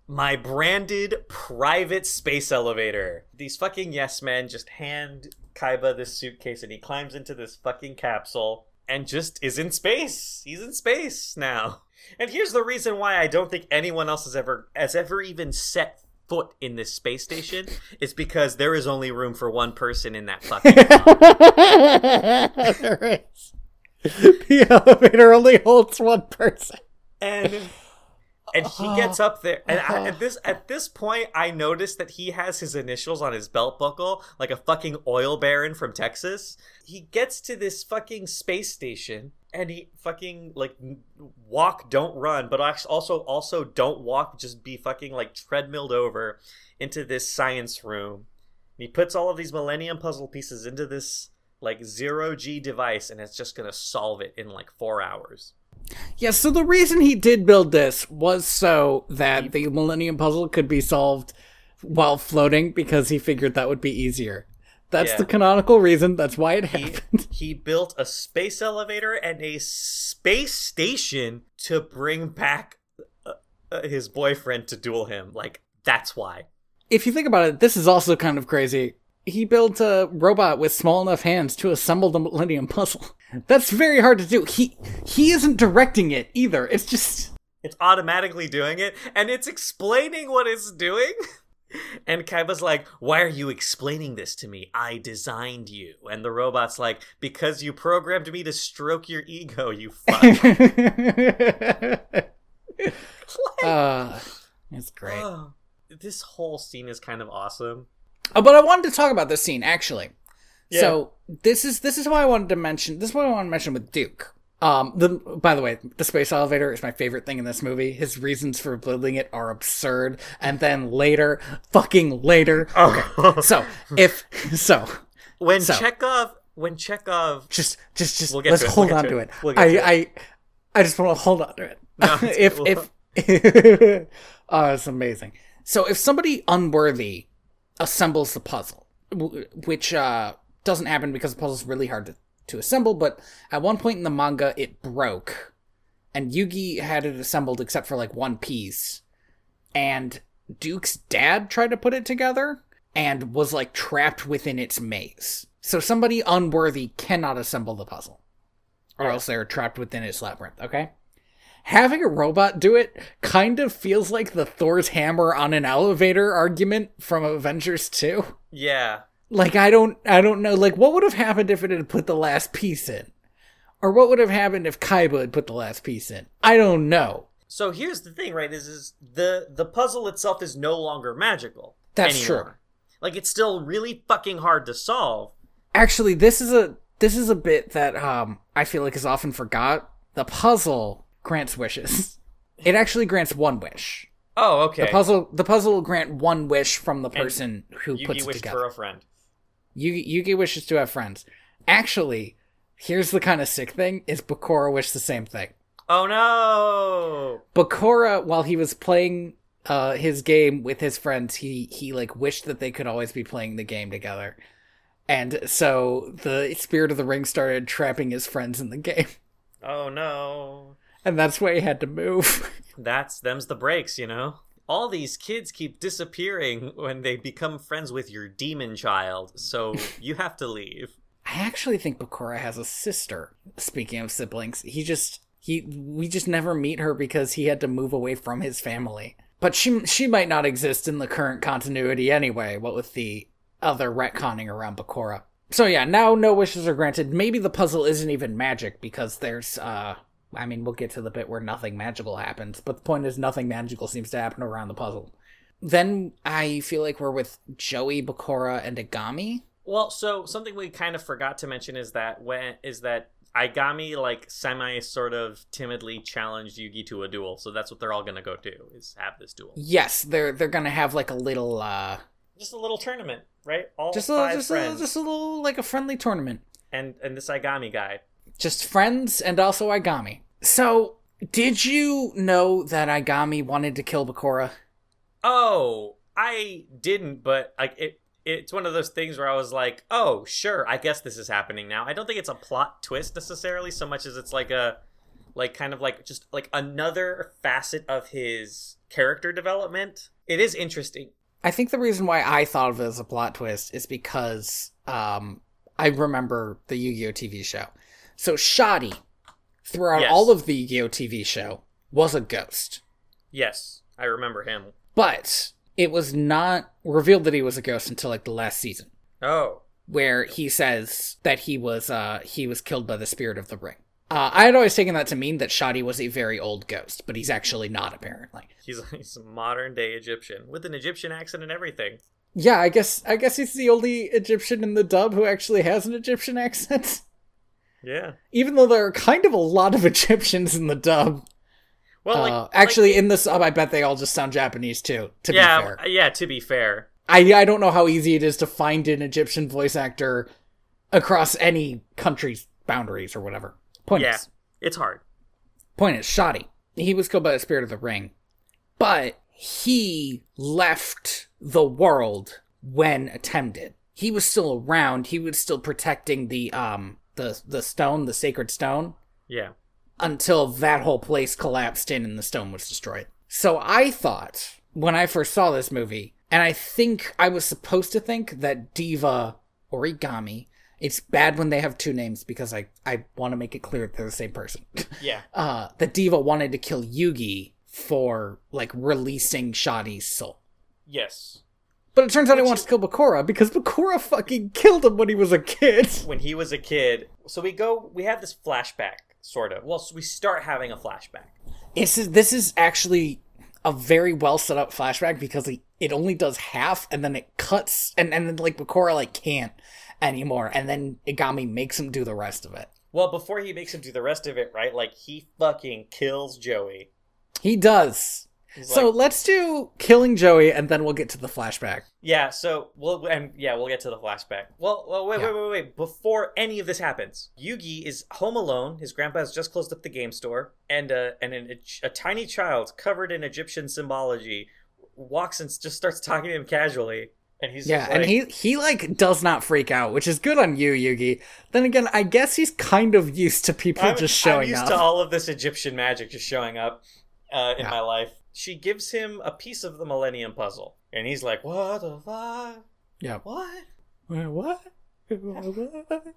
my branded private space elevator. These fucking yes men just hand Kaiba this suitcase and he climbs into this fucking capsule and just is in space. He's in space now. And here's the reason why I don't think anyone else has ever has ever even set foot in this space station is because there is only room for one person in that fucking there is. The elevator only holds one person. and and he gets up there and I, at this at this point i noticed that he has his initials on his belt buckle like a fucking oil baron from texas he gets to this fucking space station and he fucking like walk don't run but also also don't walk just be fucking like treadmilled over into this science room and he puts all of these millennium puzzle pieces into this like zero g device and it's just gonna solve it in like four hours yeah, so the reason he did build this was so that the Millennium Puzzle could be solved while floating because he figured that would be easier. That's Yeah. the canonical reason. That's why it he, happened. he built a space elevator and a space station to bring back uh, uh, his boyfriend to duel him. Like that's why. If you think about it, this is also kind of crazy. He built a robot with small enough hands to assemble the Millennium Puzzle. That's very hard to do. He he isn't directing it either. It's just It's automatically doing it, and it's explaining what it's doing. And Kaiba's like, "Why are you explaining this to me? I designed you." And the robot's like, "Because you programmed me to stroke your ego, you fuck." uh, it's great. Oh, this whole scene is kind of awesome. Oh, but I wanted to talk about this scene actually. Yeah. So this is this is why I wanted to mention. This is what I want to mention with Duke. Um, the by the way, the space elevator is my favorite thing in this movie. His reasons for building it are absurd, and then later, fucking later. Okay, so if so, when So- Chekhov when Chekhov just just just We'll let's hold we'll on to to it, it. we'll I to I I just want to hold on to it. No, if cool. if oh, it's amazing. So if somebody unworthy assembles the puzzle, which uh, doesn't happen because the puzzle's really hard to, to assemble, but at one point in the manga it broke, and Yugi had it assembled except for like one piece, and Duke's dad tried to put it together and was like trapped within its maze. So somebody unworthy cannot assemble the puzzle, or else they're trapped within its labyrinth. Okay having a robot do it kind of feels like the Thor's hammer on an elevator argument from Avengers 2. yeah Like I don't I don't know like what would have happened if it had put the last piece in? Or what would have happened if Kaiba had put the last piece in? I don't know. so here's the thing right is is the the puzzle itself is no longer magical That's anymore. true. like it's still really fucking hard to solve Actually, this is a this is a bit that um I feel like is often forgot. The puzzle grants wishes. It actually grants one wish. oh okay The puzzle the puzzle will grant one wish from the person who puts it together. for a friend Yugi, Yugi wishes to have friends. Actually, here's the kind of sick thing: is Bakura wished the same thing. oh no Bakura, while he was playing uh, his game with his friends, he he like wished that they could always be playing the game together, and so the spirit of the ring started trapping his friends in the game, oh no and that's why he had to move. that's them's the breaks you know all these kids keep disappearing when they become friends with your demon child so you have to leave I actually think Bakura has a sister. Speaking of siblings, he just he we just never meet her because he had to move away from his family. But she she might not exist in the current continuity anyway. What with the other retconning around Bakura. So yeah, now no wishes are granted. Maybe the puzzle isn't even magic because there's uh I mean we'll get to the bit where nothing magical happens, but the point is nothing magical seems to happen around the puzzle. Then I feel like we're with Joey, Bakura, and Aigami. Well, so something we kind of forgot to mention is that when is that Aigami like semi sort of timidly challenged Yugi to a duel, so that's what they're all gonna go do is have this duel. Yes, they're they're gonna have like a little uh Just a little tournament, right? All just a five just a friends just a little like a friendly tournament. and and this Aigami guy. Just friends and also Aigami. So did you know that Aigami wanted to kill Bakura? Oh, I didn't, but like it. It's one of those things where I was like, "Oh, sure, I guess this is happening now." I don't think it's a plot twist necessarily, so much as it's like a, like kind of like just like another facet of his character development. It is interesting. I think the reason why I thought of it as a plot twist is because um, I remember the Yu-Gi-Oh TV show. So Shadi, throughout Yes. all of the Yu-Gi-Oh TV show, was a ghost. Yes, I remember him. But it was not revealed that he was a ghost until like the last season, Oh, where he says that he was uh he was killed by the spirit of the ring. Uh, I had always taken that to mean that Shadi was a very old ghost, but he's actually not apparently. he's he's a modern day Egyptian with an Egyptian accent and everything. Yeah, I guess I guess he's the only Egyptian in the dub who actually has an Egyptian accent. Yeah. Even though there are kind of a lot of Egyptians in the dub. Well, like uh, actually, like- in the sub, I bet they all just sound Japanese too. To yeah, be fair, yeah. To be fair, I I don't know how easy it is to find an Egyptian voice actor across any country's boundaries or whatever. Point yeah, is, it's hard. point is, Shadi. He was killed by the spirit of the ring, but he left the world when attempted. He was still around. He was still protecting the um the the stone, the sacred stone, Yeah. until that whole place collapsed in and the stone was destroyed. So I thought when I first saw this movie, and I think I was supposed to think that Diva Aigami. It's bad when they have two names because I, I want to make it clear that they're the same person. Yeah. uh, that Diva wanted to kill Yugi for like releasing Shadi's soul. Yes. But it turns out he wants to kill Bakura because Bakura fucking killed him when he was a kid. When he was a kid, so we go. We have this flashback, sort of. Well, so we start having a flashback. This is this is actually a very well set up flashback because he, it only does half and then it cuts and and then like Bakura like can't anymore and then Aigami makes him do the rest of it. Well, before he makes him do the rest of it, right? Like he fucking kills Joey. He does. He's So like, let's do killing Joey and then we'll get to the flashback. yeah. So we'll and yeah, we'll get to the flashback. Well, well, wait, Yeah. wait, wait, wait. Before any of this happens, Yugi is home alone. His grandpa has just closed up the game store, and uh, and an, a tiny child covered in Egyptian symbology walks and just starts talking to him casually. And he's Yeah, just and he he like does not freak out, which is good on you, Yugi. Then again, I guess he's kind of used to people I'm, just I'm showing used up. to all of this Egyptian magic just showing up uh, in Yeah. my life. She gives him a piece of the Millennium Puzzle, and he's like, "What the fuck? yeah. What?" What? What?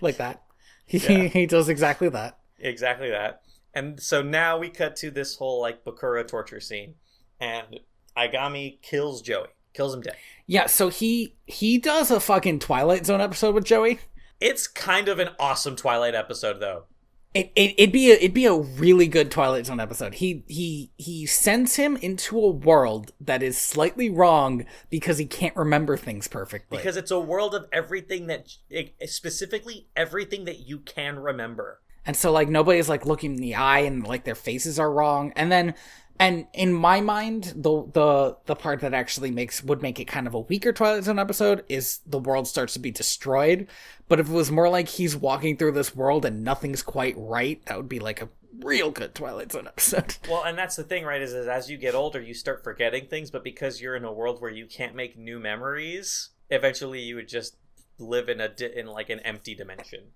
like that. He Yeah. he does exactly that. Exactly that. And so now we cut to this whole like Bakura torture scene, and Aigami kills Joey, kills him dead. Yeah, so he he does a fucking Twilight Zone episode with Joey. It's kind of an awesome Twilight episode, though. It, it it'd be a, it'd be a really good Twilight Zone episode. He he he sends him into a world that is slightly wrong because he can't remember things perfectly. Because it's a world of everything that, specifically everything that you can remember. and so like nobody's like looking in the eye and like their faces are wrong and then and in my mind the the the part that actually makes would make it kind of a weaker twilight zone episode is the world starts to be destroyed but if it was more like he's walking through this world and nothing's quite right that would be like a real good twilight zone episode Well, and that's the thing, right? Is, is as you get older, you start forgetting things, but because you're in a world where you can't make new memories, eventually you would just live in a di- in like an empty dimension.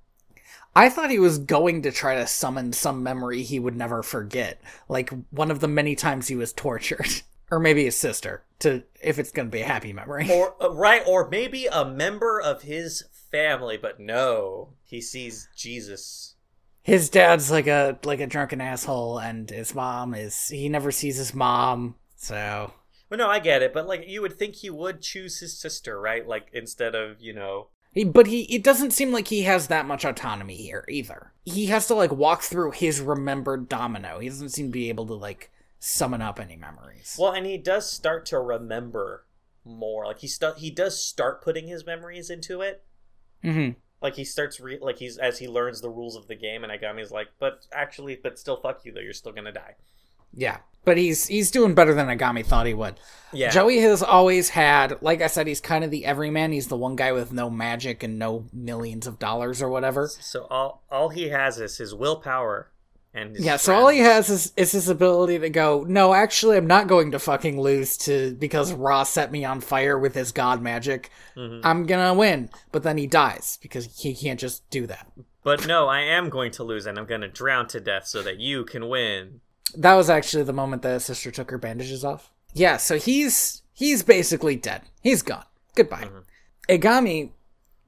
I thought he was going to try to summon some memory he would never forget like one of the many times he was tortured or maybe his sister to if it's going to be a happy memory Or uh, right, or maybe a member of his family, but no, he sees Jesus. his dad's like a like a drunken asshole and his mom is he never sees his mom so Well, no, I get it, but like you would think he would choose his sister, right? Like instead of you know, but he it doesn't seem like he has that much autonomy here either he has to like walk through his remembered domino he doesn't seem to be able to like summon up any memories well, and he does start to remember more. Like he stu- he does start putting his memories into it. Mm-hmm. like he starts re- like he's as he learns the rules of the game and Aigami's like but actually but still fuck you though you're still gonna die yeah but he's he's doing better than Aigami thought he would yeah joey has always had like i said he's kind of the everyman he's the one guy with no magic and no millions of dollars or whatever so all all he has is his willpower and his Yeah, so all he has is, is his ability to go, no, actually, I'm not going to fucking lose to because Ra set me on fire with his god magic. Mhm. I'm gonna win. But then he dies because he can't just do that. but no I am going to lose and I'm gonna drown to death so that you can win That was actually the moment that his sister took her bandages off. Yeah, so he's he's basically dead. He's gone. Goodbye. Aigami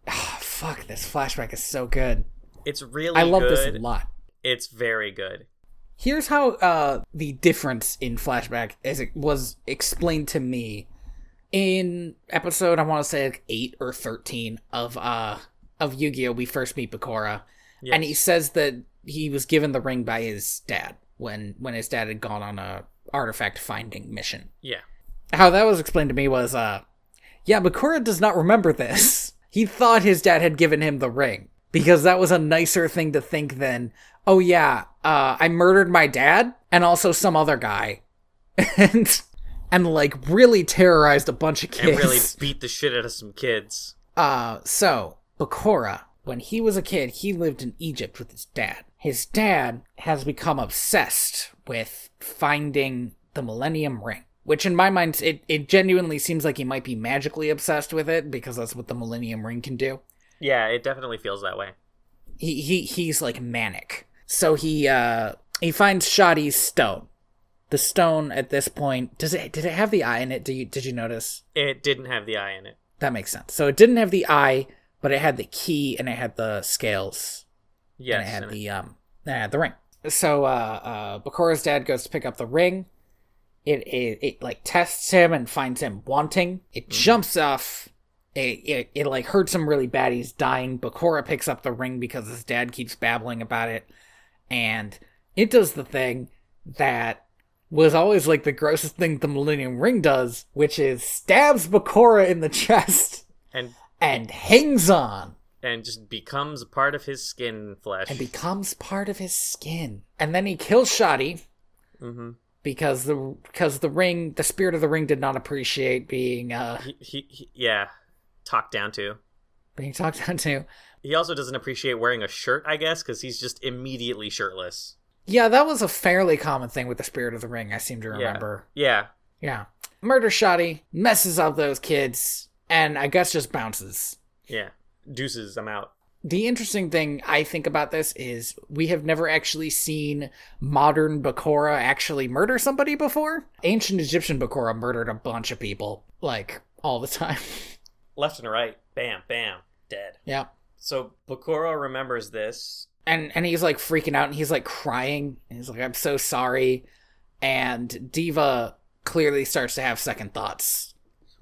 ah, fuck, this flashback is so good. It's really I love good. this a lot. It's very good. Here's how uh, the difference in flashback as it was explained to me in episode I want to say like eight or thirteen of uh of Yu-Gi-Oh. We first meet Bakura, Yes. and he says that he was given the ring by his dad when when his dad had gone on a artifact finding mission. yeah. How that was explained to me was uh, yeah, Bakura does not remember this. He thought his dad had given him the ring because that was a nicer thing to think than, oh yeah, uh, I murdered my dad and also some other guy, and and like really terrorized a bunch of kids. And really beat the shit out of some kids. Uh, so Bakura, when he was a kid, he lived in Egypt with his dad. His dad has become obsessed with finding the Millennium Ring, which in my mind, it, it genuinely seems like he might be magically obsessed with it because that's what the Millennium Ring can do. Yeah, it definitely feels that way. He he he's like manic. So he uh he finds Shadi's stone. The stone at this point does it did it have the eye in it? Did you did you notice? It didn't have the eye in it. That makes sense. So it didn't have the eye, but it had the key and it had the scales Yes. and it had and the um had the ring. So uh uh Bakura's dad goes to pick up the ring. It it, it like tests him and finds him wanting. It jumps off. It, it it like hurts him really bad. He's dying. Bakura picks up the ring because his dad keeps babbling about it, and it does the thing that was always like the grossest thing the Millennium Ring does, which is stabs Bakura in the chest and and hangs on and just becomes part of his skin and flesh. and becomes part of his skin. And then he kills Shadi hmm because the because the ring, the spirit of the ring, did not appreciate being uh he, he, he, yeah, talked down to. being talked down to. He also doesn't appreciate wearing a shirt, I guess, because he's just immediately shirtless. Yeah, that was a fairly common thing with the spirit of the ring. I seem to remember. Yeah, Yeah, murder Shadi messes up those kids, and I guess just bounces. yeah. Deuces, I'm out. The interesting thing I think about this is we have never actually seen modern Bakura actually murder somebody before. Ancient Egyptian Bakura murdered a bunch of people, like, all the time. Left and right, bam, bam, dead. yeah. So Bakura remembers this. And and he's like freaking out and he's like crying. And he's like, I'm so sorry. And Diva clearly starts to have second thoughts.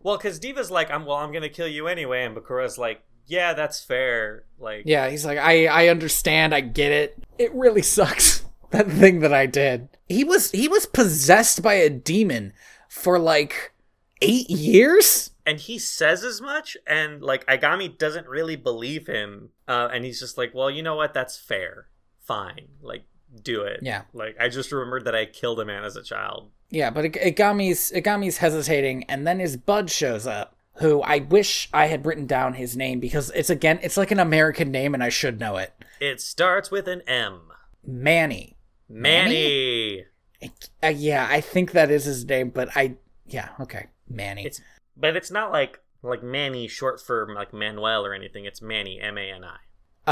Well, because Diva's like, I'm well, I'm gonna kill you anyway, and Bakura's like, Yeah, that's fair. Like, Yeah, he's like, I I understand, I get it. It really sucks. That thing that I did. He was he was possessed by a demon for like eight years? and he says as much, and like Aigami doesn't really believe him, uh, and he's just like, Well, you know what? That's fair. Fine. Like, do it. Yeah. Like, I just remembered that I killed a man as a child. Yeah, but Aigami's Aigami's hesitating, and then his bud shows up. Who I wish I had written down his name because it's again it's like an American name and I should know it. It starts with an M. Manny. Manny. Uh, yeah, I think that is his name, but I yeah okay Manny. It's but it's not like like Manny short for like Manuel or anything. It's Manny M A N I.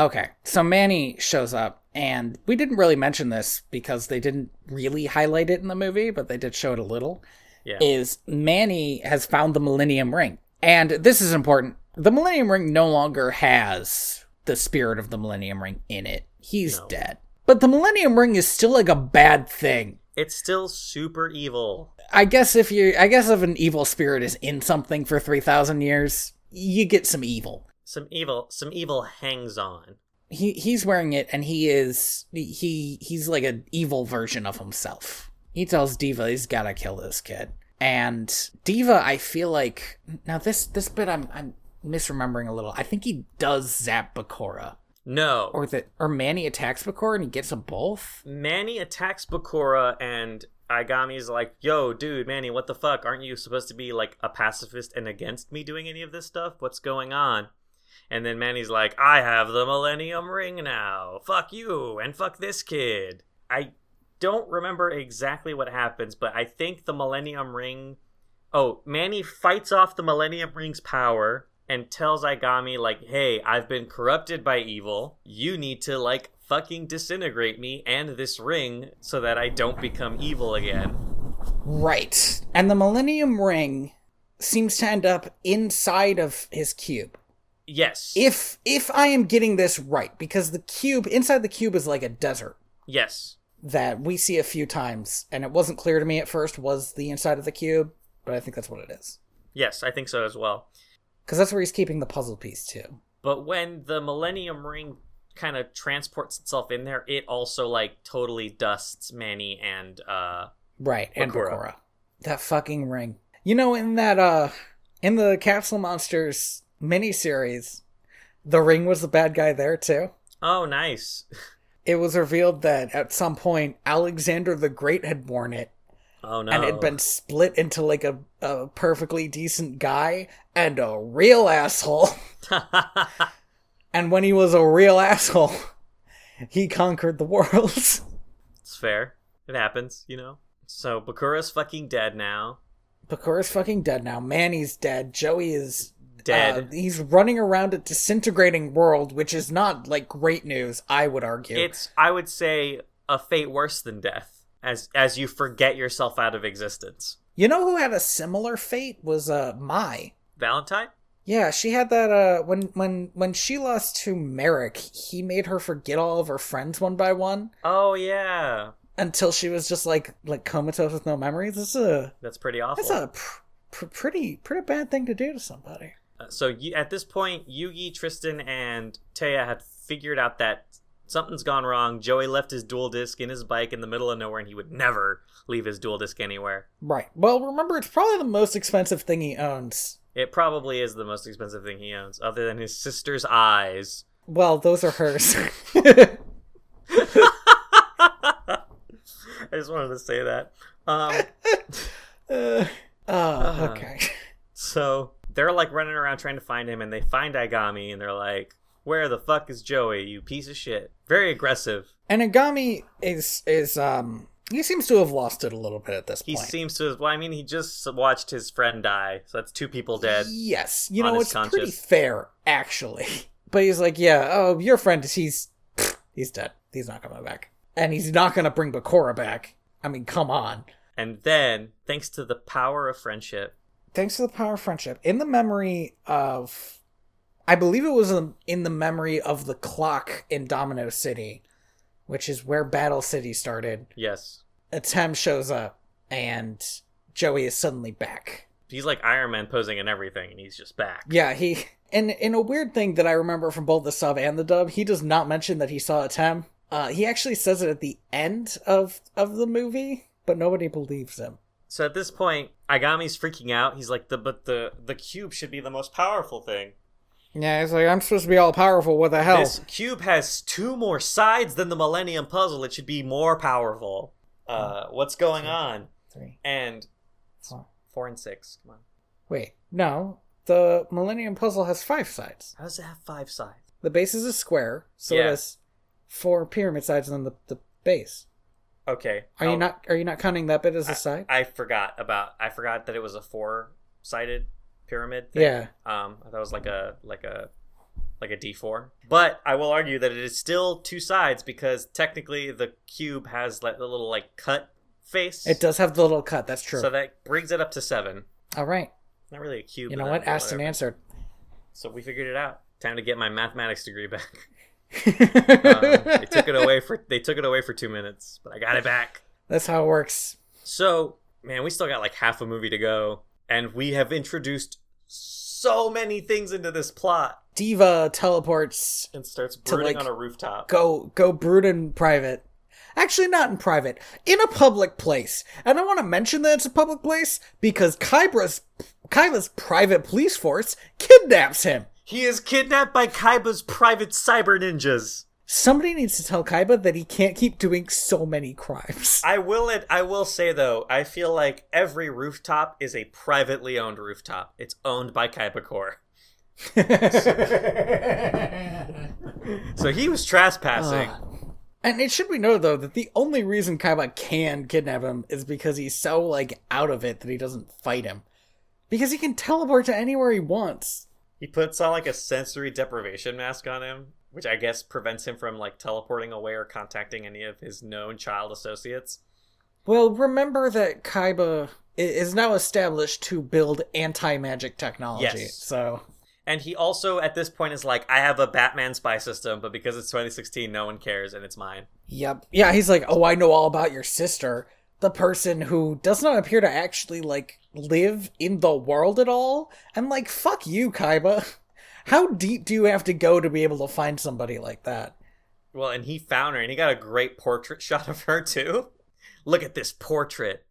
Okay, so Manny shows up, and we didn't really mention this because they didn't really highlight it in the movie, but they did show it a little. Yeah. Is Manny has found the Millennium Ring, and this is important. The Millennium Ring no longer has the spirit of the Millennium Ring in it. He's No. dead. But the Millennium Ring is still like a bad thing. It's still super evil. I guess if you, I guess if an evil spirit is in something for three thousand years, you get some evil. Some evil some evil hangs on. he he's wearing it and he is he he's like an evil version of himself he tells diva he's gotta kill this kid and diva i feel like now this this bit i'm i'm misremembering a little i think he does zap bakura No. or that or manny attacks bakura and he gets them both Manny attacks Bakura and Aigami's like, "Yo, dude, Manny, what the fuck? Aren't you supposed to be like a pacifist and against me doing any of this stuff? What's going on?" And then Manny's like, "I have the Millennium Ring now. Fuck you and fuck this kid." I don't remember exactly what happens, but I think the Millennium Ring Oh, Manny fights off the Millennium Ring's power and tells Aigami like, "Hey, I've been corrupted by evil. You need to like fucking disintegrate me and this ring so that I don't become evil again. Right. And the Millennium Ring seems to end up inside of his cube. Yes. If if I am getting this right, because the cube inside the cube is like a desert yes. That we see a few times, and it wasn't clear to me at first was the inside of the cube, but I think that's what it is. Yes, I think so as well. Because that's where he's keeping the puzzle piece too. But when the Millennium Ring kind of transports itself in there, it also like totally dusts Manny and uh Right, and Bakura. Bakura. That fucking ring. You know, in that uh in the Capsule Monsters miniseries, the ring was the bad guy there too. oh nice. It was revealed that at some point Alexander the Great had worn it Oh no. and it had been split into like a, a perfectly decent guy and a real asshole. And when he was a real asshole, he conquered the world. it's fair. It happens, you know. So Bakura's fucking dead now. Bakura's fucking dead now. Manny's dead. Joey is Dead. Uh, he's running around a disintegrating world, which is not like great news. I would argue. It's I would say a fate worse than death. As as you forget yourself out of existence. you know who had a similar fate was uh Mai. Valentine? Yeah, she had that. Uh, when when when she lost to Marik, he made her forget all of her friends one by one Oh yeah. until she was just like like comatose with no memories. This is a That's pretty awful. that's a pr- pr- pretty pretty bad thing to do to somebody. Uh, so you, at this point, Yugi, Tristan, and Téa had figured out that something's gone wrong. Joey left his duel disk in his bike in the middle of nowhere, and he would never leave his duel disk anywhere. Right. Well, remember, it's probably the most expensive thing he owns. It probably is the most expensive thing he owns, other than his sister's eyes. Well, those are hers. I just wanted to say that. Um, uh, oh, Uh. okay. so they're like running around trying to find him, and they find Aigami, and they're like, "Where the fuck is Joey? You piece of shit!" Very aggressive. And Aigami is is um he seems to have lost it a little bit at this He point. He seems to. have. Well, I mean, he just watched his friend die, so that's two people dead. Yes, you know it's pretty fair actually. But he's like, yeah, oh, your friend is he's he's dead. He's not coming back, and he's not gonna bring Bakura back. I mean, come on. And then, thanks to the power of friendship, Thanks to the power of friendship, in the memory of, I believe it was in in the memory of the clock in Domino City, which is where Battle City started. yes, Atem shows up, and Joey is suddenly back. he's like Iron Man posing and everything, and he's just back. Yeah, he and in a weird thing that I remember from both the sub and the dub, he does not mention that he saw Atem. Uh, he actually says it at the end of of the movie, but nobody believes him. So at this point, Aigami's freaking out. He's like, "The but the the cube should be the most powerful thing. Yeah, he's like, I'm supposed to be all powerful. What the hell? This cube has two more sides than the Millennium Puzzle. It should be more powerful. Uh, what's going on?" Three, And four. four and six. Come on, Wait, no. The Millennium Puzzle has five sides. how does it have five sides? The base is a square, so it has four pyramid sides and then the, the base. Okay, Are you I'll- not are you not counting that bit as a side? I forgot about. I forgot that it was a four-sided pyramid. Thing. yeah. Um, that was like a like a like a D four. But I will argue that it is still two sides because technically the cube has like the little like cut face. It does have the little cut, that's true. So that brings it up to seven. all right. Not really a cube. You know what? Asked and answered. So we figured it out. Time to get my mathematics degree back. Um, they took it away for they took it away for two minutes, but I got it back. That's how it works. So man, we still got like half a movie to go, and we have introduced so many things into this plot. Diva teleports And starts brooding like, on a rooftop. go go brood in private. Actually, not in private, in a public place. And I want to mention that it's a public place because Kybra's Kaiba's private police force kidnaps him. He is kidnapped by Kaiba's private cyber ninjas. Somebody needs to tell Kaiba that he can't keep doing so many crimes. I will it I will say though, I feel like every rooftop is a privately owned rooftop. It's owned by Kaiba Corps. So he was trespassing. and it should be noted though that the only reason Kaiba can kidnap him is because he's so like out of it that he doesn't fight him. Because he can teleport to anywhere he wants. He puts on like a sensory deprivation mask on him, which I guess prevents him from like teleporting away or contacting any of his known child associates. Well, remember that Kaiba is now established to build anti-magic technology. Yes. So, And he also at this point is like, I have a Batman spy system, but because it's 2016, no one cares and it's mine. yep. Yeah, he's like, "Oh, I know all about your sister." The person who does not appear to actually like live in the world at all. And like, fuck you, Kaiba. How deep do you have to go to be able to find somebody like that? Well, and he found her and he got a great portrait shot of her too. Look at this portrait.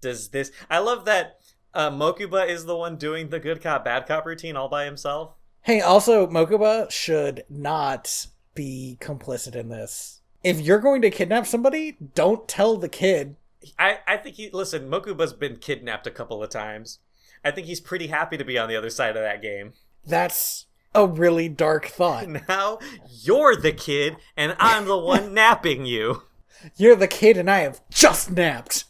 Does this I love that uh, Mokuba is the one doing the good cop bad cop routine all by himself. Hey, also, Mokuba should not be complicit in this. If you're going to kidnap somebody, don't tell the kid. I, I think he listen, Mokuba's been kidnapped a couple of times. I think he's pretty happy to be on the other side of that game. That's a really dark thought. Now you're the kid and I'm the one napping you. You're the kid, and I have just napped.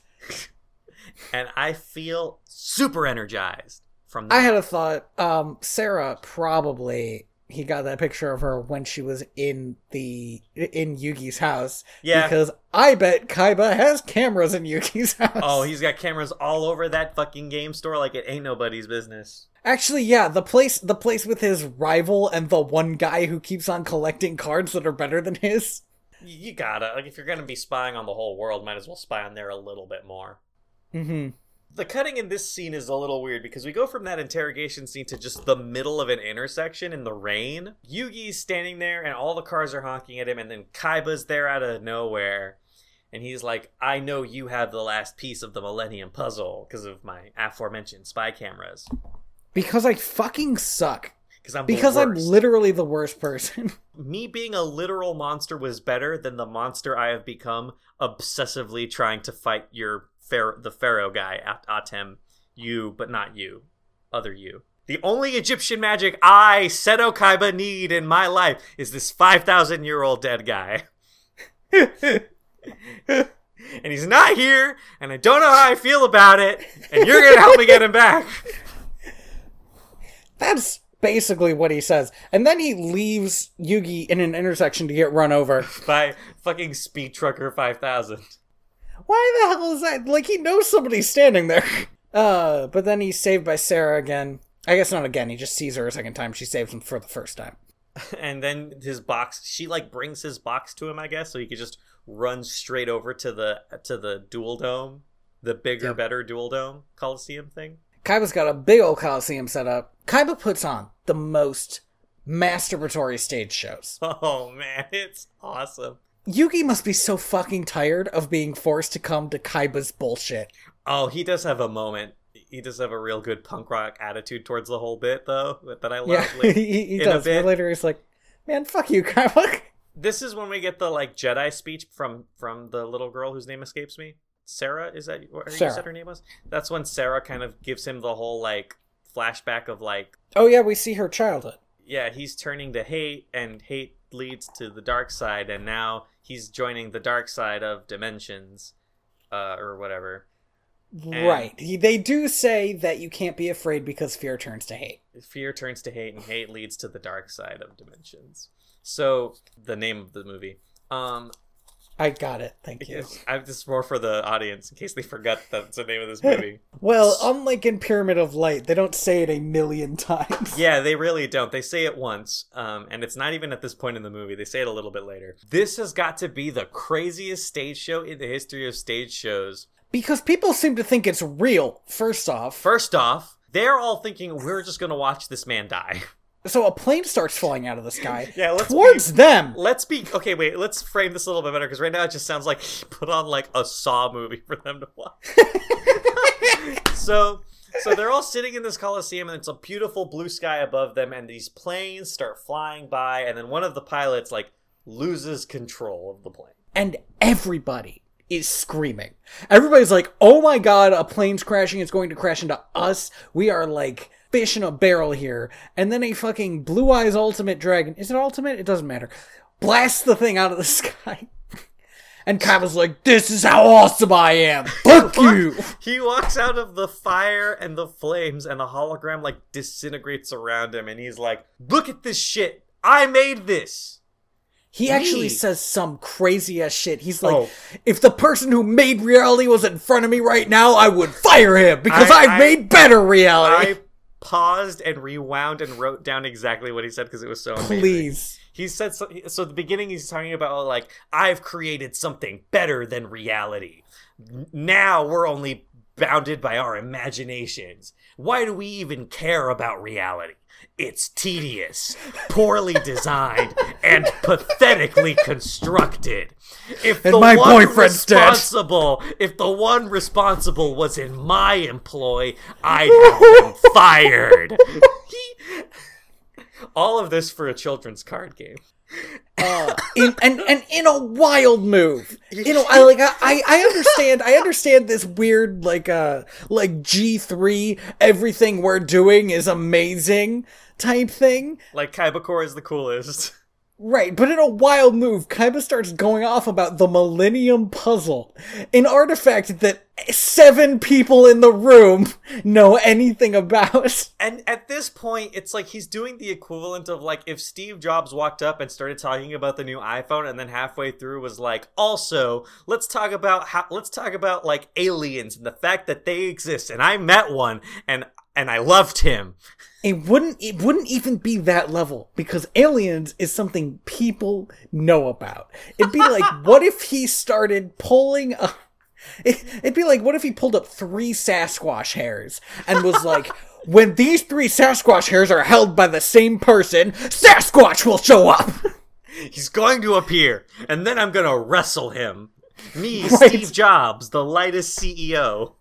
And I feel super energized from that. I had a thought. Um, Sarah probably he got that picture of her when she was in the in Yugi's house. Yeah. Because I bet Kaiba has cameras in Yugi's house. Oh, he's got cameras all over that fucking game store like it ain't nobody's business. Actually, yeah, the place the place with his rival and the one guy who keeps on collecting cards that are better than his. You gotta like if you're gonna be spying on the whole world, might as well spy on there a little bit more. Mm-hmm. The cutting in this scene is a little weird because we go from that interrogation scene to just the middle of an intersection in the rain. Yugi's standing there and all the cars are honking at him, and then Kaiba's there out of nowhere. And he's like, I know you have the last piece of the Millennium Puzzle because of my aforementioned spy cameras. Because I fucking suck. Because I'm Because I'm literally the worst person. me being a literal monster was better than the monster I have become obsessively trying to fight your pharaoh, the pharaoh guy, At- Atem. You, but not you. Other you. The only Egyptian magic I, Seto Kaiba, need in my life is this 5,000 year old dead guy. and he's not here, and I don't know how I feel about it, and you're gonna help me get him back. That's basically what he says. And then he leaves Yugi in an intersection to get run over. By fucking Speed Trucker 5000. Why the hell is that? Like he knows somebody's standing there. Uh, but then he's saved by Sarah again. I guess not again. He just sees her a second time. She saves him for the first time. and then his box she like brings his box to him i guess so he could just run straight over to the to the duel dome the bigger Yep. better duel dome coliseum thing Kaiba's got a big old coliseum set up. Kaiba puts on the most masturbatory stage shows. oh man it's awesome Yugi must be so fucking tired of being forced to come to Kaiba's bullshit. oh he does have a moment he does have a real good punk rock attitude towards the whole bit though that i love Yeah, Like, he, he does. But later he's like, man, fuck you, Kaiba. this is when we get the like jedi speech from from the little girl whose name escapes me sarah is that what you said her name was that's when sarah kind of gives him the whole like flashback of like Oh yeah, we see her childhood. yeah, he's turning to hate, and hate leads to the dark side, and now he's joining the dark side of dimensions, uh, or whatever. And- Right. They do say that you can't be afraid because fear turns to hate. Fear turns to hate, and hate leads to the dark side of dimensions. So the name of the movie. Um, I got it. Thank you. I'm just more for the audience in case they forgot that's the name of this movie. Well, unlike in Pyramid of Light, they don't say it a million times. Yeah, they really don't. They say it once, um, and it's not even at this point in the movie. They say it a little bit later. This has got to be the craziest stage show in the history of stage shows. Because people seem to think it's real, first off. First off, they're all thinking we're just gonna watch this man die. So a plane starts falling out of the sky Yeah, let's towards be- them. Let's be okay. Wait, let's frame this a little bit better because right now it just sounds like he put on like a Saw movie for them to watch. so, so they're all sitting in this coliseum, and it's a beautiful blue sky above them, and these planes start flying by, and then one of the pilots like loses control of the plane. And everybody is screaming. Everybody's like, oh my god, a plane's crashing. It's going to crash into us. We are like fish in a barrel here. And then a fucking Blue Eyes Ultimate Dragon. Is it Ultimate? It doesn't matter. Blast the thing out of the sky. And Kaiba's like, this is how awesome I am. Fuck you. He walks out of the fire and the flames, and the hologram like disintegrates around him, and he's like, "Look at this shit! I made this. He actually Me. says some crazy ass shit. He's like, Oh. if the person who made reality was in front of me right now, I would fire him because I- I- made better reality. I paused and rewound and wrote down exactly what he said because it was so amazing. Please. He said so. So at the beginning, he's talking about like I've created something better than reality. Now we're only bounded by our imaginations. Why do we even care about reality? It's tedious, poorly designed, and pathetically constructed. If And the my one boyfriend's dead. responsible, if the one responsible was in my employ, I'd have him fired. All of this for a children's card game. Uh, in, and and in a wild move. You know, I like I I understand I understand this weird like uh like G three everything we're doing is amazing type thing. Like Kaiba is the coolest. Right, but in a wild move, Kaiba starts going off about the Millennium Puzzle, an artifact that seven people in the room know anything about. And at this point, it's like he's doing the equivalent of like if Steve Jobs walked up and started talking about the new iPhone, and then halfway through was like, also let's talk about how let's talk about like aliens and the fact that they exist. And I met one, and and I loved him. It wouldn't it wouldn't even be that level because aliens is something people know about. It'd be like what if he started pulling it, it'd be like what if he pulled up three Sasquatch hairs and was like when these three Sasquatch hairs are held by the same person, Sasquatch will show up. He's going to appear, and then I'm gonna wrestle him. Me, Right. Steve Jobs, the lightest CEO.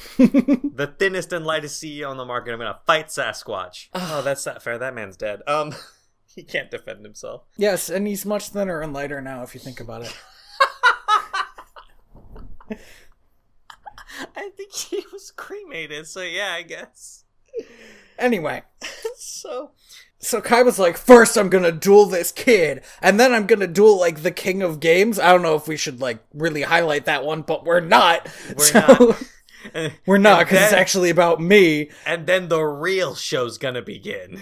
the thinnest and lightest CEO on the market. I'm gonna fight Sasquatch. oh, that's not fair. That man's dead. Um, he can't defend himself. Yes, and he's much thinner and lighter now if you think about it. I think he was cremated. So yeah, I guess. Anyway, So so Kai was like, first I'm gonna duel this kid, and then I'm gonna duel like the king of games. I don't know if we should like really highlight that one, but we're not. We're So- not. And, We're not because it's actually about me. And then the real show's gonna begin.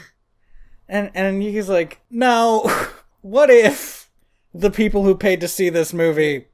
And and Yugi's like, no. What if the people who paid to see this movie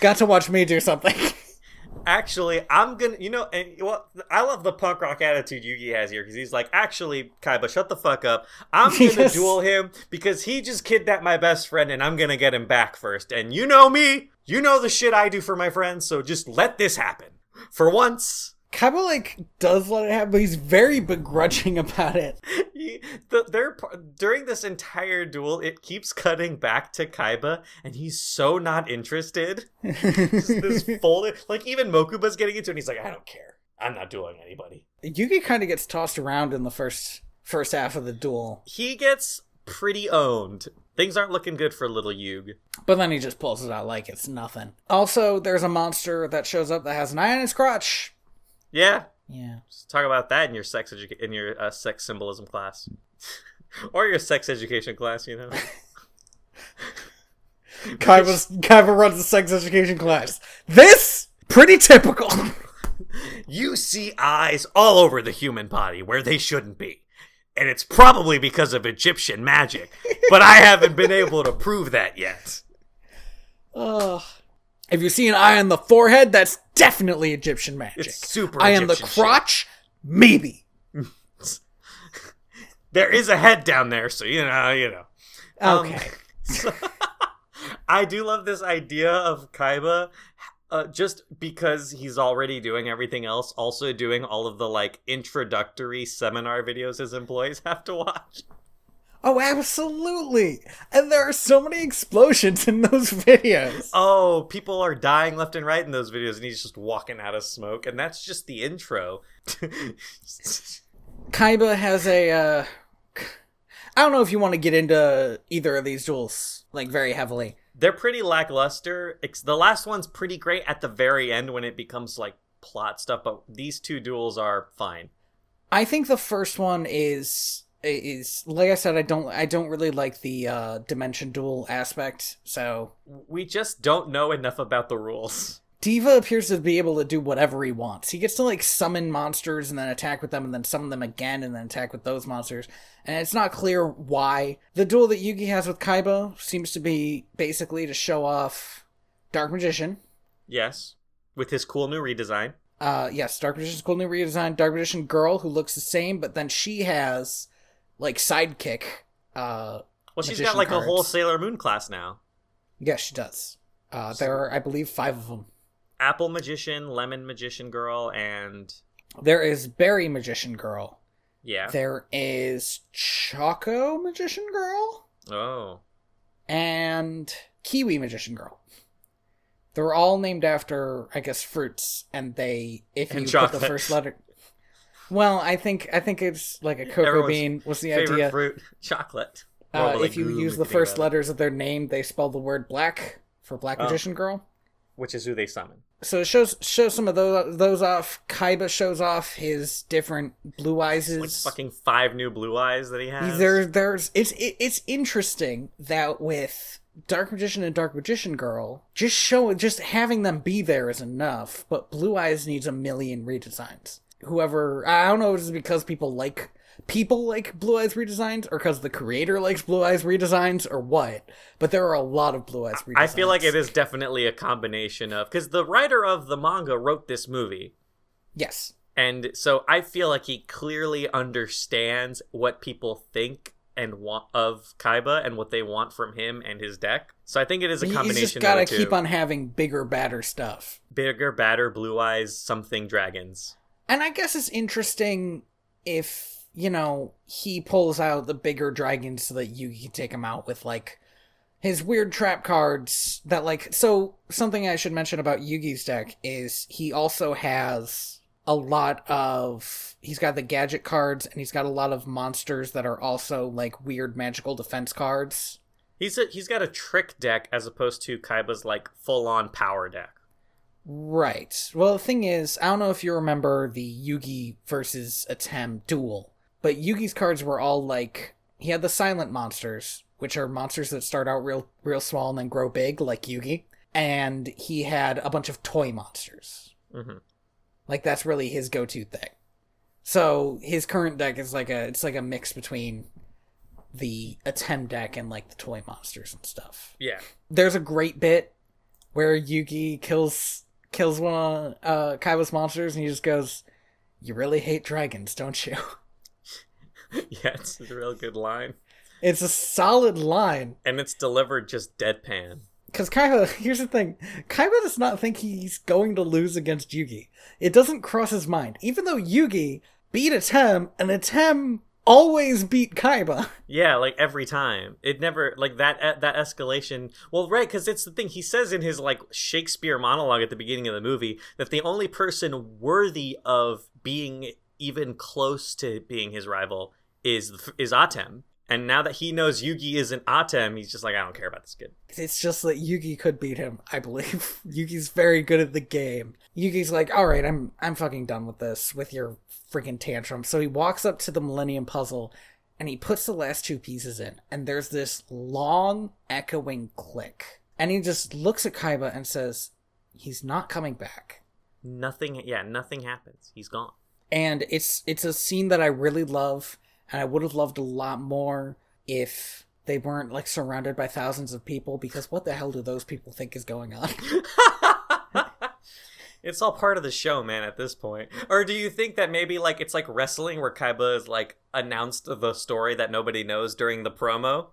got to watch me do something? Actually, I'm gonna, you know, and well, I love the punk rock attitude Yugi has here because he's like, actually, Kaiba, shut the fuck up. I'm gonna Yes. duel him because he just kidnapped my best friend, and I'm gonna get him back first. And you know me, you know the shit I do for my friends, so just let this happen for once. Kaiba like does let it happen, but he's very begrudging about it. He, the, their, during this entire duel, it keeps cutting back to Kaiba, and he's so not interested. This folded, like even Mokuba's getting into it, and he's like, I don't care. I'm not dueling anybody. Yugi kind of gets tossed around in the first first half of the duel, he gets pretty owned. Things aren't looking good for little Yug. but then he just pulls it out like it's nothing. Also, there's a monster that shows up that has an eye on its crotch. Yeah, Yeah. just talk about that in your sex educa- in your uh, sex symbolism class, or your sex education class. You know, Kaiba's, Kaiba runs a sex education class. This pretty typical. you see eyes all over the human body where they shouldn't be, and it's probably because of Egyptian magic. but I haven't been able to prove that yet. If you see an eye on the forehead, that's definitely Egyptian magic. It's super. eye on the Egyptian shit. crotch, maybe. There is a head down there, so you know, you know. Um, Okay. so- I do love this idea of Kaiba, uh, just because he's already doing everything else, also doing all of the like introductory seminar videos his employees have to watch. oh, absolutely. And there are so many explosions in those videos. Oh, people are dying left and right in those videos, and he's just walking out of smoke, and that's just the intro. Kaiba has a. Uh, I don't know if you want to get into either of these duels like very heavily. They're pretty lackluster. Ex- The last one's pretty great at the very end when it becomes like plot stuff, but these two duels are fine. I think the first one is is like I said. I don't I don't really like the uh, dimension duel aspect. So We just don't know enough about the rules. Diva appears to be able to do whatever he wants. He gets to like summon monsters and then attack with them and then summon them again and then attack with those monsters. And it's not clear why. The duel that Yugi has with Kaiba seems to be basically to show off Dark Magician. Yes, with his cool new redesign. Uh yes, Dark Magician's cool new redesign. Dark Magician girl who looks the same, but then she has like sidekick. Uh Well, she's got like a whole. Sailor Moon class now. yes, she does. Uh there are I believe five of them. Apple Magician, Lemon Magician Girl, and There is Berry Magician girl. yeah. There is Choco Magician Girl Oh, and Kiwi Magician Girl. They're all named after, I guess, fruits, and they if you And put the first letter. Well, I think I think it's like a cocoa Everyone's bean was the favorite idea. fruit, chocolate. Uh, if you use the first letters of their name, they spell the word black for Black Oh. Magician Girl. which is who they summon. So it shows shows some of those those off. Kaiba shows off his different blue eyes. Like fucking five new blue eyes that he has. There, there's it's it, it's interesting that with Dark Magician and Dark Magician Girl, just show just having them be there is enough. But Blue Eyes needs a million redesigns. Whoever I don't know if it's because people like people like Blue Eyes redesigns or because the creator likes Blue Eyes redesigns or what. But there are a lot of Blue Eyes redesigns. I feel like it is definitely a combination of because the writer of the manga wrote this movie, Yes. and so I feel like he clearly understands what people think and want of Kaiba and what they want from him and his deck. So I think it is a combination. He's just gotta of the two. keep on having bigger, badder stuff. bigger, badder, blue eyes, something dragons. And I guess it's interesting if, you know, he pulls out the bigger dragons so that Yugi can take him out with, like, his weird trap cards that, like, so something I should mention about Yugi's deck is he also has a lot of, he's got the gadget cards and he's got a lot of monsters that are also, like, weird magical defense cards. He's a, he's got a trick deck as opposed to Kaiba's like full on power deck. Right. Well, the thing is, I don't know if you remember the Yugi versus Atem duel, but Yugi's cards were all like he had the silent monsters, which are monsters that start out real real small and then grow big, like Yugi, and he had a bunch of toy monsters. hmm Like that's really his go-to thing. So his current deck is like a it's like a mix between the Atem deck and like the toy monsters and stuff Yeah. there's a great bit where Yugi kills kills one of uh, Kaiba's monsters, and he just goes, "You really hate dragons, don't you?" yeah, it's a real good line. It's a solid line And it's delivered just deadpan. because Kaiba. Here's the thing: Kaiba does not think he's going to lose against Yugi. It doesn't cross his mind, even though Yugi beat Atem, and Atem always beat Kaiba. Yeah, like every time. It never like that that escalation. Well, right, because it's the thing he says in his like Shakespeare monologue at the beginning of the movie that the only person worthy of being even close to being his rival is is Atem. And now that he knows Yugi isn't Atem, he's just like, I don't care about this kid. It's just that Yugi could beat him, I believe. Yugi's very good at the game. Yugi's like, all right, I'm I'm fucking done with this, with your freaking tantrum. So he walks up to the Millennium Puzzle, and he puts the last two pieces in, and there's this long echoing click, and he just looks at Kaiba and says, "He's not coming back." Nothing. Yeah, nothing happens. He's gone. And it's it's a scene that I really love, and I would have loved a lot more if they weren't like surrounded by thousands of people because what the hell do those people think is going on? it's all part of the show, man, at this point. Or do you think that maybe like it's like wrestling where Kaiba is like announced the story that nobody knows during the promo?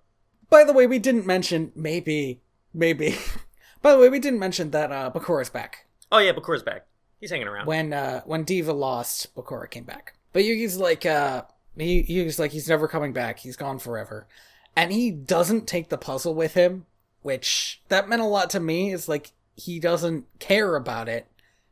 By the way, we didn't mention maybe maybe. By the way, we didn't mention that uh Bakura's back. Oh yeah, Bakura's back. He's hanging around. When uh when Diva lost, Bakura came back. But Yugi's like uh he Yugi's like he's never coming back. He's gone forever. And he doesn't take the puzzle with him, which that meant a lot to me. It's like he doesn't care about it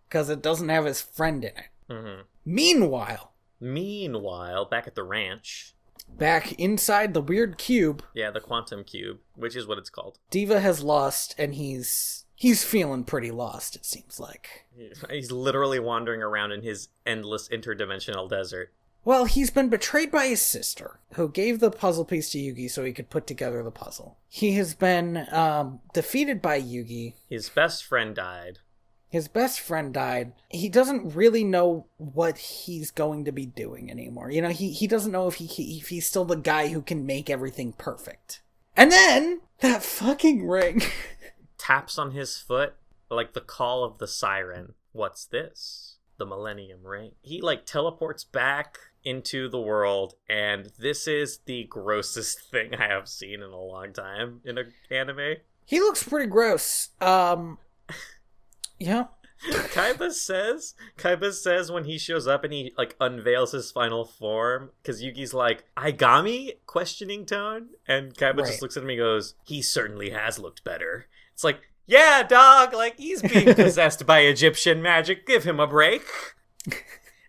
because it doesn't have his friend in it. hmm Meanwhile, Meanwhile, back at the ranch, back inside the weird cube, yeah, the quantum cube, which is what it's called. Diva has lost and he's he's feeling pretty lost it seems like. He's literally wandering around in his endless interdimensional desert. Well, he's been betrayed by his sister, who gave the puzzle piece to Yugi so he could put together the puzzle. He has been um, defeated by Yugi. His best friend died. His best friend died. He doesn't really know what he's going to be doing anymore. You know, he, he doesn't know if he if he's still the guy who can make everything perfect. And then that fucking ring taps on his foot like the call of the siren. What's this? The Millennium Ring. He like teleports back into the world, and this is the grossest thing I have seen in a long time in an anime. He looks pretty gross. Um, yeah. Kaiba says, Kaiba says when he shows up and he like unveils his final form, because Yugi's like Aigami questioning tone, and Kaiba right. just looks at him and goes, "He certainly has looked better." It's like, yeah, dog, like he's being possessed by Egyptian magic. Give him a break.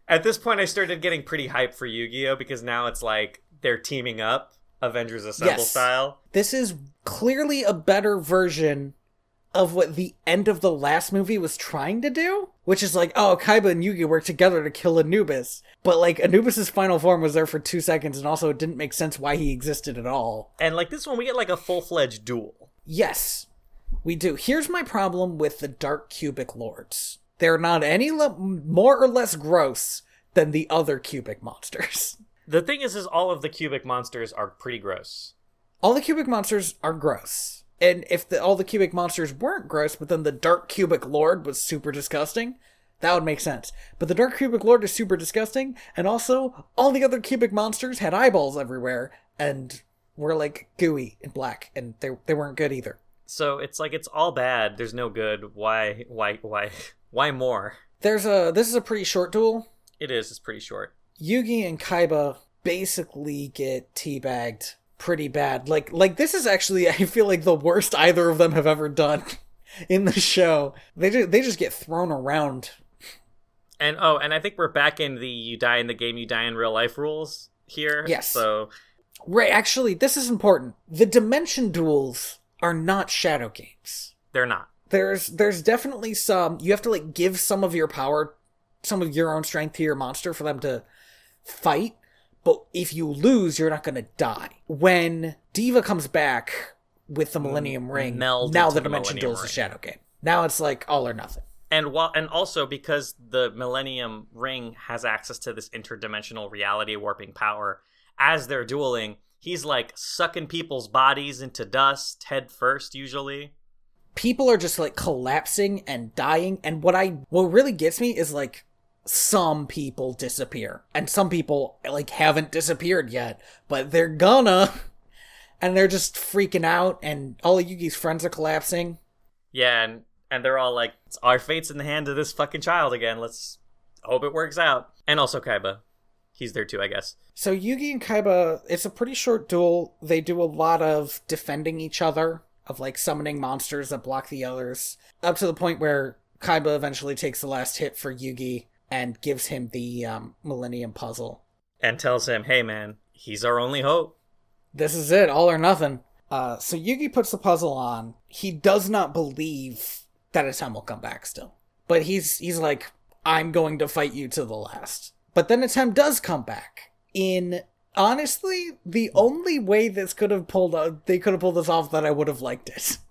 At this point, I started getting pretty hyped for Yu Gi Oh! because now it's like they're teaming up Avengers Assemble yes. style. This is clearly a better version of what the end of the last movie was trying to do, which is like, oh, Kaiba and Yugi work together to kill Anubis. But like Anubis's final form was there for two seconds, and also it didn't make sense why he existed at all. And like this one, we get like a full fledged duel. Yes, we do. Here's my problem with the Dark Cubic Lords. They're not any le- more or less gross than the other cubic monsters. The thing is, is all of the cubic monsters are pretty gross. All the cubic monsters are gross. And if the, all the cubic monsters weren't gross, but then the Dark Cubic Lord was super disgusting, that would make sense. But the Dark Cubic Lord is super disgusting, and also all the other cubic monsters had eyeballs everywhere and were like gooey and black, and they they weren't good either. So it's like it's all bad. There's no good. Why? Why? Why? Why more? There's a. This is a pretty short duel. It is. It's pretty short. Yugi and Kaiba basically get teabagged pretty bad. Like like this is actually I feel like the worst either of them have ever done in the show. They just, they just get thrown around. And oh, and I think we're back in the you die in the game, you die in real life rules here. Yes. So Right, actually, this is important. The dimension duels are not shadow games. They're not. There's there's definitely some you have to like give some of your power, some of your own strength to your monster for them to fight. But if you lose, you're not gonna die. When diva comes back with the Millennium Ring, now the Dimension Duel is a shadow game. Now it's like all or nothing. And while and also because the Millennium Ring has access to this interdimensional reality warping power, as they're dueling, he's like sucking people's bodies into dust head first usually people are just like collapsing and dying and what i what really gets me is like some people disappear and some people like haven't disappeared yet but they're gonna and they're just freaking out and all of yugi's friends are collapsing yeah and and they're all like our fate's in the hand of this fucking child again let's hope it works out and also kaiba he's there too, I guess. So Yugi and Kaiba, it's a pretty short duel. They do a lot of defending each other, of like summoning monsters that block the others, up to the point where Kaiba eventually takes the last hit for Yugi and gives him the um, Millennium Puzzle. And tells him, hey man, he's our only hope. This is it, all or nothing. Uh, so Yugi puts the puzzle on. He does not believe that Atem will come back still. But he's he's like, I'm going to fight you to the last. But then Atem does come back in honestly the only way this could have pulled out they could have pulled this off that I would have liked it.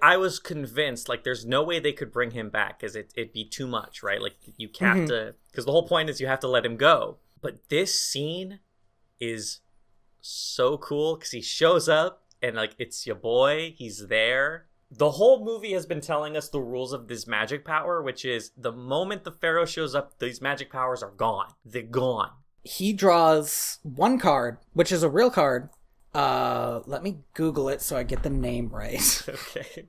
I was convinced like there's no way they could bring him back because it, it'd be too much, right? Like you have mm-hmm. to because the whole point is you have to let him go. But this scene is so cool because he shows up and like it's your boy, he's there, the whole movie has been telling us the rules of this magic power, which is the moment the Pharaoh shows up, these magic powers are gone. They're gone. He draws one card, which is a real card. Uh, let me Google it so I get the name right. okay.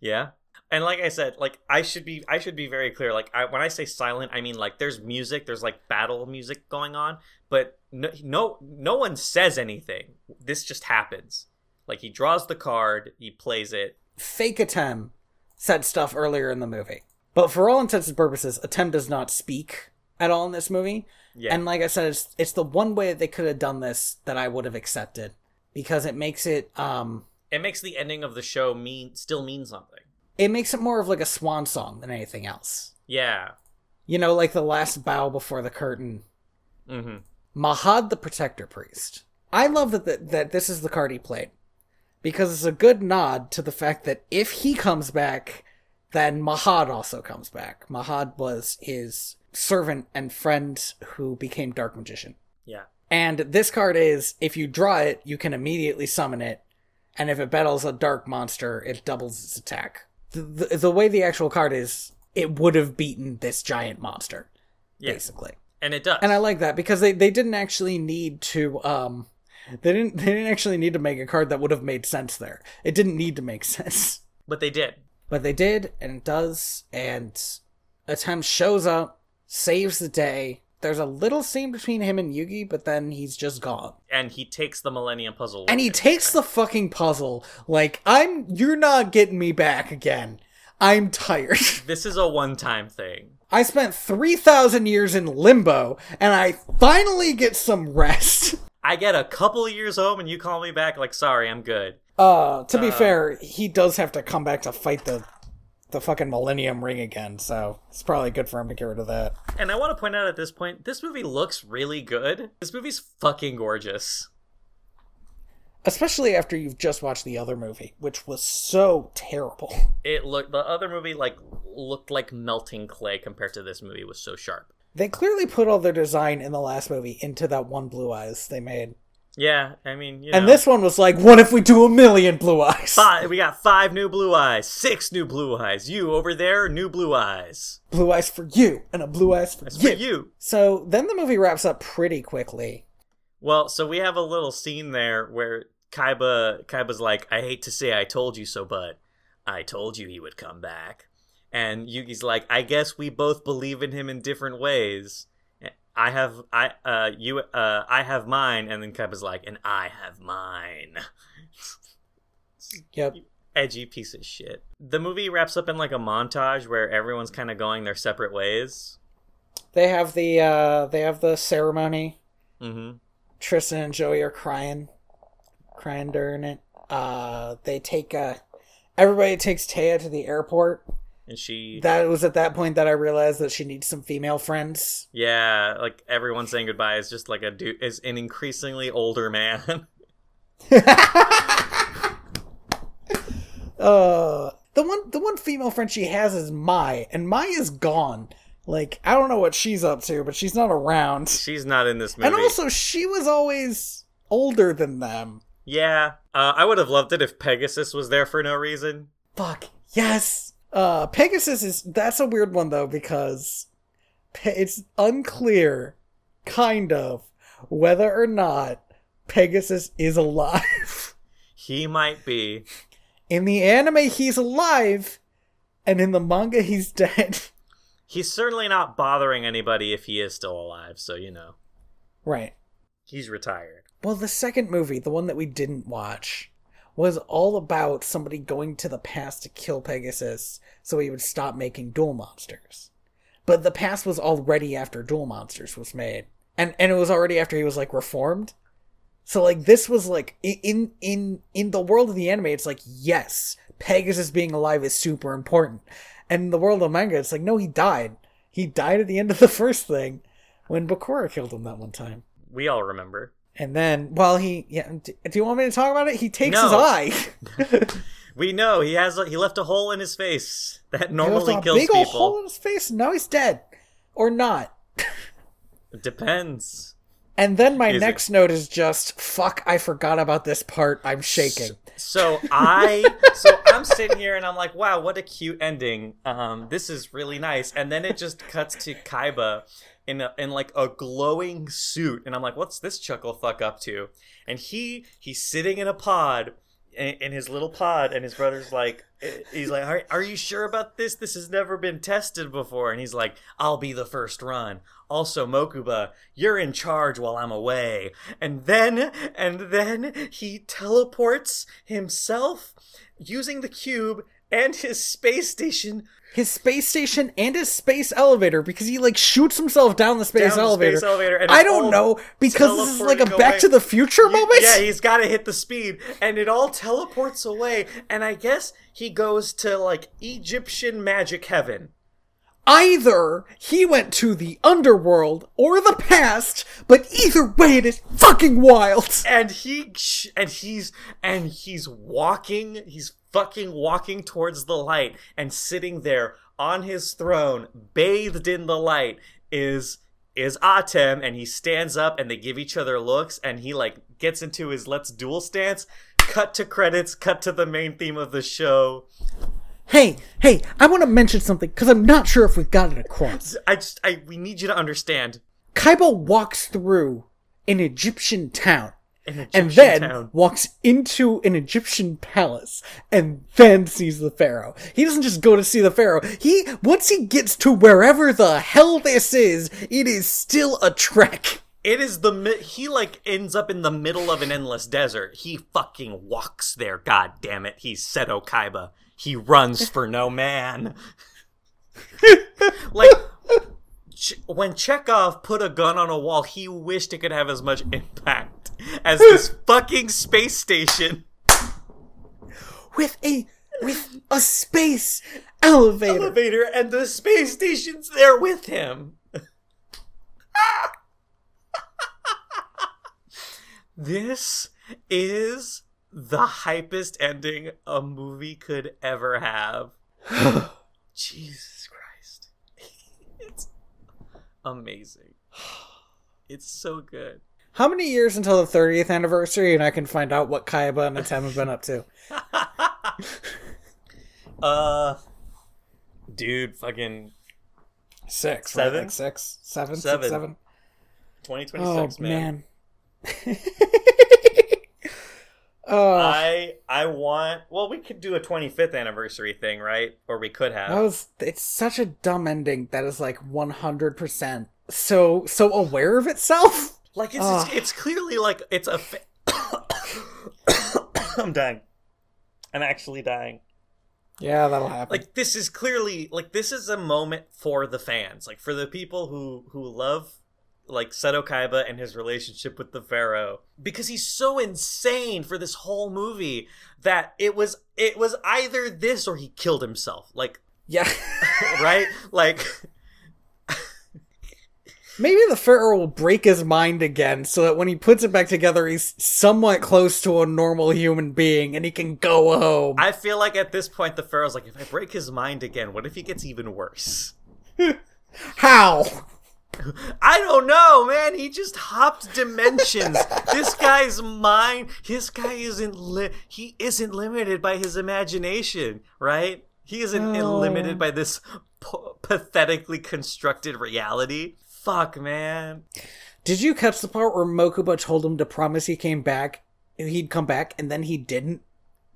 Yeah. And like I said, like I should be, I should be very clear. Like I, when I say silent, I mean like there's music, there's like battle music going on, but no, no, no one says anything. This just happens. Like he draws the card, he plays it, fake Atem said stuff earlier in the movie. But for all intents and purposes, Atem does not speak at all in this movie. Yeah. And like I said, it's it's the one way that they could have done this that I would have accepted because it makes it um it makes the ending of the show mean still mean something. It makes it more of like a swan song than anything else. Yeah. You know, like the last bow before the curtain. Mm-hmm. Mahad the Protector Priest. I love that the, that this is the card he played because it's a good nod to the fact that if he comes back, then Mahad also comes back. Mahad was his servant and friend who became Dark Magician. Yeah. And this card is if you draw it, you can immediately summon it, and if it battles a dark monster, it doubles its attack. The, the, the way the actual card is, it would have beaten this giant monster, Yeah. basically. And it does. And I like that because they, they didn't actually need to um they didn't they didn't actually need to make a card that would have made sense there. It didn't need to make sense. but they did. But they did, and it does, and Atem shows up, saves the day. There's a little scene between him and Yugi, but then he's just gone. And he takes the Millennium Puzzle. And he takes the fucking puzzle. Like, I'm you're not getting me back again. I'm tired. This is a one-time thing. I spent 3,000 years in limbo, and I finally get some rest. I get a couple years home, and you call me back like, "Sorry, I'm good." Uh, to be Uh. fair, he does have to come back to fight the the fucking Millennium Ring again, so it's probably good for him to get rid of that. And I want to point out at this point, this movie looks really good. This movie's fucking gorgeous. Especially after you've just watched the other movie, which was so terrible. It looked the other movie like looked like melting clay compared to this movie. It was so sharp. They clearly put all their design in the last movie into that one blue eyes they made. Yeah, I mean, you know, And this one was like, what if we do a million blue eyes? five, we got five new blue eyes, six new blue eyes. You over there, new blue eyes. Blue eyes for you, and a blue eyes for, you. for you. So then the movie wraps up pretty quickly. Well, so we have a little scene there where Kaiba Kaiba's like, "I hate to say I told you so, but I told you he would come back." And Yugi's like, "I guess we both believe in him in different ways." I have I uh you uh I have mine and then Kaiba's like, "And I have mine." Yep. Edgy piece of shit. The movie wraps up in like a montage where everyone's kind of going their separate ways. They have the uh they have the ceremony. Mhm. Tristan and Joey are crying, crying during it. Uh, they take uh, everybody takes Téa to the airport. And she That was at that point that I realized that she needs some female friends. Yeah, like everyone saying goodbye is just like a dude is an increasingly older man. Uh, the one the one female friend she has is Mai, and Mai is gone. Like I don't know what she's up to, but she's not around. She's not in this movie. And also, she was always older than them. yeah, uh, I would have loved it if Pegasus was there for no reason. Fuck yes. Uh, Pegasus is that's a weird one though because it's unclear, kind of, whether or not Pegasus is alive. He might be. in the anime, he's alive, and in the manga, he's dead. He's certainly not bothering anybody if he is still alive. So you know, right. he's retired. Well, the second movie, the one that we didn't watch, was all about somebody going to the past to kill Pegasus so he would stop making duel monsters. But the past was already after Duel Monsters was made. And and it was already after he was like reformed. So like this was like in in in the world of the anime it's like yes, Pegasus being alive is super important. And in the world of manga it's like no he died. He died at the end of the first thing when Bakura killed him that one time. We all remember. And then, while he, yeah, do you want me to talk about it? He takes his eye. We know he has. A, he left a hole in his face that He left normally a kills big old people. hole in his face. Now he's dead, or not. it Depends. And then my Is it- next note is just fuck. I forgot about this part. I'm shaking. So I so I'm sitting here and I'm like, wow, what a cute ending. Um, this is really nice. And then it just cuts to Kaiba in a, in like a glowing suit, and I'm like, what's this chuckle fuck up to? And he he's sitting in a pod. In his little pod, and his brother's like, eh, he's like, are, are you sure about this? This has never been tested before. And he's like, I'll be the first run. Also, Mokuba, you're in charge while I'm away. And then, and then he teleports himself using the cube and his space station His space station and his space elevator because he like shoots himself down the space down the elevator. space elevator. I don't know because this is like a teleporting Back away. to the Future moment. Yeah, he's got to hit the speed, and it all teleports away. And I guess he goes to like Egyptian magic heaven. Either he went to the underworld or the past, but either way it is fucking wild. and he and he's and he's walking he's fucking walking towards the light and sitting there on his throne bathed in the light is is Atem and he stands up and they give each other looks and he like gets into his let's duel stance. Cut to credits cut to the main theme of the show. Hey, hey, I want to mention something because I'm not sure if we've got it across. I just I we need you to understand. Kaiba walks through an Egyptian town and then town. walks into an Egyptian palace and then sees the pharaoh. He doesn't just go to see the pharaoh. He once he gets to wherever the hell this is, it is still a trek. It is the mi- he like ends up in the middle of an endless desert. He fucking walks there. God damn it. He's Seto Kaiba. He runs for no man. like when Chekhov put a gun on a wall, he wished it could have as much impact as this fucking space station. With a with a space elevator. Elevator and the space station's there with him. this is the hypest ending a movie could ever have. Jesus Christ. it's amazing. It's so good. How many years until the 30th anniversary and I can find out what Kaiba and Atem have been up to? Uh dude, fucking Six, Seven? right? Like six, seven, six, Seven. seven. 2026, oh man. man. oh, I I want. Well, we could do a 25th anniversary thing, right? Or we could have. that was. It's such a dumb ending that is like one hundred percent so so aware of itself. like it's Ugh. it's, it's clearly like it's a. Fa- I'm dying. I'm actually dying. Yeah, that'll happen. Like this is clearly like this is a moment for the fans, like for the people who who love like Seto Kaiba and his relationship with the Pharaoh because he's so insane for this whole movie that it was it was either this or he killed himself. Like yeah, right? Like maybe the pharaoh will break his mind again, so that when he puts it back together, he's somewhat close to a normal human being, and he can go home. I feel like at this point the Pharaoh's like, if I break his mind again, what if he gets even worse? How? I don't know, man. He just hopped dimensions. this guy's mind, his guy isn't li- he isn't limited by his imagination, right? He isn't Oh. limited by this p- pathetically constructed reality. Fuck, man. Did you catch the part where Mokuba told him to promise he came back, he'd come back, and then he didn't?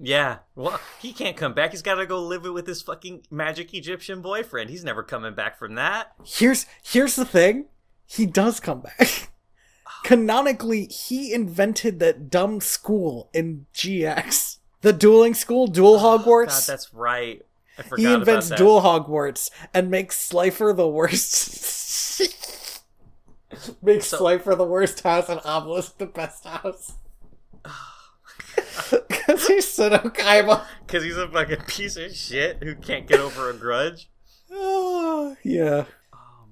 Yeah. Well, he can't come back. He's got to go live it with his fucking magic Egyptian boyfriend. He's never coming back from that. Here's here's the thing. He does come back. Canonically, he invented that dumb school in GX. The dueling school, Duel Hogwarts. Oh, God, that's right. I forgot he invents. Duel Hogwarts and makes Slifer the worst. makes So- Slifer the worst house and Obelisk the best house. Because he's Seto Kaiba. Because he's a fucking piece of shit who can't get over a grudge. Oh, yeah. Oh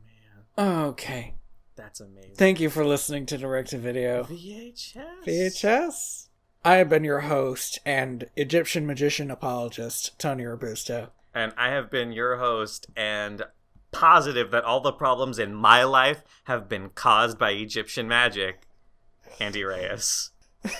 man, Okay. that's amazing. Thank you for listening to Direct to Video. VHS. VHS. I have been your host and Egyptian magician apologist, Tony Robusto. And I have been your host and positive that all the problems in my life have been caused by Egyptian magic. Andy Reyes.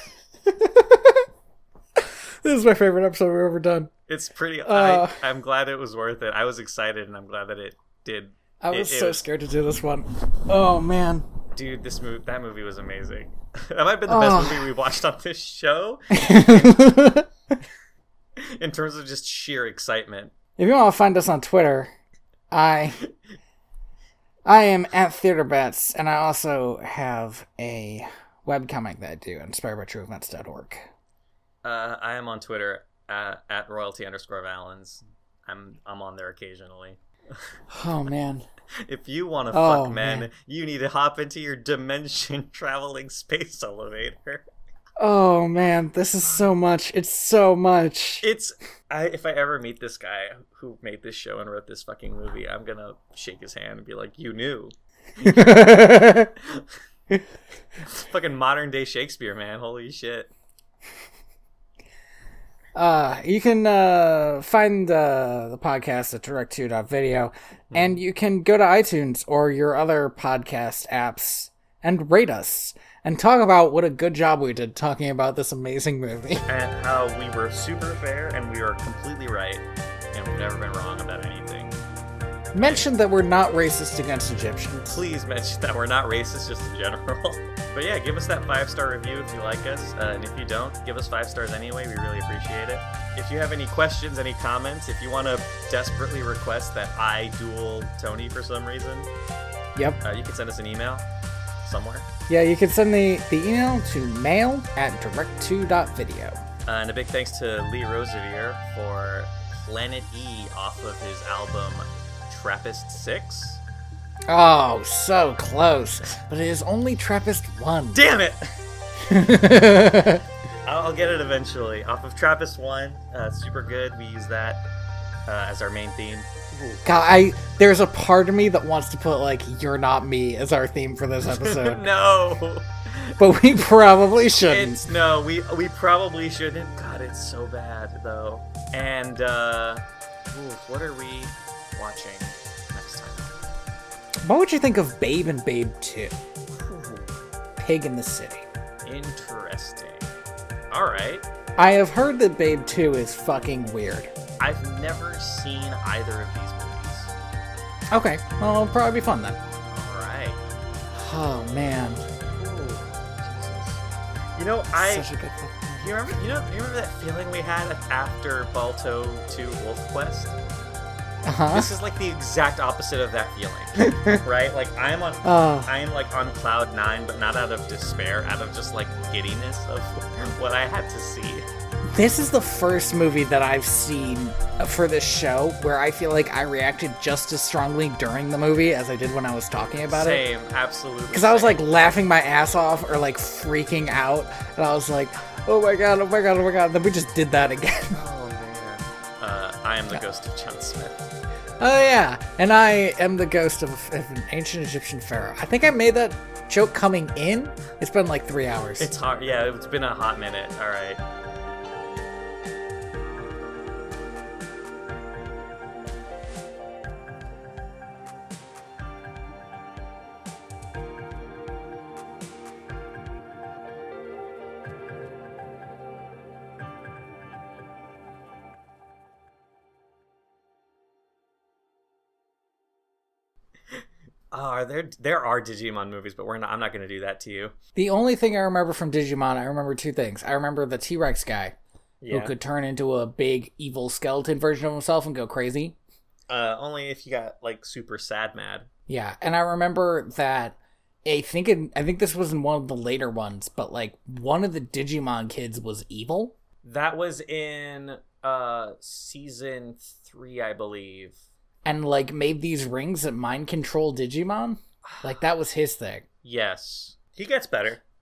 This is my favorite episode we've ever done. It's pretty. Uh. I, I'm glad it was worth it. I was excited, and I'm glad that it did. I was It- it so was- scared to do this one. Oh man. Dude, this movie, that movie was amazing. that might have been the best Oh. movie we watched on this show in terms of just sheer excitement. If you want to find us on Twitter, I I am at TheaterBats, and I also have a webcomic that I do on inspiredbytrueevents.org. Uh, I am on Twitter uh, at royalty underscore valens. I'm I'm on there occasionally. Oh man. If you want to Oh, fuck men, man. you need to hop into your dimension traveling space elevator. Oh man, this is so much. It's so much. It's I, if I ever meet this guy who made this show and wrote this fucking movie, I'm gonna shake his hand and be like, "You knew." fucking modern day Shakespeare, man. Holy shit. Uh, you can uh, find uh, the podcast at direct2.video, Hmm. and you can go to iTunes or your other podcast apps and rate us and talk about what a good job we did talking about this amazing movie. and how we were super fair and we were completely right and we've never been wrong about anything. Mention that we're not racist against Egyptians. Please mention that we're not racist just in general. but yeah, give us that five star review if you like us. Uh, and if you don't, give us five stars anyway. We really appreciate it. If you have any questions, any comments, if you want to desperately request that I duel Tony for some reason, Yep. uh, you can send us an email somewhere. Yeah, you can send the, the email to mail at direct2.video. Uh, and a big thanks to Lee Rosevere for Planet E off of his album Trappist 6. Oh, so close. But it is only Trappist 1. Damn it! I'll I'll get it eventually. Off of Trappist 1. Uh, super good. We use that uh, as our main theme. God, I there's a part of me that wants to put like "You're Not Me" as our theme for this episode, no! but we probably shouldn't. It's no, we we probably shouldn't. God, it's so bad though. And uh ooh, what are we watching next time? What would you think of Babe and Babe Two? Pig in the City. Interesting. Alright. I have heard that Babe Two is fucking weird. I've never seen either of these movies. Okay, well, it'll probably be fun then. Alright. Oh man, Ooh. You know, I such a good. you remember you know you remember that feeling we had after Balto 2 Wolf Quest? Uh-huh. This is like the exact opposite of that feeling. right? Like I'm on Uh, I am like on cloud nine, but not out of despair, out of just like giddiness of what I had to see. This is the first movie that I've seen for this show where I feel like I reacted just as strongly during the movie as I did when I was talking about it. Same, absolutely. Because I was like laughing my ass off or like freaking out, and I was like, "Oh my god! Oh my god! Oh my god!" Then we just did that again. oh man. Uh, I am the ghost of John Smith. oh yeah, and I am the ghost of, of an ancient Egyptian pharaoh. I think I made that joke coming in. It's been like three hours. It's hard. Yeah, it's been a hot minute. All right. Are there there are Digimon movies, but we're not. I'm not going to do that to you. the only thing I remember from Digimon, I remember two things. I remember the T Rex guy Yeah. who could turn into a big evil skeleton version of himself and go crazy. Uh, only if you got like super sad mad. Yeah, and I remember that. I think in, I think this was in one of the later ones, but like one of the Digimon kids was evil. That was in uh season three, I believe. And like made these rings that mind control Digimon. Like that was his thing. Yes, he gets better.